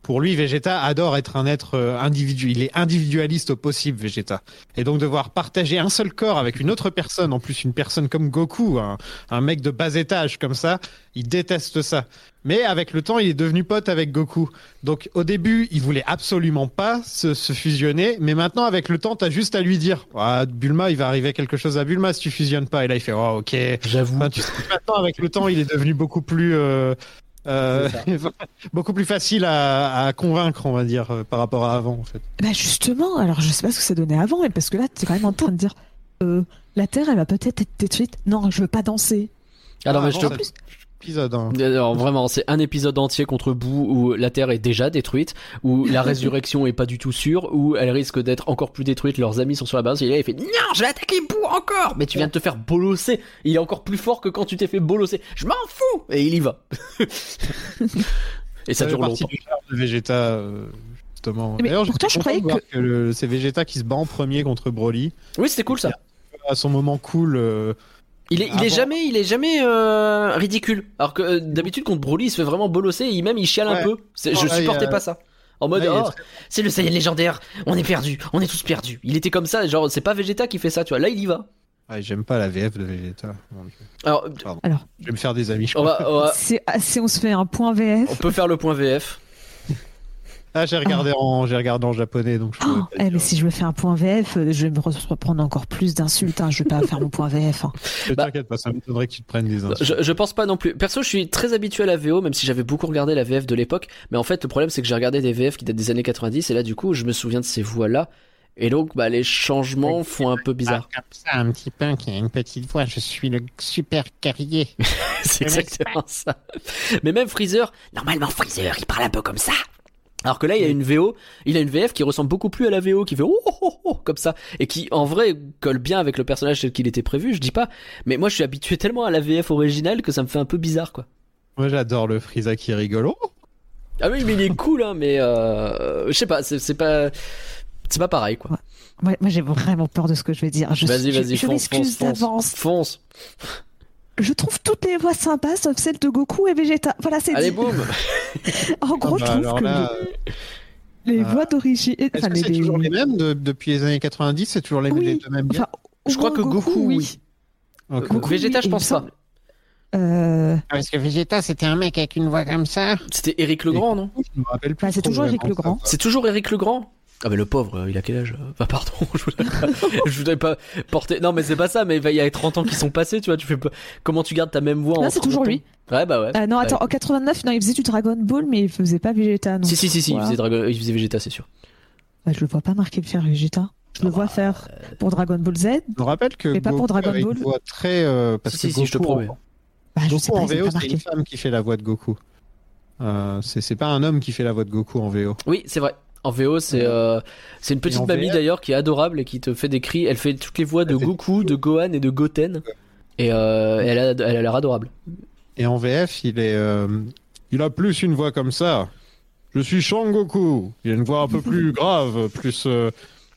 Pour lui, Vegeta adore être un être euh, individu. Il est individualiste au possible, Vegeta. Et donc devoir partager un seul corps avec une autre personne, en plus une personne comme Goku, un, un mec de bas étage comme ça, il déteste ça. Mais avec le temps, il est devenu pote avec Goku. Donc au début, il voulait absolument pas se, se fusionner, mais maintenant avec le temps, t'as juste à lui dire, ah, Bulma, il va arriver quelque chose à Bulma si tu fusionnes pas. Et là, il fait, oh ok. j'avoue Enfin, tu sais, maintenant avec le temps, il est devenu beaucoup plus, euh, euh, beaucoup plus facile à, à convaincre, on va dire, euh, par rapport à avant en fait. Bah justement, alors je sais pas ce que ça donnait avant, mais parce que là, t'es quand même en train de dire, euh, la Terre, elle va peut-être être détruite. Non, je veux pas danser. ah non mais je te épisode. hein. Alors vraiment, c'est un épisode entier contre Boo où la Terre est déjà détruite, où la résurrection est pas du tout sûre, où elle risque d'être encore plus détruite, leurs amis sont sur la base, et là il fait Non, je vais attaquer Boo encore Mais tu viens de te faire bolosser, il est encore plus fort que quand tu t'es fait bolosser, je m'en fous Et il y va Et ça fait dure partie longtemps. du Vegeta, euh, justement. Mais D'ailleurs, pourtant, je croyais que, le- c'est Vegeta qui se bat en premier contre Broly. Oui, c'était cool ça. À son moment cool. euh, Il est, il est Avant- jamais, il est jamais euh, ridicule. Alors que euh, d'habitude contre Broly, il se fait vraiment bolosser, et même il chiale un Ouais. peu. Je là, supportais pas ça. En mode, oh, très- c'est le Saiyan légendaire, on est perdu, on est tous perdus. Il était comme ça, genre c'est pas Vegeta qui fait ça, tu vois. Là, il y va. Ah, J'aime pas la VF de Vegeta. Alors, Je vais me faire des amis. Je on crois. va, on va- Si, ah, si on se fait un point VF, on peut faire le point VF. Ah, j'ai regardé en, j'ai regardé en japonais, donc je. Oh, eh, mais si je me fais un point VF, euh, je vais me reprendre encore plus d'insultes. Hein. Je vais pas faire mon point VF. hein. Ne bah- T'inquiète pas, ça m'étonnerait que tu te prennes des insultes. Je, je pense pas non plus. Perso, je suis très habitué à la VO, même si j'avais beaucoup regardé la VF de l'époque. Mais en fait, le problème, c'est que j'ai regardé des VF qui datent des années 90, et là, du coup, je me souviens de ces voix-là. Et donc, bah, les changements font un peu bizarre. Comme ça, un petit peu, qui a une petite voix. Je suis le super guerrier. c'est exactement ça. Mais même Freezer, Normalement, Freezer, il parle un peu comme ça. Alors que là, il y a une VO, il a une VF qui ressemble beaucoup plus à la VO, qui fait oh oh oh, oh comme ça, et qui en vrai colle bien avec le personnage tel qu'il était prévu. Je dis pas, mais moi je suis habitué tellement à la VF originale que ça me fait un peu bizarre quoi. Moi, j'adore le Frieza qui rigole. Oh Ah oui, mais il est cool, hein, mais euh, je sais pas, c'est pas, c'est pas pareil quoi. Moi, moi, j'ai vraiment peur de ce que je vais dire. Je, Vas-y, vas-y, je fonce, fonce, m'excuse fonce, d'avance. fonce. Je trouve toutes les voix sympas, sauf celle de Goku et Vegeta. Voilà, c'est Allez dit. boum. En gros, Ah je bah, trouve alors que là, les euh, voix d'origine. Est-ce Enfin, que les, c'est toujours les- mêmes de- depuis les années 90 C'est toujours les, Oui. les deux mêmes Enfin, Je crois que Goku, oui. Ok. Goku, Vegeta, oui, je pense pas. Euh, Parce que Vegeta, c'était un mec avec une voix comme ça. C'était Eric Legrand, non? Je me rappelle plus. Bah, c'est toujours Éric Legrand. C'est toujours Eric Legrand Ah mais le pauvre, euh, il a quel âge Bah pardon, je voudrais pas, je voudrais pas porter... Non mais c'est pas ça, mais il y a 30 ans qui sont passés, tu vois, tu fais pas... Comment tu gardes ta même voix en Là, c'est 30 toujours lui. Ouais bah ouais. ah non, Ouais. attends, en 89, non, il faisait du Dragon Ball, mais il faisait pas Vegeta. Donc, Si si si si, il faisait, Dragon... il faisait Vegeta, c'est sûr. Bah, je le vois pas marqué faire Vegeta. Je le vois faire pour Dragon Ball Z. Je me rappelle que Mais pas pour Goku Dragon Ball. voix très euh, parce Si, que si, si, je te Goku en- promets. Bah, je sais Goku pas, en VO, pas c'est une femme qui fait la voix de Goku. Euh, c'est c'est pas un homme qui fait la voix de Goku en VO. Oui, c'est vrai. En VO, c'est euh, c'est une Et petite mamie d'ailleurs qui est adorable et qui te fait des cris. Elle fait toutes les voix de Goku, de Gohan et de Goten. Et euh, elle a, elle a l'air adorable. Et en VF, il est, euh, il a plus une voix comme ça. Je suis Goku. Il a une voix un peu plus grave, plus, euh,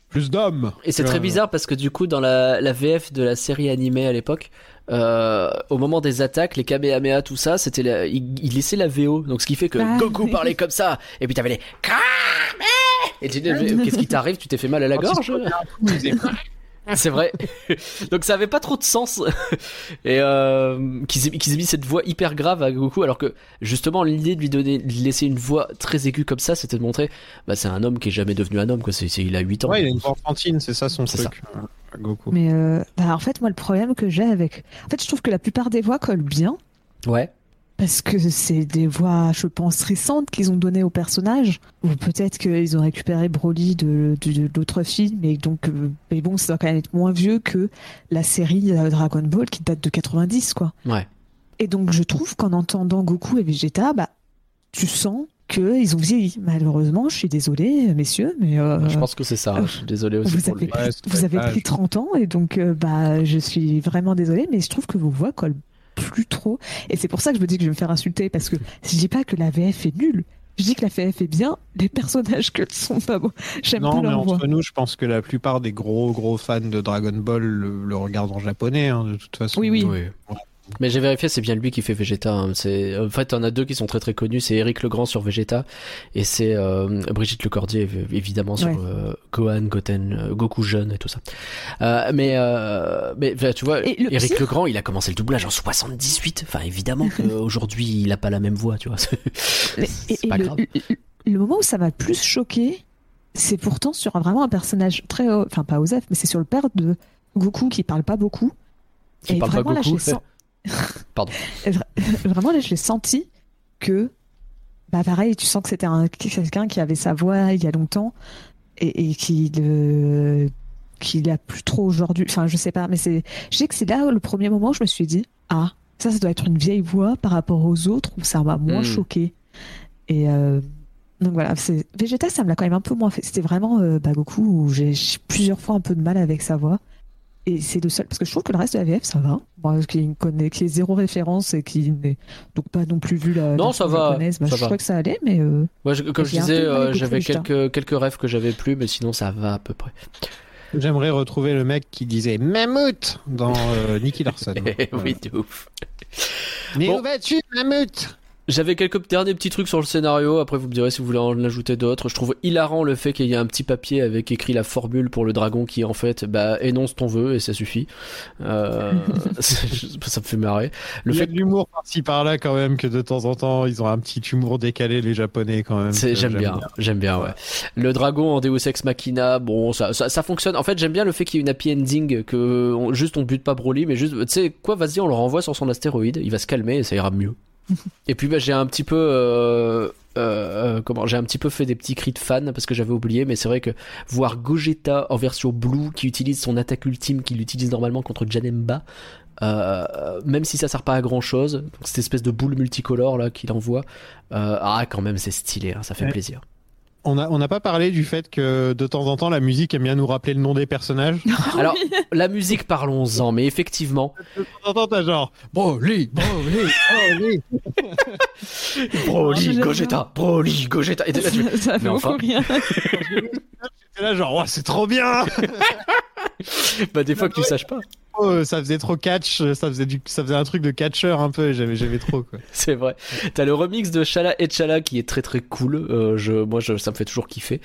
plus d'homme. Et c'est très bizarre parce que du coup, dans la, la VF de la série animée à l'époque, euh, au moment des attaques, les Kamehameha, tout ça, c'était la- il, il laissait la VO. Donc ce qui fait que Ah, Goku oui. parlait comme ça. Et puis t'avais les Et tu dis, qu'est-ce qui t'arrive? Tu t'es fait mal à la il gorge? C'est vrai. Donc ça avait pas trop de sens. Et euh, qu'ils aient, mis cette voix hyper grave à Goku, alors que justement l'idée de lui donner, de laisser une voix très aiguë comme ça, c'était de montrer, bah c'est un homme qui est jamais devenu un homme, quoi. C'est, il a 8 ans. Ouais, il a une voix enfantine, c'est ça son C'est truc. euh, Goku. Mais euh, bah, en fait, moi, le problème que j'ai avec. En fait, je trouve que la plupart des voix collent bien. Ouais. Parce que c'est des voix, je pense, récentes qu'ils ont données aux personnages. Ou peut-être qu'ils ont récupéré Broly de, de, de l'autre film. Et donc, euh, mais bon, ça doit quand même être moins vieux que la série euh, Dragon Ball qui date de 90, quoi. Ouais. Et donc, je trouve qu'en entendant Goku et Vegeta, bah, tu sens qu'ils ont vieilli. Malheureusement, je suis désolée, messieurs, mais. euh, Je pense que c'est ça. hein. Je suis désolé aussi vous pour avez, lui. Ouais, vous avez pris 30 ans et donc euh, bah je suis vraiment désolée mais je trouve que vos voix collent plus trop et c'est pour ça que je me dis que je vais me faire insulter parce que je dis pas que la VF est nulle je dis que la VF est bien les personnages que sont pas beaux j'aime Non, pas mais leur voix entre nous, je pense que la plupart des gros gros fans de Dragon Ball le, le regardent en japonais, hein, de toute façon. Oui, oui. Mais j'ai vérifié, c'est bien lui qui fait Vegeta. hein. C'est en fait, on a deux qui sont très très connus. C'est Eric Legrand sur Vegeta et c'est euh, Brigitte Lecordier év- évidemment sur Ouais. euh, Gohan, Goten, euh, Goku jeune et tout ça. Euh, mais mais tu vois, le Eric pire- Legrand, il a commencé le doublage en 78. Enfin, évidemment qu'aujourd'hui, il a pas la même voix, tu vois. C'est et pas le, grave. le- le moment où ça m'a plus choqué c'est pourtant sur un- vraiment un personnage très haut- enfin pas Osef mais c'est sur le père de Goku qui parle pas beaucoup Qui et parle pas vraiment l'ai sen- Pardon. vraiment là je l'ai senti que bah pareil tu sens que c'était un quelqu'un qui avait sa voix il y a longtemps et, et qui le qu'il a plus trop aujourd'hui enfin je sais pas mais c'est je sais que c'est là le premier moment où je me suis dit ah ça ça doit être une vieille voix par rapport aux autres où ça m'a moins Hmm. choqué et euh, donc voilà c'est Vegeta ça me l'a quand même un peu moins fait c'était vraiment euh, où j'ai plusieurs fois un peu de mal avec sa voix et c'est le seul parce que je trouve que le reste de la VF ça va moi qui ne connaît qui est zéro référence et qui n'est donc pas non plus vu la Non, ça va, bah, ça je va. crois que ça allait mais euh, Ouais, je- comme je disais, euh, j'avais quelques quelques rêves que j'avais plus, mais sinon ça va à peu près. J'aimerais retrouver le mec qui disait Mammouth dans euh, Nicky Larson. oui, de ouf. Mais Bon. où vas-tu, Mammouth? J'avais quelques derniers petits trucs sur le scénario, après vous me direz si vous voulez en ajouter d'autres. Je trouve hilarant le fait qu'il y ait un petit papier avec écrit la formule pour le dragon qui en fait bah, énonce ton vœu et ça suffit. Euh, ça me fait marrer. Le Il y a fait de l'humour par-ci par-là quand même, que de temps en temps, ils ont un petit humour décalé, les japonais quand même. Que j'aime bien, j'aime bien, ouais. Le dragon en Deus Ex Machina, bon, ça, ça, ça fonctionne. En fait, j'aime bien le fait qu'il y ait une happy ending, que on- juste on bute pas Broly, mais juste, tu sais quoi, vas-y, on le renvoie sur son astéroïde, il va se calmer et ça ira mieux. Et puis bah, j'ai un petit peu, euh, euh, comment, j'ai un petit peu fait des petits cris de fan parce que j'avais oublié, mais c'est vrai que voir Gogeta en version blue qui utilise son attaque ultime qu'il utilise normalement contre Janemba. Euh, même si ça sert pas à grand chose, cette espèce de boule multicolore là qu'il envoie, euh, ah quand même c'est stylé, hein, ça fait Ouais. plaisir. On a- on n'a pas parlé du fait que de temps en temps, la musique aime bien nous rappeler le nom des personnages. Alors, la musique, parlons-en, mais effectivement, de temps en temps, t'as genre Broly, Broly, Broly. Broly, j'aime Gogeta, Broly, Gogeta. Et là, tu fais, ça fait Mais beaucoup enfin. rien T'es là genre, ouais, c'est trop bien bah, des fois que tu saches pas. Oh, Ça faisait trop catch, ça faisait, du, ça faisait un truc de catcheur un peu, et j'aimais j'aimais trop quoi. C'est vrai. T'as le remix de Shala et Chala qui est très très cool. Euh, je, moi, je, ça me fait toujours kiffer.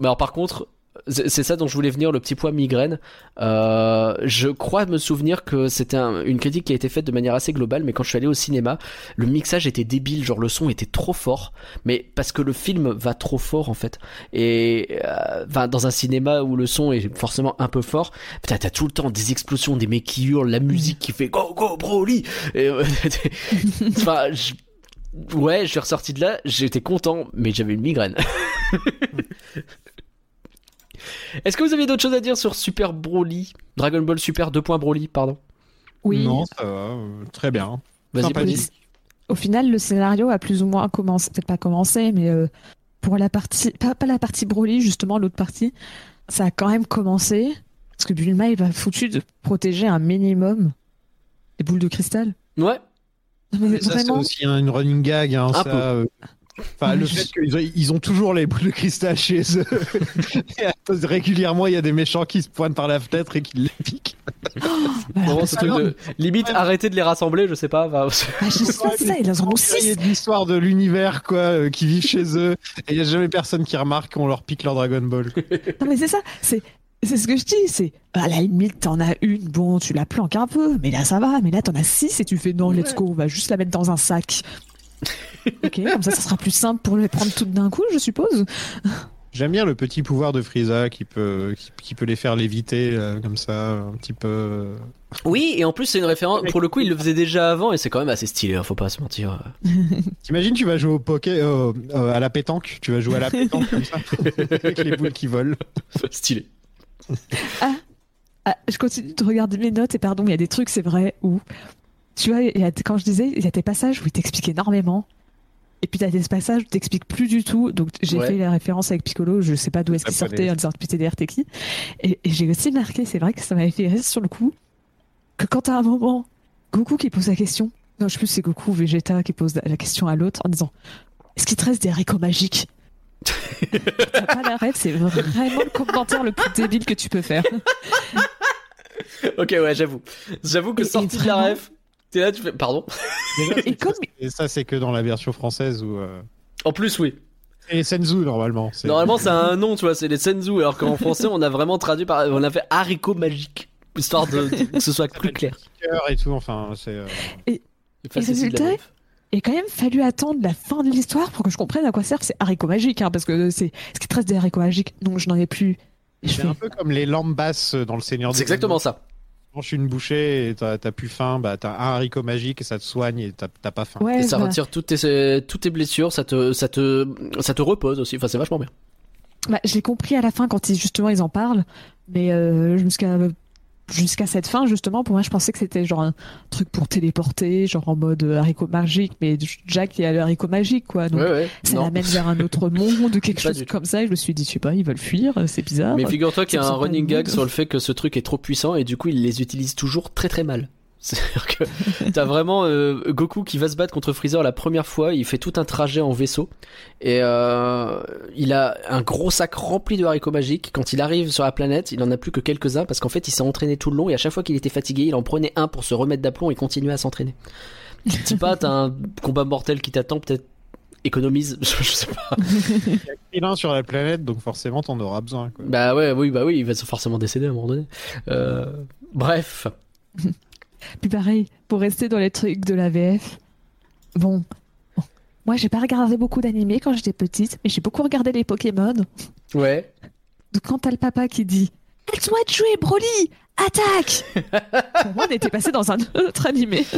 Mais alors, par contre, c'est ça dont je voulais venir, le petit point migraine. Euh, je crois me souvenir que c'était un- une critique qui a été faite de manière assez globale, mais quand je suis allé au cinéma, le mixage était débile, genre le son était trop fort, mais parce que le film va trop fort en fait. Et euh, dans un cinéma où le son est forcément un peu fort, putain, t'as tout le temps des explosions, des mecs qui hurlent, la musique qui fait go go Broly. Et, euh, enfin, je- ouais, je suis ressorti de là, j'étais content, mais j'avais une migraine. Est-ce que vous aviez d'autres choses à dire sur Super Broly? Dragon Ball Super 2. Broly, pardon. Oui. Non, ça va, euh, très bien. Vas-y. Au final, le scénario a plus ou moins commencé, peut-être pas commencé, mais euh, pour la partie, pas, pas la partie Broly, justement, l'autre partie, ça a quand même commencé. Parce que Bulma, il va foutu de protéger un minimum les boules de cristal. Ouais. Mais Ça, c'est aussi un- une running gag. Hein, Un ça, peu. euh, Enfin, le fait qu'ils ont, ils ont toujours les boules de cristal chez eux. Et attends, régulièrement, il y a des méchants qui se pointent par la fenêtre et qui les piquent. ce truc de limite arrêter de les rassembler, je sais pas. enfin, Ah, je sais pas, c'est ça, ils en ont Il y a de l'histoire de l'univers, quoi, euh, qui vivent chez eux. Et il y a jamais personne qui remarque qu'on leur pique leur Dragon Ball. Non, mais c'est ça, c'est. C'est ce que je dis, c'est à la limite t'en as une, bon tu la planques un peu, mais là ça va, mais là t'en as six et tu fais non let's go, on va juste la mettre dans un sac. ok, comme ça ça sera plus simple pour les prendre toutes d'un coup, je suppose. J'aime bien le petit pouvoir de Frieza qui peut, qui, qui peut les faire léviter, euh, comme ça, un petit peu. euh. Oui, et en plus c'est une référence. Pour le coup, il le faisait déjà avant et c'est quand même assez stylé. hein, faut pas se mentir. T'imagines, tu vas jouer au poké, euh, euh, à la pétanque, tu vas jouer à la pétanque comme ça, avec les boules qui volent. stylé. Ah, je continue de regarder mes notes et pardon, il y a des trucs, c'est vrai, où tu vois, il y a, quand je disais, il y a des passages où il t'explique énormément. Et puis t'as des passages où t'expliques plus du tout. Donc j'ai Ouais. fait la référence avec Piccolo, je sais pas d'où est-ce qu'il sortait en disant putain TDR t'es qui. Et, et j'ai aussi marqué, c'est vrai que ça m'avait fait rire sur le coup, que quand à un moment, Goku qui pose la question, non je sais plus c'est Goku ou Vegeta qui pose la- question à l'autre en disant Est-ce qu'il te reste des haricots magiques? T'as pas la rêve, c'est vraiment le commentaire le plus débile que tu peux faire. Ok, ouais, j'avoue. J'avoue que sorti de la ref, t'es là, tu fais. Pardon. Déjà, Et comme Et ça, c'est que dans la version française où. euh, En plus, oui. Et les Senzu, normalement. c'est- Normalement, c'est un nom, tu vois, c'est les senzu, alors qu'en français, on a vraiment traduit par. On a fait haricot magique. Histoire de, de- que ce soit plus clair. cœur et tout, enfin, c'est. euh, de la résultat. Il a quand même fallu attendre la fin de l'histoire pour que je comprenne à quoi servent ces haricots magiques, hein, parce que c'est ce qui reste des haricots magiques. Non, je n'en ai plus. Et je C'est fais, un peu comme les lampes basses dans le Seigneur des C'est exactement ça. Manges une bouchée et t'as plus faim, bah t'as un haricot magique et ça te soigne et t'as t'as pas faim. ouais, Et ça bah, retire toutes tes, toutes tes blessures, ça te, ça te, ça te repose aussi. Enfin, c'est vachement bien. bah, je l'ai compris à la fin quand ils, justement ils en parlent, mais euh, jusqu'à jusqu'à cette fin justement, pour moi, je pensais que c'était genre un truc pour téléporter, genre en mode euh, haricot magique, mais Jack il a le haricot magique quoi. Donc, ouais, ouais. ça l'amène vers un autre monde ou quelque chose tout. comme ça. Et je me suis dit, je sais pas, ils veulent fuir, c'est bizarre. Mais figure-toi qu'il y a un running gag sur le fait que ce truc est trop puissant et du coup, il les utilise toujours très très mal. C'est-à-dire que t'as vraiment euh, Goku qui va se battre contre Freezer la première fois, il fait tout un trajet en vaisseau et euh, il a un gros sac rempli de haricots magiques. Quand il arrive sur la planète, il en a plus que quelques-uns parce qu'en fait il s'est entraîné tout le long et à chaque fois qu'il était fatigué, il en prenait un pour se remettre d'aplomb et continuer à s'entraîner. Je dis pas, t'as un combat mortel qui t'attend, peut-être économise, je sais pas. Il a un sur la planète, donc forcément t'en auras besoin. Quoi. Bah ouais, oui, bah oui, il va forcément décéder à un moment donné. Euh, bref. Puis pareil, pour rester dans les trucs de la VF, bon, bon, moi j'ai pas regardé beaucoup d'animés quand j'étais petite, mais j'ai beaucoup regardé les Pokémon. Ouais. Donc quand t'as le papa qui dit Laisse-moi te jouer, Broly Attaque Pour moi, on était passé dans un autre animé.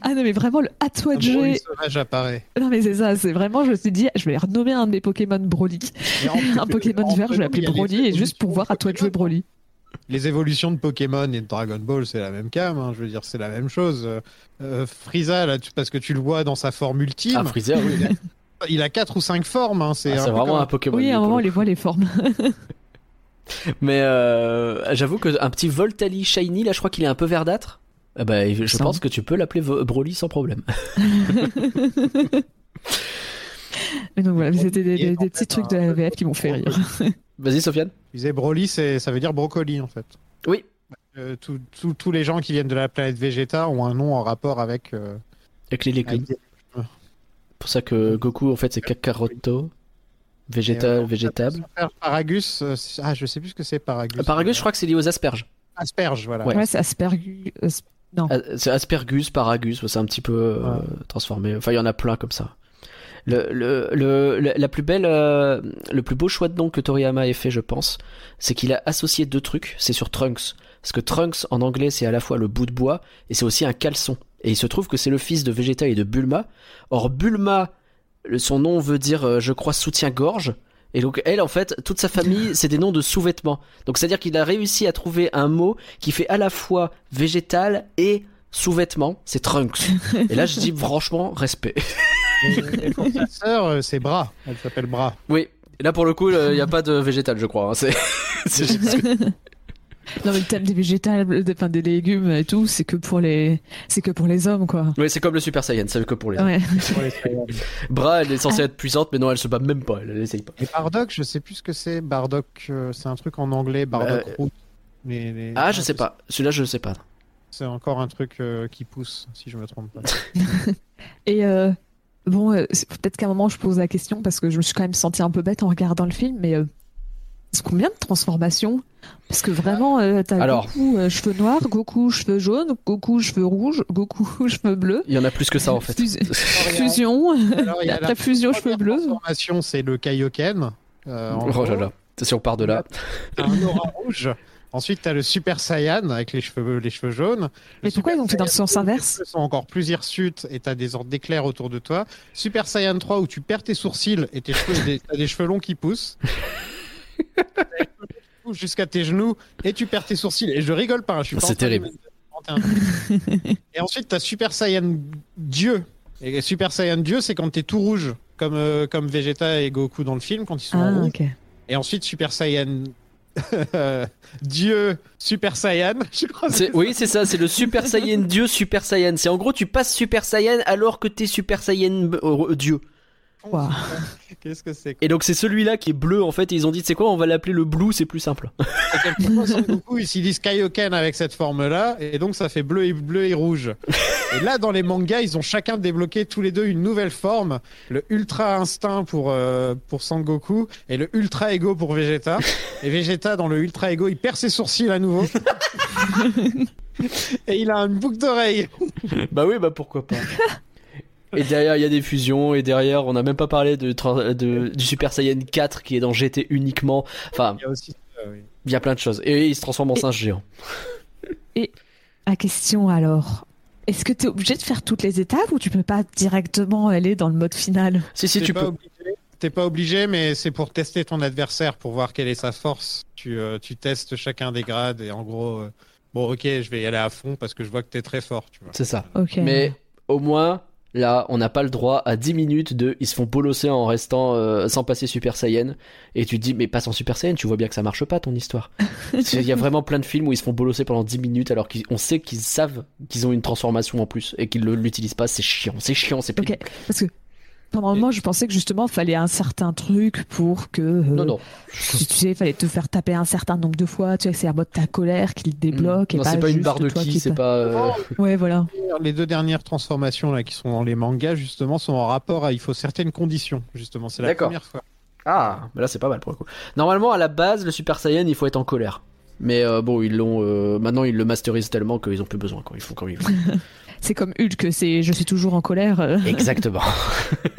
Ah non, mais vraiment, le à toi de jouer. sauvage apparaît. Non, mais c'est ça, c'est vraiment, je me suis dit, je vais renommer un de mes Pokémon Broly. Un Pokémon vert, je vais l'appeler Broly, et juste pour voir à toi de jouer Broly. Les évolutions de Pokémon et de Dragon Ball, c'est la même cam, hein, je veux dire, c'est la même chose. Euh, Frieza, là, tu- parce que tu le vois dans sa forme ultime, Ah, Freezer, oui. il a quatre ou cinq formes. Hein, c'est Ah, vraiment comme- un Pokémon. Oui, à un moment, on le les voit les formes. Mais euh, j'avoue qu'un petit Voltali Shiny, là, je crois qu'il est un peu verdâtre. Eh ben, je pense que tu peux l'appeler Broly sans problème. Mais donc voilà, c'était des, des- petits trucs de la VF qui m'ont fait rire. Vas-y, Sofiane. Tu disais Broly, c'est- ça veut dire brocoli en fait. Oui. Euh, tout- tout- tous les gens qui viennent de la planète Vegeta ont un nom en rapport avec. euh, Avec les légumes. avec- pour ça que Goku, en fait, c'est Kakaroto. Végétal, euh, végétable. Paragus, euh, ah, je sais plus ce que c'est Paragus. Euh, Paragus, je crois que c'est lié aux asperges. Asperge, voilà. Ouais. Ouais, c'est Aspergus. As- Ah, C'est Aspergus, Paragus, c'est un petit peu euh, Ouais. transformé. Enfin, il y en a plein comme ça. Le, le, la plus belle, euh, le plus beau choix de nom que Toriyama ait fait, je pense, c'est qu'il a associé deux trucs. C'est sur Trunks. Parce que Trunks, en anglais, c'est à la fois le bout de bois et c'est aussi un caleçon. Et il se trouve que c'est le fils de Vegeta et de Bulma. Or, Bulma, son nom veut dire, euh, je crois, soutien-gorge. Et donc elle, en fait, toute sa famille, c'est des noms de sous-vêtements. Donc c'est-à-dire qu'il a réussi à trouver un mot qui fait à la fois végétal et sous-vêtements. C'est trunks. Et là, je dis franchement respect. Et pour sa sœur, euh, c'est Bras. Elle s'appelle Bras. Oui. Et là, pour le coup, il n'y a pas de végétal, je crois. hein. C'est juste que- Non, mais le thème des végétales, des, enfin, des légumes et tout, c'est que pour les, c'est que pour les hommes, quoi. Oui, c'est comme le Super Saiyan, c'est que pour les. Ouais. Bras, elle est censée être puissante, mais non, elle se bat même pas. Elle, elle essaye pas. Et Bardock, je sais plus ce que c'est. Bardock, euh, c'est un truc en anglais. Bardock Euh, root. Les- les- Ah, je sais pas. Celui-là, je sais pas. C'est encore un truc euh, qui pousse, si je me trompe pas. Et euh, bon, euh, peut-être qu'à un moment je pose la question parce que je me suis quand même senti un peu bête en regardant le film, mais euh, c'est combien de transformations? Parce que vraiment, euh, t'as Alors. Goku euh, cheveux noirs, Goku cheveux jaunes, Goku cheveux rouges, Goku cheveux bleus. Il y en a plus que ça, en fait. Fus- fusion, Alors, il y a après la fusion cheveux bleus. transformation, c'est le Kaioken. euh, Oh là là. Si on part de là. Un aura rouge. Ensuite, t'as le Super Saiyan avec les cheveux, les cheveux jaunes. Le Mais pourquoi Super ils ont fait dans le Saiyan sens 2, inverse cheveux sont encore plus hirsutes et t'as des ordres d'éclairs autour de toi. Super Saiyan 3 où tu perds tes sourcils et tes cheveux, des- t'as des cheveux longs qui poussent. Jusqu'à tes genoux et tu perds tes sourcils. Et je rigole pas, je suis pas C'est en terrible. Et ensuite, t'as Super Saiyan Dieu. Et Super Saiyan Dieu, c'est quand t'es tout rouge, comme, euh, comme Vegeta et Goku dans le film, quand ils sont en Ah, rouge. ok. Et ensuite, Super Saiyan Dieu Super Saiyan. Je crois Oui, c'est ça, c'est le Super Saiyan Dieu Super Saiyan. C'est en gros, tu passes Super Saiyan alors que t'es Super Saiyan euh, Dieu. Waouh. Qu'est-ce que c'est Et donc, c'est celui-là qui est bleu en fait. Et ils ont dit, c'est quoi, on va l'appeler le Blue, c'est plus simple. Goku, ils s'y disent Kaioken avec cette forme-là, et donc ça fait bleu et bleu et rouge. Et là, dans les mangas, ils ont chacun débloqué tous les deux une nouvelle forme le Ultra Instinct pour, euh, pour Sangoku et le Ultra Ego pour Vegeta. Et Vegeta, dans le Ultra Ego, il perd ses sourcils à nouveau. et il a une boucle d'oreille. bah oui, bah pourquoi pas. Et derrière, il y a des fusions. Et derrière, on n'a même pas parlé de, tra- de- du Super Saiyan 4 qui est dans GT uniquement. Enfin, Il y a aussi ça, oui. il y a plein de choses. Et il se transforme en singe géant. La question alors. Est-ce que tu es obligé de faire toutes les étapes ou tu peux pas directement aller dans le mode final? Si, si, tu pas peux. obligé. T'es pas obligé, mais c'est pour tester ton adversaire, pour voir quelle est sa force. Tu, euh, tu testes chacun des grades et en gros, euh, bon, ok, je vais y aller à fond parce que je vois que t'es très fort, tu vois. C'est ça. Ok. Mais au moins, là, on n'a pas le droit à 10 minutes de. Ils se font bolosser en restant euh, sans passer Super Saiyan. Et tu te dis, mais passe en Super Saiyan, tu vois bien que ça marche pas ton histoire. Il y a vraiment plein de films où ils se font bolosser pendant 10 minutes alors qu'on sait qu'ils savent qu'ils ont une transformation en plus et qu'ils ne l'utilisent pas. C'est chiant, c'est chiant, c'est Ok. pénible. Parce que pendant un moment, je pensais que justement, il fallait un certain truc pour que. euh, Non, non. Tu, tu sais, il fallait te faire taper un certain nombre de fois. Tu sais, c'est à mode ta colère qui le débloque. et non, c'est pas une barre de qui c'est pas. euh, Ouais, voilà. Les deux dernières transformations là qui sont dans les mangas, justement, sont en rapport à il faut certaines conditions, justement. C'est la première fois. Ah, mais là c'est pas mal pour le coup. Normalement, à la base, le Super Saiyan, il faut être en colère. Mais euh, bon, ils l'ont. euh, maintenant, ils le masterisent tellement qu'ils ont plus besoin. Quoi. Ils font comme ils veulent. C'est comme Hulk, c'est je suis toujours en colère. euh. Exactement.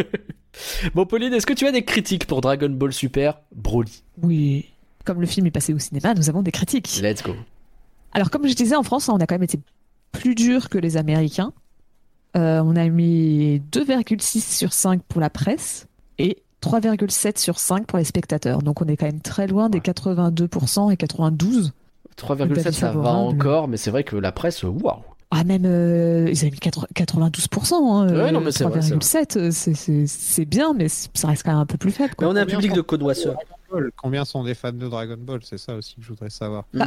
bon, Pauline, est-ce que tu as des critiques pour Dragon Ball Super Broly? Oui. Comme le film est passé au cinéma, nous avons des critiques. Let's go. Alors, comme je disais, en France, on a quand même été plus dur que les Américains. Euh, on a mis 2,6 sur 5 pour la presse et 3,7 sur 5 pour les spectateurs. Donc, on est quand même très loin des 82% et 92%. 3,7 ça va encore, mais c'est vrai que la presse, waouh. Ah, même, euh, ils avaient mis 80 92%. Hein, Ouais, euh, non, mais c'est vrai, c'est vrai. 3,7, euh, c'est- bien, mais ça reste quand même un peu plus faible. Mais on a un Combien public sont- de Ball, Combien sont des fans de Dragon Ball? C'est ça aussi que je voudrais savoir. Bah,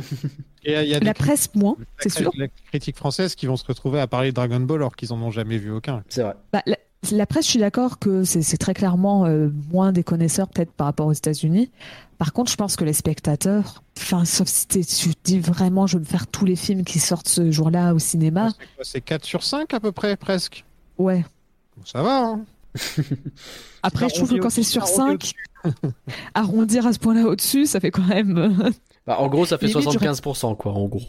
Et il y a des La presse, moins, critiques- c'est sûr. la critique française qui vont se retrouver à parler de Dragon Ball alors qu'ils en ont jamais vu aucun. C'est vrai. Bah, la, la presse, je suis d'accord que c'est très clairement euh, moins des connaisseurs peut-être par rapport aux États-Unis. Par contre, je pense que les spectateurs, enfin, sauf si tu te dis vraiment, je veux me faire tous les films qui sortent ce jour-là au cinéma. C'est quoi, C'est 4 sur 5 à peu près, presque? Ouais. Bon, ça va, hein? Après, je trouve que quand c'est sur arrondi 5, arrondir à ce point-là au-dessus, ça fait quand même. euh, Bah, en gros, ça fait Limite, j'aurais- 75%, quoi, en gros.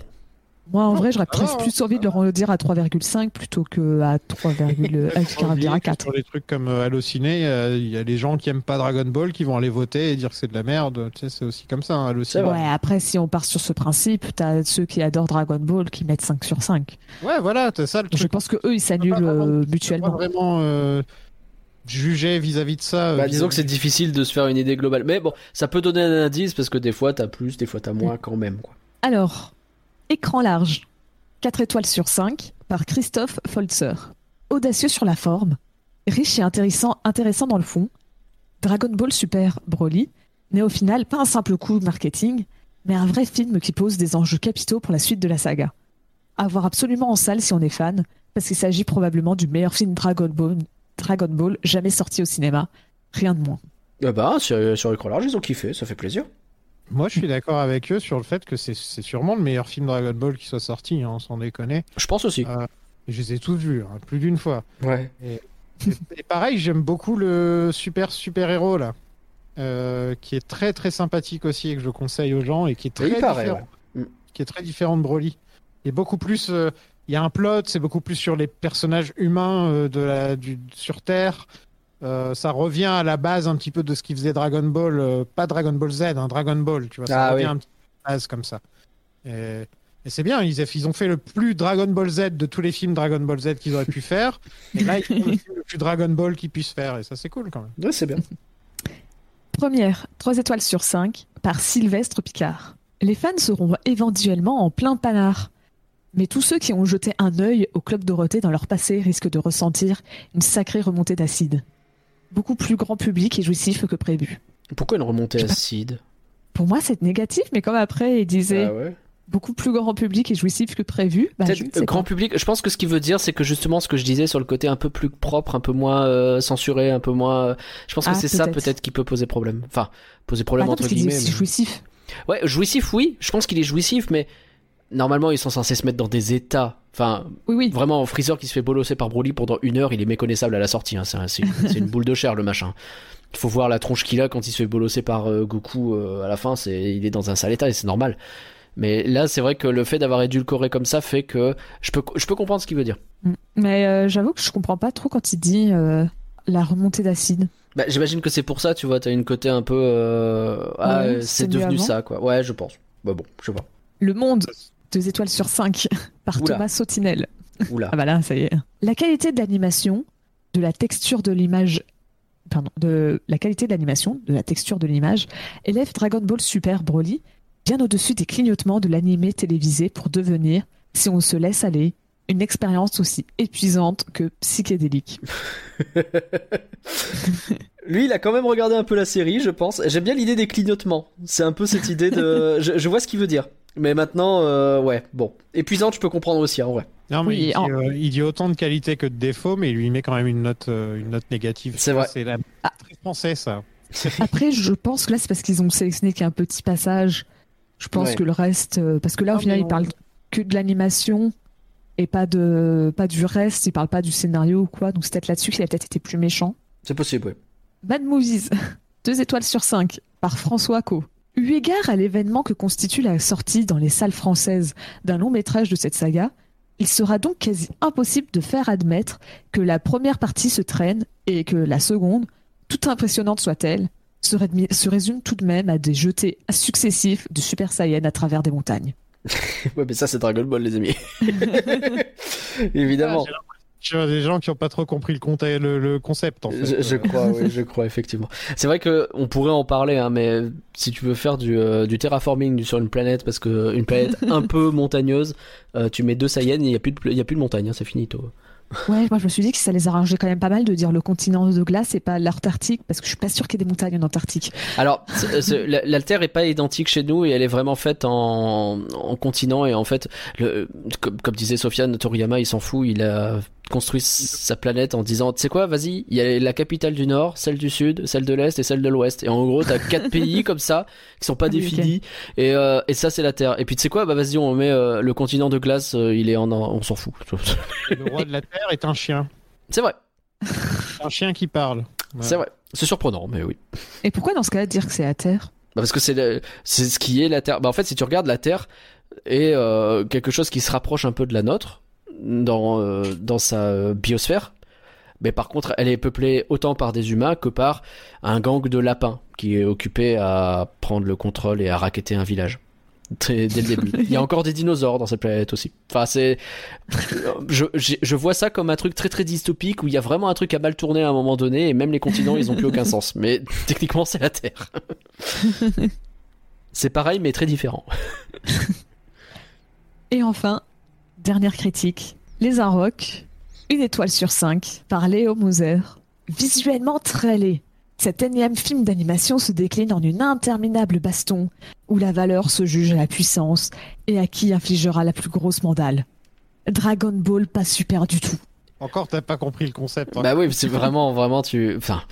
Moi, en vrai, j'aurais presque hein, plus envie de le arrondir à 3,5 plutôt que à 3, Faut pas oublier à que 4. Sur les trucs comme euh, Allociné, euh, il y a les gens qui aiment pas Dragon Ball qui vont aller voter et dire que c'est de la merde. Tu sais, c'est aussi comme ça, hein, Allociné. Ouais, après, si on part sur ce principe, t'as ceux qui adorent Dragon Ball qui mettent 5 sur 5. Ouais, voilà, c'est ça le Je truc. pense que eux, ils s'annulent euh, tu peux pas mutuellement. vraiment euh, juger vis-à-vis de ça. euh, Bah, disons que c'est difficile de se faire une idée globale. Mais bon, ça peut donner un indice parce que des fois t'as plus, des fois t'as moins quand même. Quoi. Alors, écran large, 4 étoiles sur 5, par Christophe Folzer. Audacieux sur la forme, riche et intéressant, dans le fond, Dragon Ball Super Broly n'est au final pas un simple coup marketing, mais un vrai film qui pose des enjeux capitaux pour la suite de la saga. À voir absolument en salle si on est fan, parce qu'il s'agit probablement du meilleur film Dragon Ball, jamais sorti au cinéma. Rien de moins. Ah bah, sur, sur écran large, ils ont kiffé, ça fait plaisir. Moi, je suis d'accord avec eux sur le fait que c'est sûrement le meilleur film Dragon Ball qui soit sorti, hein, sans déconner. Je pense aussi. Euh, et je les ai tous vus, hein, plus d'une fois. Ouais. Et, et pareil, j'aime beaucoup le super super héros là, euh, qui est très très sympathique aussi et que je conseille aux gens et qui est très paraît, différent, ouais. Mm. qui est très différent de Broly. Il y a beaucoup plus, euh, il y a un plot, c'est beaucoup plus sur les personnages humains euh, de la du, sur Terre. Euh, ça revient à la base un petit peu de ce qui faisait Dragon Ball, euh, pas Dragon Ball Z, hein, Dragon Ball, tu vois, ça Ah revient oui. un petit peu à la base comme ça. Et, et c'est bien, ils, ils ont fait le plus Dragon Ball Z de tous les films Dragon Ball Z qu'ils auraient pu faire. Et là, ils font le film le plus Dragon Ball qu'ils puissent faire. Et ça, c'est cool quand même. Ouais, c'est bien. Première, 3 étoiles sur 5, par Sylvestre Picard. Les fans seront éventuellement en plein panard. Mais tous ceux qui ont jeté un œil au Club Dorothée dans leur passé risquent de ressentir une sacrée remontée d'acide. Beaucoup plus grand public et jouissif que prévu. Pourquoi une remontée acide? Pour moi, c'est négatif, mais comme après, il disait Ah ouais. beaucoup plus grand public et jouissif que prévu, bah, grand pas. public. Je pense que ce qu'il veut dire, c'est que justement ce que je disais sur le côté un peu plus propre, un peu moins euh, censuré, un peu moins. euh, Je pense que Ah, c'est ça peut-être. qui peut poser problème. Enfin, poser Bah problème non, entre guillemets. aussi mais- jouissif. Ouais, jouissif, oui. Je pense qu'il est jouissif, mais normalement ils sont censés se mettre dans des états. Enfin, Oui, oui. vraiment, Freezer qui se fait bolosser par Broly pendant une heure, il est méconnaissable à la sortie. hein. C'est un- c'est c'est une boule de chair le machin. Il faut voir la tronche qu'il a quand il se fait bolosser par euh, Goku euh, à la fin. C'est, il est dans un sale état et c'est normal. Mais là, c'est vrai que le fait d'avoir édulcoré comme ça fait que je peux, je peux comprendre ce qu'il veut dire. Mm. Mais euh, j'avoue que je comprends pas trop quand il dit la remontée d'acide. Bah, j'imagine que c'est pour ça, tu vois, t'as une côté un peu. ah, Ouais, c'est devenu avant. ça, quoi. Ouais, je pense. Bah bon, je sais pas. Le Monde, 2 étoiles sur 5, par Oula. Thomas Sautinel. Oula. Ah bah là, ça y est. La qualité de l'animation, de la texture de l'image, pardon, de la qualité de l'animation, de la texture de l'image, élève Dragon Ball Super Broly bien au-dessus des clignotements de l'animé télévisé pour devenir, si on se laisse aller, une expérience aussi épuisante que psychédélique. Lui, il a quand même regardé un peu la série, je pense. J'aime bien l'idée des clignotements. C'est un peu cette idée de. je, je vois ce qu'il veut dire. Mais maintenant, euh, ouais, bon. Épuisante, je peux comprendre aussi, en vrai. Non, mais Oui, il, dit, en- euh, il dit autant de qualité que de défaut, mais il lui met quand même une note, euh, une note négative. C'est vrai. C'est la... Ah. très français, ça. Après, je pense que là, c'est parce qu'ils ont sélectionné qu'un petit passage. Je pense Ouais. que le reste, euh, parce que là, au Non, final, ils parlent que de l'animation et pas de pas du reste. Ils parlent pas du scénario ou quoi. Donc c'est peut-être là-dessus qu'il a peut-être été plus méchant. C'est possible, ouais. Bad Movies, 2 étoiles sur 5, par François Co. Eu égard à l'événement que constitue la sortie dans les salles françaises d'un long métrage de cette saga, il sera donc quasi impossible de faire admettre que la première partie se traîne et que la seconde, toute impressionnante soit-elle, se, résume tout de même à des jetés successifs de Super Saiyan à travers des montagnes. Ouais, mais ça, c'est Dragon Ball, les amis. Évidemment. Ah, Tu vois, des gens qui n'ont pas trop compris le, conte- le, le concept, en fait. Je, je crois, oui, je crois, effectivement. C'est vrai que on pourrait en parler, hein, mais si tu veux faire du, euh, du terraforming sur une planète, parce que une planète un peu montagneuse, euh, tu mets deux Saiyans et il n'y a, plus de pla- il y a plus de montagne, hein, c'est finito. Ouais, moi je me suis dit que ça les arrangeait quand même pas mal de dire le continent de glace et pas l'Antarctique, parce que je suis pas sûr qu'il y ait des montagnes en Antarctique. Alors, la, la Terre est pas identique chez nous et elle est vraiment faite en, en continent et en fait, le, comme, comme disait Sofiane Toriyama, il s'en fout, il a construit sa planète en disant, tu sais quoi, vas-y, il y a la capitale du Nord, celle du Sud, celle de l'Est et celle de l'Ouest. Et en gros, t'as quatre pays comme ça qui sont pas définis et, euh, et ça c'est la Terre. Et puis tu sais quoi, bah vas-y, on met euh, le continent de glace, euh, il est en, on s'en fout. Le roi de la Terre est un chien. C'est vrai, Un chien qui parle. Voilà. c'est vrai. C'est surprenant, mais oui. Et pourquoi dans ce cas-là dire que c'est à terre? Bah parce que c'est c'est ce qui est la Terre. Bah en fait, si tu regardes la Terre est euh, quelque chose qui se rapproche un peu de la nôtre dans euh, dans sa euh, biosphère. Mais par contre, elle est peuplée autant par des humains que par un gang de lapins qui est occupé à prendre le contrôle et à racketter un village. Dès le début. Il y a encore des dinosaures dans cette planète aussi. Enfin, c'est, je, j'ai- je vois ça comme un truc très très dystopique où il y a vraiment un truc à mal tourner à un moment donné et même les continents ils ont plus aucun sens. Mais techniquement c'est la Terre. c'est pareil mais très différent. Et enfin, dernière critique, Les Inrocks, une étoile sur cinq, par Léo Moser. Visuellement très laid. Cet énième film d'animation se décline en une interminable baston, où la valeur se juge à la puissance et à qui infligera la plus grosse mandale. Dragon Ball pas super du tout. Encore, t'as pas compris le concept. hein. Bah oui, c'est vraiment vraiment tu, enfin,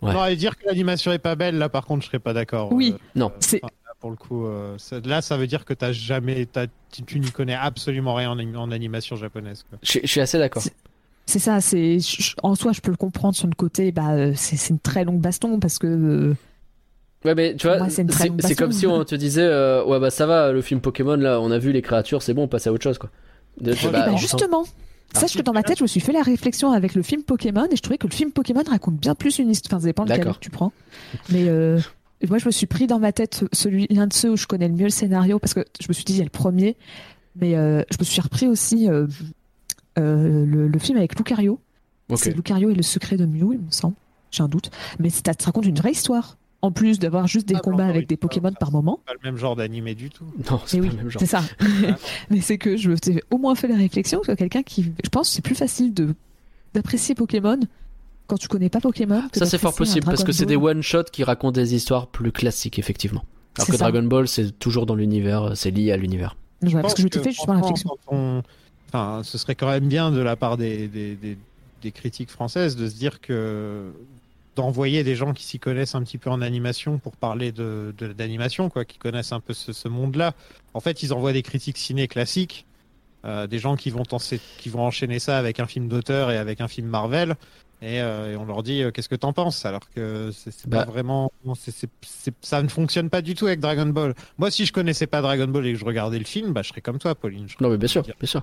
ouais. Non, et dire que l'animation est pas belle, là par contre, je serais pas d'accord. Oui. Euh, Non. C'est enfin, là, pour le coup, euh, là, ça veut dire que t'as jamais, t'as- tu, tu n'y connais absolument rien en, anim- en animation japonaise. Quoi. je, je suis assez d'accord. C'est ça, c'est en soi je peux le comprendre sur le côté, bah euh, c'est une très longue baston parce que euh, Ouais, mais tu vois, c'est comme si on te disait, euh, ouais bah ça va, le film Pokémon là, on a vu les créatures, c'est bon, on passe à autre chose quoi. De- Ouais, bah, justement, Ah. sache que dans ma tête, je me suis fait la réflexion avec le film Pokémon et je trouvais que le film Pokémon raconte bien plus une histoire. Enfin, ça dépend lequel D'accord. tu prends. Mais euh, moi, je me suis pris dans ma tête celui, l'un de ceux où je connais le mieux le scénario parce que je me suis dit, il y a le premier. Mais euh, je me suis repris aussi euh, euh, le, le film avec Lucario. C'est Lucario et le secret de Mew, il me semble. J'ai un doute. Mais ça raconte une vraie histoire. En plus d'avoir juste des Ah, combats avec des Pokémon ça, par c'est moment. Pas le même genre d'animé du tout. Non, c'est Mais pas oui, le même genre. c'est ça. Mais c'est que je me suis au moins fait la réflexion que quelqu'un qui, je pense, que c'est plus facile de d'apprécier Pokémon quand tu connais pas Pokémon. que Ça c'est fort possible parce que c'est des one shots qui racontent des histoires plus classiques effectivement. Alors que ça. Dragon Ball c'est toujours dans l'univers, c'est lié à l'univers. Ouais, Je parce pense que je t'ai fait justement la franchement, réflexion. quand on- Enfin, ce serait quand même bien de la part des, des, des, des critiques françaises de se dire que d'envoyer des gens qui s'y connaissent un petit peu en animation pour parler de d'animation, quoi, qui connaissent un peu ce, ce monde-là. En fait, ils envoient des critiques ciné classiques, euh, des gens qui vont, tenser- qui vont enchaîner ça avec un film d'auteur et avec un film Marvel. Et, euh, et on leur dit euh, qu'est-ce que t'en penses? Alors que c'est c'est Bah. pas vraiment c'est- c'est- c'est- ça ne fonctionne pas du tout avec Dragon Ball moi si je connaissais pas Dragon Ball et que je regardais le film bah je serais comme toi Pauline Je Non mais bien sûr, bien sûr.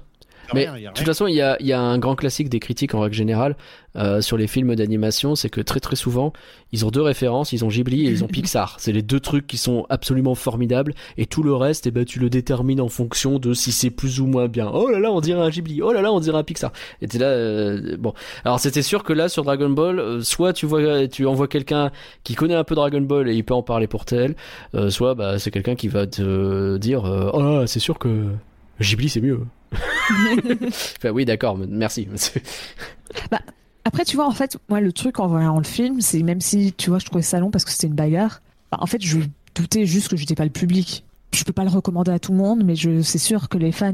Mais rien, y a de toute façon, il y a, y a un grand classique des critiques en règle générale euh, sur les films d'animation, c'est que très très souvent, ils ont deux références, ils ont Ghibli et ils ont Pixar. C'est les deux trucs qui sont absolument formidables et tout le reste, eh ben, tu le détermines en fonction de si c'est plus ou moins bien. Oh là là, on dirait un Ghibli. Oh là là, on dirait un Pixar. Et t'es là, euh, bon. Alors c'était sûr que là sur Dragon Ball, euh, soit tu vois, tu envoies quelqu'un qui connaît un peu Dragon Ball et il peut en parler pour tel, euh, soit bah c'est quelqu'un qui va te dire, euh, oh c'est sûr que Ghibli c'est mieux. Oui, d'accord, merci. Après, tu vois, en fait, moi, le truc en voyant le film, c'est même si, tu vois, je trouvais ça long parce que c'était une bagarre, bah, en fait, je doutais juste que j'étais pas le public. Je peux pas le recommander à tout le monde, mais je, c'est sûr que les fans,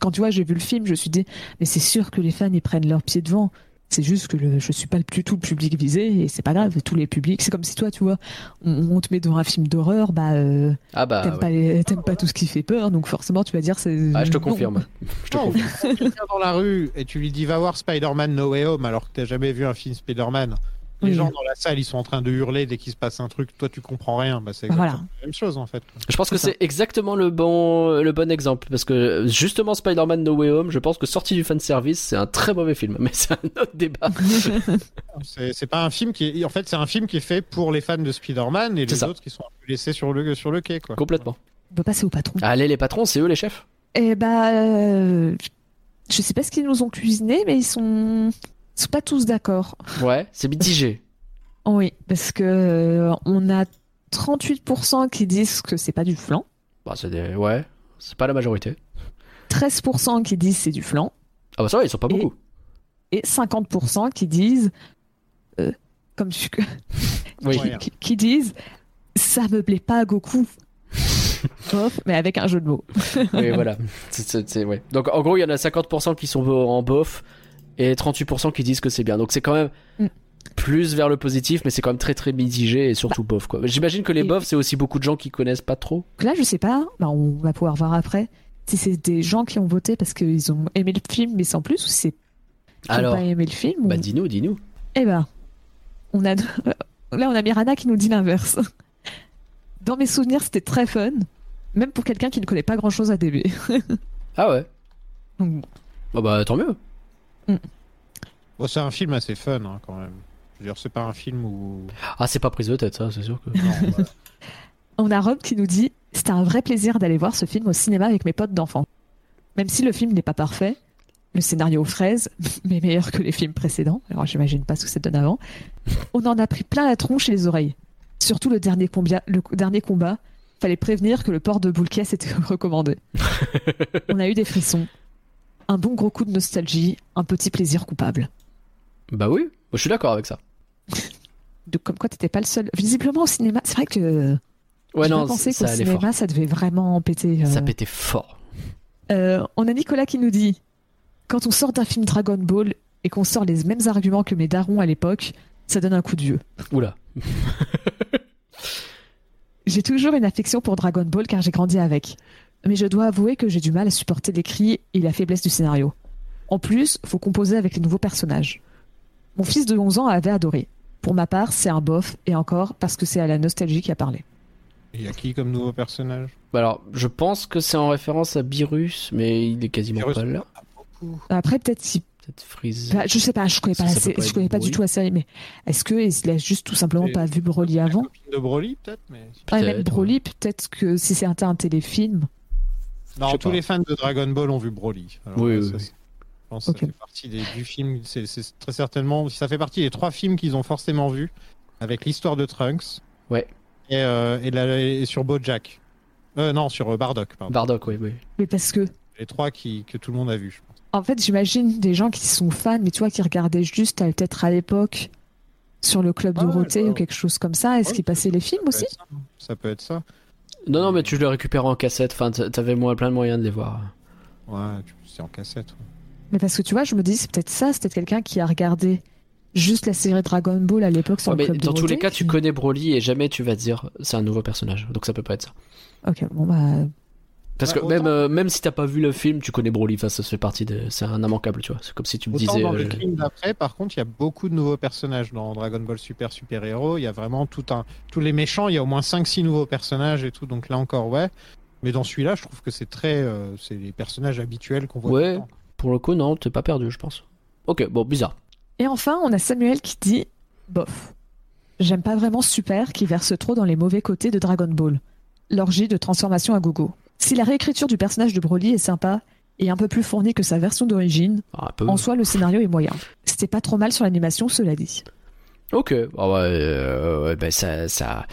quand tu vois, j'ai vu le film, je me suis dit, mais c'est sûr que les fans, ils prennent leur pied devant. C'est juste que le, je suis pas du tout le public visé et c'est pas grave, tous les publics. C'est comme si toi, tu vois, on, on te met devant un film d'horreur, bah, euh, Ah bah, t'aimes ouais. pas, les- t'aimes pas tout ce qui fait peur, donc forcément, tu vas dire, c'est. Ah, je te non. confirme. Je te Non, confirme. si quelqu'un dans la rue et tu lui dis va voir Spider-Man No Way Home alors que t'as jamais vu un film Spider-Man. Les Oui. gens dans la salle ils sont en train de hurler dès qu'il se passe un truc, toi tu comprends rien. Bah, c'est Voilà. exactement la même chose en fait. Je pense que C'est exactement le bon, le bon exemple. Parce que justement, Spider-Man No Way Home, je pense que sorti du fanservice, c'est un très mauvais film. Mais c'est un autre débat. C'est pas un film qui est... En fait c'est un film qui est fait pour les fans de Spider-Man et les ça. autres qui sont un peu laissés sur le, sur le quai. Quoi. Complètement. On peut passer au patron. Allez, les patrons, c'est eux les chefs? Eh bah, euh, je sais pas ce qu'ils nous ont cuisiné, mais ils sont, ils sont pas tous d'accord. Ouais, c'est mitigé. Oui, parce que euh, on a 38% qui disent que c'est pas du flan, Bah, c'est des... Ouais, c'est pas la majorité. 13% qui disent c'est du flan, Ah bah ça va, ils sont pas Et- beaucoup. et 50% qui disent, euh, comme je- Oui. Qui, qui disent, ça me plaît pas Goku. Bof, mais avec un jeu de mots. Oui, voilà. Ouais. Donc en gros, il y en a 50% qui sont en bof et 38% qui disent que c'est bien. Donc c'est quand même Mm. plus vers le positif, mais c'est quand même très très mitigé et surtout bof quoi. J'imagine que les bofs, c'est aussi beaucoup de gens qui connaissent pas trop. Là, je sais pas, bah, on va pouvoir voir après, si c'est des gens qui ont voté parce qu'ils ont aimé le film, mais sans plus, ou si c'est Alors, pas aimé le film. bah ou- dis-nous, dis-nous. Eh ben, on a là on a Mirana qui nous dit l'inverse. Dans mes souvenirs, c'était très fun, même pour quelqu'un qui ne connaît pas grand-chose à DB. Ah ouais. Donc, Bah, bah tant mieux. Bon, c'est un film assez fun hein, quand même. Je veux dire, c'est pas un film où. Ah, c'est pas prise de tête, ça, c'est sûr que. Non, voilà. on a Rob qui nous dit c'était un vrai plaisir d'aller voir ce film au cinéma avec mes potes d'enfants. Même si le film n'est pas parfait, le scénario aux fraises, mais meilleur que les films précédents, alors j'imagine pas ce que ça donne avant, on en a pris plein la tronche et les oreilles. Surtout le dernier, combat, le dernier combat, fallait prévenir que le port de caisse était recommandé. on a eu des frissons, un bon gros coup de nostalgie, un petit plaisir coupable. Bah oui, je suis d'accord avec ça. Donc, comme quoi t'étais pas le seul. Visiblement au cinéma, c'est vrai que Ouais, non, pensé qu'au cinéma fort. ça devait vraiment péter. euh. Ça pétait fort. Euh, on a Nicolas qui nous dit Quand on sort d'un film Dragon Ball et qu'on sort les mêmes arguments que mes darons à l'époque, ça donne un coup de vieux. Oula. J'ai toujours une affection pour Dragon Ball car j'ai grandi avec. Mais je dois avouer que j'ai du mal à supporter les cris et la faiblesse du scénario. En plus, faut composer avec les nouveaux personnages. Mon fils de 11 ans avait adoré. Pour ma part, c'est un bof, et encore parce que c'est à la nostalgie qui a parlé. Il y a qui comme nouveau personnage? Bah alors, je pense que c'est en référence à Beerus, mais il est quasiment Beerus, pas là. beaucoup. Après, peut-être si. Peut-être Freeze. bah, je sais pas, je connais pas, la peut sé- je connais pas du tout la série, mais est-ce qu'il a juste tout simplement Et- pas vu Broly avant? de Broly, peut-être, mais. Ouais, même Broly, peut-être que si c'est un, un téléfilm. Non, sais tous pas. les fans de Dragon Ball ont vu Broly. Alors, Oui, ouais, oui, ça, oui. c'est- Je pense que ça fait partie des- du film. C'est c'est très certainement. Ça fait partie des trois films qu'ils ont forcément vus avec l'histoire de Trunks. Ouais. Et, euh, et, la- et sur BoJack. Euh, non, sur euh, Bardock. Pardon. Bardock, oui, oui. Mais parce que, Les trois qui, que tout le monde a vu, je pense. en fait, j'imagine des gens qui sont fans, mais tu vois, qui regardaient juste euh, peut-être à l'époque sur le club Ah ouais, Dorothée bah, ou quelque chose comme ça. Est-ce ouais, qu'ils passaient les films Ça aussi? Ça peut être ça. Non, non, mais tu le récupères en cassette. Enfin, t'avais plein de moyens de les voir. Ouais, c'est en cassette. ouais. Mais parce que tu vois, je me dis, c'est peut-être ça, c'est peut-être quelqu'un qui a regardé juste la série Dragon Ball à l'époque sur Ouais, le mais club dans tous les cas, tu connais Broly et jamais tu vas te dire c'est un nouveau personnage. Donc ça peut pas être ça. Ok, bon bah. Parce Ouais, que autant- même, euh, même si t'as pas vu le film, tu connais Broly. Enfin, ça se fait partie de. C'est un immanquable, tu vois. C'est comme si tu me disais. dans euh, les films d'après, par contre, il y a beaucoup de nouveaux personnages dans Dragon Ball Super Super Hero. Il y a vraiment tout un. Tous les méchants, il y a au moins 5-6 nouveaux personnages et tout. Donc là encore, ouais. Mais dans celui-là, je trouve que c'est très. euh, c'est les personnages habituels qu'on voit. Ouais. Pour le coup, non, t'es pas perdu, je pense. Ok, bon, bizarre. Et enfin, on a Samuel qui dit Bof. J'aime pas vraiment Super qui verse trop dans les mauvais côtés de Dragon Ball. L'orgie de transformation à gogo. Si la réécriture du personnage de Broly est sympa et un peu plus fournie que sa version d'origine, Ah, en soi le scénario est moyen. C'était pas trop mal sur l'animation, cela dit. Ok, ah ouais, euh, ben ça, ça,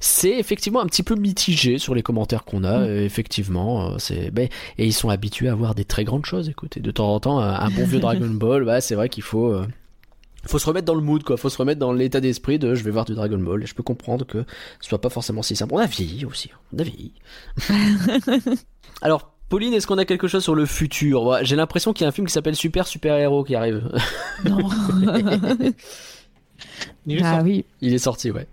c'est effectivement un petit peu mitigé sur les commentaires qu'on a. Mm. Effectivement, euh, c'est, ben, et ils sont habitués à voir des très grandes choses. Écoutez, de temps en temps, un, un bon vieux Dragon Ball, bah, c'est vrai qu'il faut, euh, faut se remettre dans le mood, quoi. Faut se remettre dans l'état d'esprit de, je vais voir du Dragon Ball. Et je peux comprendre que ce soit pas forcément si simple. On a vieilli aussi, on a vieilli. Alors. Pauline, est-ce qu'on a quelque chose sur le futur? J'ai l'impression qu'il y a un film qui s'appelle Super Super Héros qui arrive. Non. Il est ah sorti. oui. Il est sorti, ouais.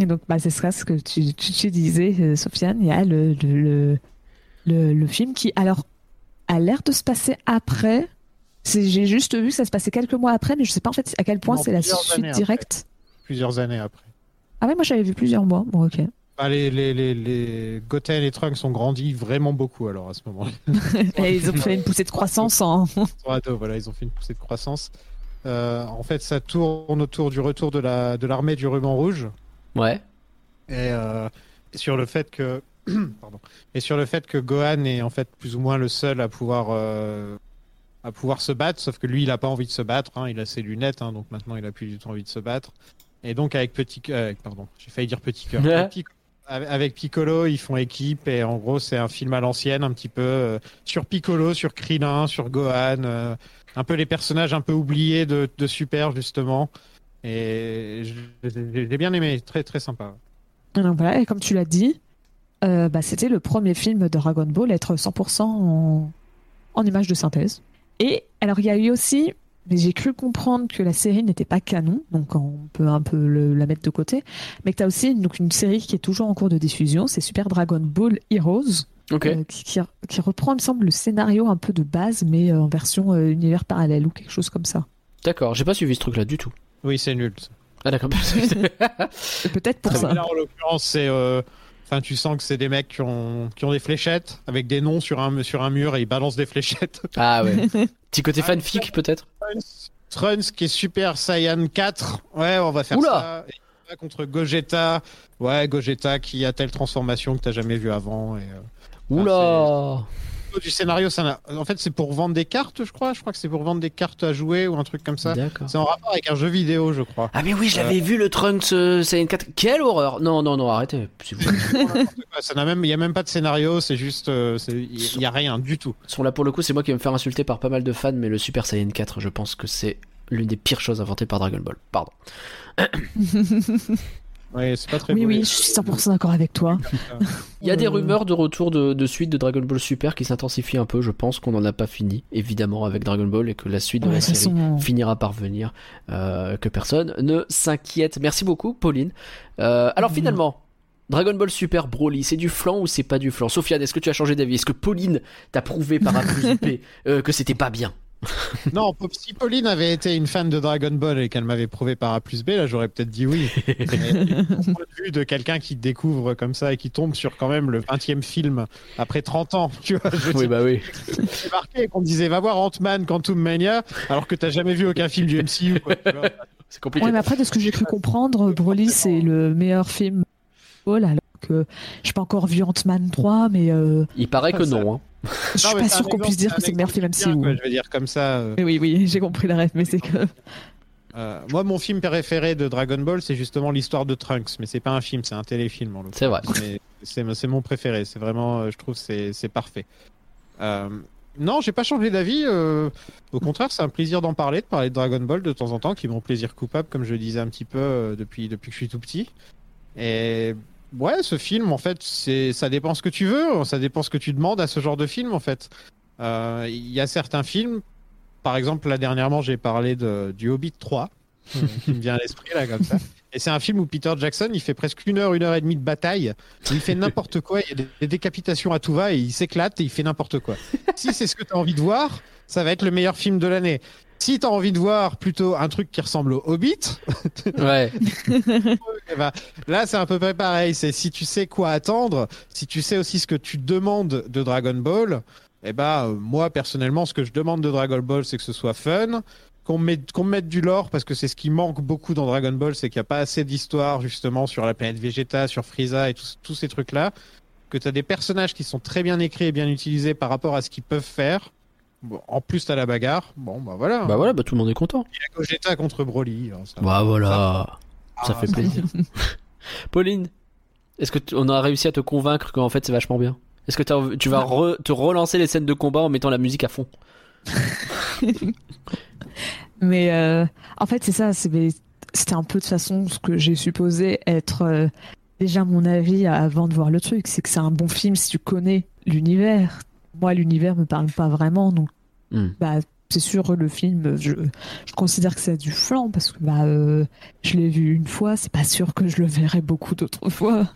Et donc, bah, ce sera ce que tu, tu, tu disais, euh, Sofiane. Il y a le, le, le, le, le film qui, alors, a l'air de se passer après. J'ai juste vu que ça se passait quelques mois après, mais je sais pas en fait à quel point c'est la suite après. directe. Plusieurs années après. Ah ouais, moi j'avais vu plusieurs mois. Bon, ok. Bah, les, les, les, les Goten et Trunks ont grandi vraiment beaucoup alors à ce moment-là. Ils ont fait une poussée de croissance en. Ils sont ados, voilà, ils ont fait une poussée de croissance. Euh, en fait, ça tourne autour du retour de la de l'armée du ruban rouge Ouais. et, euh, et sur le fait que pardon et sur le fait que Gohan est en fait plus ou moins le seul à pouvoir euh, à pouvoir se battre, sauf que lui, il a pas envie de se battre. hein, il a ses lunettes, hein, donc maintenant, il a plus du tout envie de se battre. Et donc avec petit, euh, pardon, j'ai failli dire petit cœur. Ouais. Avec Pic- avec avec Piccolo, ils font équipe et en gros, c'est un film à l'ancienne, un petit peu euh, sur Piccolo, sur Krillin, sur Gohan, euh, un peu les personnages un peu oubliés de, de Super justement. Et j'ai bien aimé, très très sympa. Et Donc voilà, et comme tu l'as dit, euh, bah, c'était le premier film de Dragon Ball à être 100% en, en image de synthèse. Et alors, il y a eu aussi, mais j'ai cru comprendre que la série n'était pas canon, donc on peut un peu le- la mettre de côté, mais que tu as aussi donc, une série qui est toujours en cours de diffusion, c'est Super Dragon Ball Heroes, euh, qui, qui- qui reprend, il me semble, le scénario un peu de base, mais euh, en version euh, univers parallèle ou quelque chose comme ça. D'accord, j'ai pas suivi ce truc-là du tout. Oui, c'est nul. ça. Ah d'accord. Peut-être pour ça. Là, en l'occurrence, c'est. euh, Enfin, tu sens que c'est des mecs qui ont, qui ont des fléchettes avec des noms sur un, sur un mur et ils balancent des fléchettes. ah ouais. Petit côté fanfic peut-être. Trunks qui est Super Saiyan 4. Ouais, on va faire Oula. ça. Et contre Gogeta. Ouais, Gogeta qui a telle transformation que t'as jamais vu avant. Et, euh, Oula du scénario, ça n'a- en fait, c'est pour vendre des cartes, je crois. Je crois que c'est pour vendre des cartes à jouer ou un truc comme ça. D'accord. C'est en rapport avec un jeu vidéo, je crois. Ah mais oui, je l'avais vu le Trunks euh, Saiyan 4. Quelle horreur Non, non, non, arrêtez. ça n'a même, il y a même pas de scénario. C'est juste, euh, il y a rien du tout. Sont là pour le coup, c'est moi qui vais me faire insulter par pas mal de fans, mais le Super Saiyan 4, je pense que c'est l'une des pires choses inventées par Dragon Ball. Pardon. Ouais, c'est pas très. Oui, beau, oui, je suis 100% d'accord avec toi. Il y a des Euh, rumeurs de retour de, de suite de Dragon Ball Super qui s'intensifient un peu. Je pense qu'on n'en a pas fini, évidemment, avec Dragon Ball et que la suite de Ouais, la série façon- finira par venir. euh, que personne ne s'inquiète. Merci beaucoup, Pauline. Euh, alors Mhm. finalement. Dragon Ball Super Broly, c'est du flan ou c'est pas du flan? Sofiane, est-ce que tu as changé d'avis? Est-ce que Pauline t'a prouvé par A plus B euh, que c'était pas bien? Non, si Pauline avait été une fan de Dragon Ball et qu'elle m'avait prouvé par A plus B, là j'aurais peut-être dit oui. Mais du point de vue de quelqu'un qui découvre comme ça et qui tombe sur quand même le 20 e film après 30 ans, tu vois, je Oui, bah oui. c'est marqué qu'on disait va voir Ant-Man Quantum Mania alors que t'as jamais vu aucun film du MCU. Quoi, tu vois. C'est compliqué. Ouais, mais après, de ce que j'ai cru comprendre, Broly, c'est le meilleur film. Paul, alors que j'ai pas encore vu Ant-Man 3, mais euh, Il paraît que non. hein. Je suis pas sûr qu'on puisse dire que c'est le meilleur film MCU. quoi, Je veux dire comme ça. euh, oui, oui, j'ai compris la rêve, mais c'est que. euh, moi, mon film préféré de Dragon Ball, c'est justement l'histoire de Trunks, mais c'est pas un film, c'est un téléfilm en l'occurrence. C'est vrai. C'est mon préféré. C'est vraiment, euh, je trouve, c'est c'est parfait. Euh, non, j'ai pas changé d'avis. euh, au contraire, c'est un plaisir d'en parler, de parler de Dragon Ball de temps en temps, qui est mon plaisir coupable, comme je le disais un petit peu euh, depuis depuis que je suis tout petit. Et ouais, ce film, en fait, c'est ça dépend ce que tu veux, ça dépend ce que tu demandes à ce genre de film, en fait. Euh, Il y a certains films, par exemple, là dernièrement, j'ai parlé de, du Hobbit 3, euh, qui me vient à l'esprit là comme ça. Et c'est un film où Peter Jackson, il fait presque une heure, une heure et demie de bataille. il fait n'importe quoi, il y a des, des décapitations à tout va et il s'éclate et il fait n'importe quoi. Si c'est ce que tu as envie de voir, ça va être le meilleur film de l'année. Si tu as envie de voir plutôt un truc qui ressemble au Hobbit, Ouais. eh ben, là c'est à peu près pareil. C'est si tu sais quoi attendre, si tu sais aussi ce que tu demandes de Dragon Ball, eh ben, euh, moi personnellement, ce que je demande de Dragon Ball, c'est que ce soit fun, qu'on me mette, qu'on me mette du lore, parce que c'est ce qui manque beaucoup dans Dragon Ball, c'est qu'il n'y a pas assez d'histoire justement sur la planète Vegeta, sur Frieza et tous, tous ces trucs-là. Que tu as des personnages qui sont très bien écrits et bien utilisés par rapport à ce qu'ils peuvent faire. Bon, en plus, tu as la bagarre. Bon, bah voilà. Bah voilà, bah tout le monde est content. Il y a Gogeta contre Broly. alors ça- Bah voilà. Ça Ah, fait plaisir. Pauline, est-ce que tu- on a réussi à te convaincre qu'en fait c'est vachement bien? Est-ce que t'as- tu vas re- te relancer les scènes de combat en mettant la musique à fond? Mais euh, en fait, c'est ça. c'est- C'était un peu de façon ce que j'ai supposé être euh, déjà mon avis avant de voir le truc. C'est que c'est un bon film si tu connais l'univers. Moi, l'univers me parle pas vraiment, donc Hmm. bah, c'est sûr le film. Je, je considère que c'est du flanc parce que bah, euh, je l'ai vu une fois. C'est pas sûr que je le verrai beaucoup d'autres fois.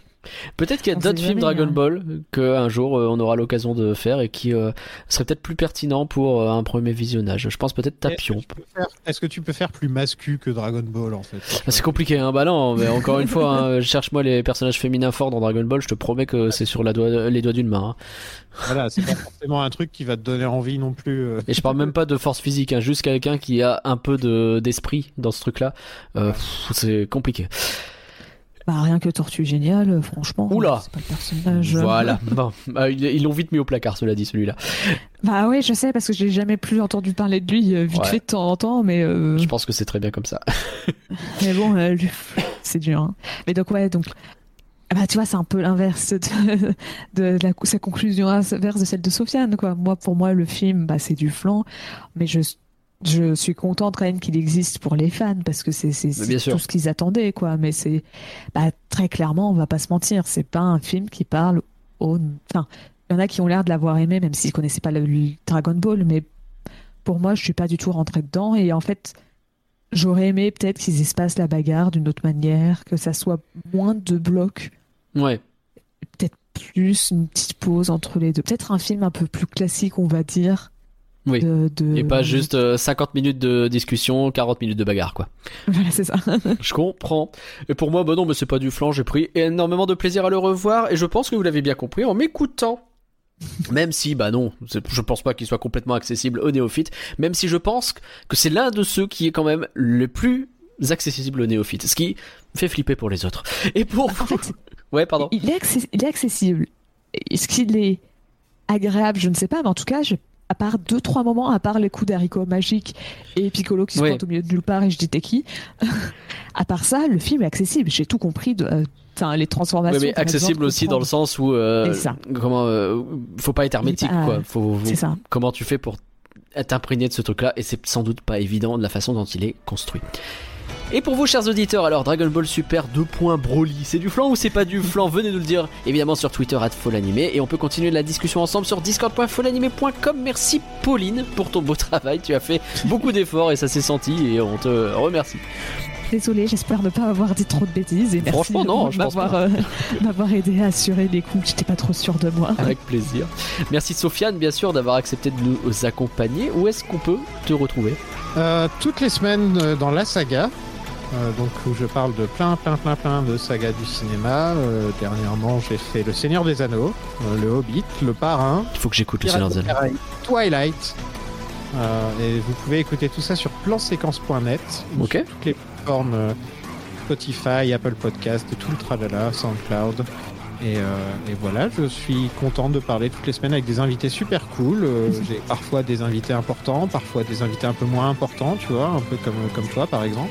Peut-être qu'il y a d'autres films jamais, Dragon hein. Ball qu'un jour euh, on aura l'occasion de faire et qui euh, seraient peut-être plus pertinents pour euh, un premier visionnage. Je pense peut-être Tapion. Est-ce que tu peux faire- Est-ce que tu peux faire plus mascu que Dragon Ball en fait? Ah, C'est compliqué, hein. Bah non, mais encore une fois, hein, cherche-moi les personnages féminins forts dans Dragon Ball, je te promets que c'est sur la doigt- les doigts d'une main. hein. Voilà, c'est pas forcément un truc qui va te donner envie non plus. euh. Et je parle même pas de force physique, hein, juste quelqu'un qui a un peu de d'esprit dans ce truc-là. Euh, pff, c'est compliqué. Bah, rien que Tortue Géniale, euh, franchement. Oula. C'est pas le personnage. euh. Voilà. Bon, bah, ils l'ont vite mis au placard, cela dit, celui-là. Bah oui, je sais, parce que j'ai jamais plus entendu parler de lui, euh, vite Ouais. fait de temps en temps, mais, euh, Je pense que c'est très bien comme ça. mais bon, euh, lui, c'est dur. hein. Mais donc, ouais, donc. ah Bah, tu vois, c'est un peu l'inverse de, de la, sa conclusion inverse de celle de Sofiane, quoi. Moi, pour moi, le film, bah, c'est du flan, mais je, je suis contente quand même qu'il existe pour les fans, parce que c'est tout ce qu'ils attendaient, quoi. Mais c'est, bah, très clairement, on va pas se mentir, c'est pas un film qui parle au, enfin, il y en a qui ont l'air de l'avoir aimé, même s'ils connaissaient pas le, le Dragon Ball, mais pour moi, je suis pas du tout rentrée dedans. Et en fait, j'aurais aimé peut-être qu'ils espacent la bagarre d'une autre manière, que ça soit moins de blocs, Ouais. peut-être plus une petite pause entre les deux. Peut-être un film un peu plus classique, on va dire. Oui. De, de- Et pas juste euh, 50 minutes de discussion, 40 minutes de bagarre, quoi. Voilà, c'est ça. Je comprends. Et pour moi, bah non, mais c'est pas du flan, j'ai pris énormément de plaisir à le revoir, et je pense que vous l'avez bien compris en m'écoutant. Même si, bah non, je pense pas qu'il soit complètement accessible aux néophytes, même si je pense que c'est l'un de ceux qui est quand même le plus accessible aux néophytes, ce qui fait flipper pour les autres. Et pour... En fait, Ouais, pardon. il est, accessi- il est accessible. Est-ce qu'il est agréable? Je ne sais pas, mais en tout cas, je- à part deux, trois moments, à part les coups d'haricots magiques et Piccolo qui se Oui. pointe au milieu de nulle part et je dis t'es qui À part ça, le film est accessible. J'ai tout compris de. euh, Enfin, les transformations. Ouais, mais accessible aussi dans le sens où euh, ça. comment euh, faut pas être hermétique Ah, quoi. Faut, faut- C'est ça. comment tu fais pour t'imprégner de ce truc-là et c'est sans doute pas évident de la façon dont il est construit. Et pour vous chers auditeurs, alors Dragon Ball Super 2. Broly, c'est du flan ou c'est pas du flan? Venez nous le dire évidemment sur Twitter @folanimé et on peut continuer la discussion ensemble sur discord.folanimé.com. Merci Pauline pour ton beau travail, tu as fait beaucoup d'efforts et ça s'est senti et on te remercie. Désolée, j'espère ne pas avoir dit trop de bêtises. Et merci Franchement, non, de je pense m'avoir, euh, m'avoir aidé à assurer les coups. J'étais pas trop sûre de moi. Avec plaisir. Merci Sofiane bien sûr d'avoir accepté de nous accompagner. Où est-ce qu'on peut te retrouver? Euh, toutes les semaines euh, dans la saga, euh, donc où je parle de plein, plein, plein, plein de sagas du cinéma. Euh, dernièrement, j'ai fait Le Seigneur des Anneaux, euh, Le Hobbit, Le Parrain, Il faut que j'écoute le Seigneur des Anneaux. Twilight. Et vous pouvez écouter tout ça sur planséquence.net, Ok. sur toutes les plateformes Spotify, Apple Podcast, tout le tralala, SoundCloud. Et, euh, et voilà, je suis content de parler toutes les semaines avec des invités super cool. Euh, J'ai parfois des invités importants, parfois des invités un peu moins importants, tu vois, un peu comme, comme toi par exemple.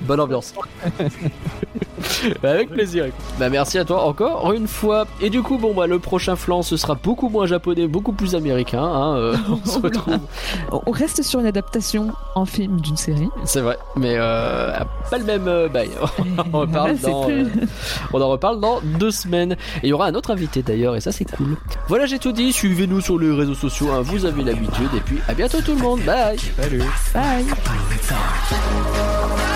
Bonne ambiance. Bah, Avec plaisir. écoute. Bah merci à toi encore une fois. Et du coup, bon bah le prochain flanc, ce sera beaucoup moins japonais, beaucoup plus américain. hein, euh, on se retrouve. On reste sur une adaptation en film d'une série. C'est vrai, mais euh, pas le même euh, bail. on, en reparle Là, c'est dans, plus- euh, on en reparle dans deux semaines. Et il y aura un autre invité d'ailleurs, et ça c'est cool. Voilà, j'ai tout dit. Suivez-nous sur les réseaux sociaux, hein, vous avez l'habitude. Et puis à bientôt tout le monde. Bye. Salut Bye. Bye.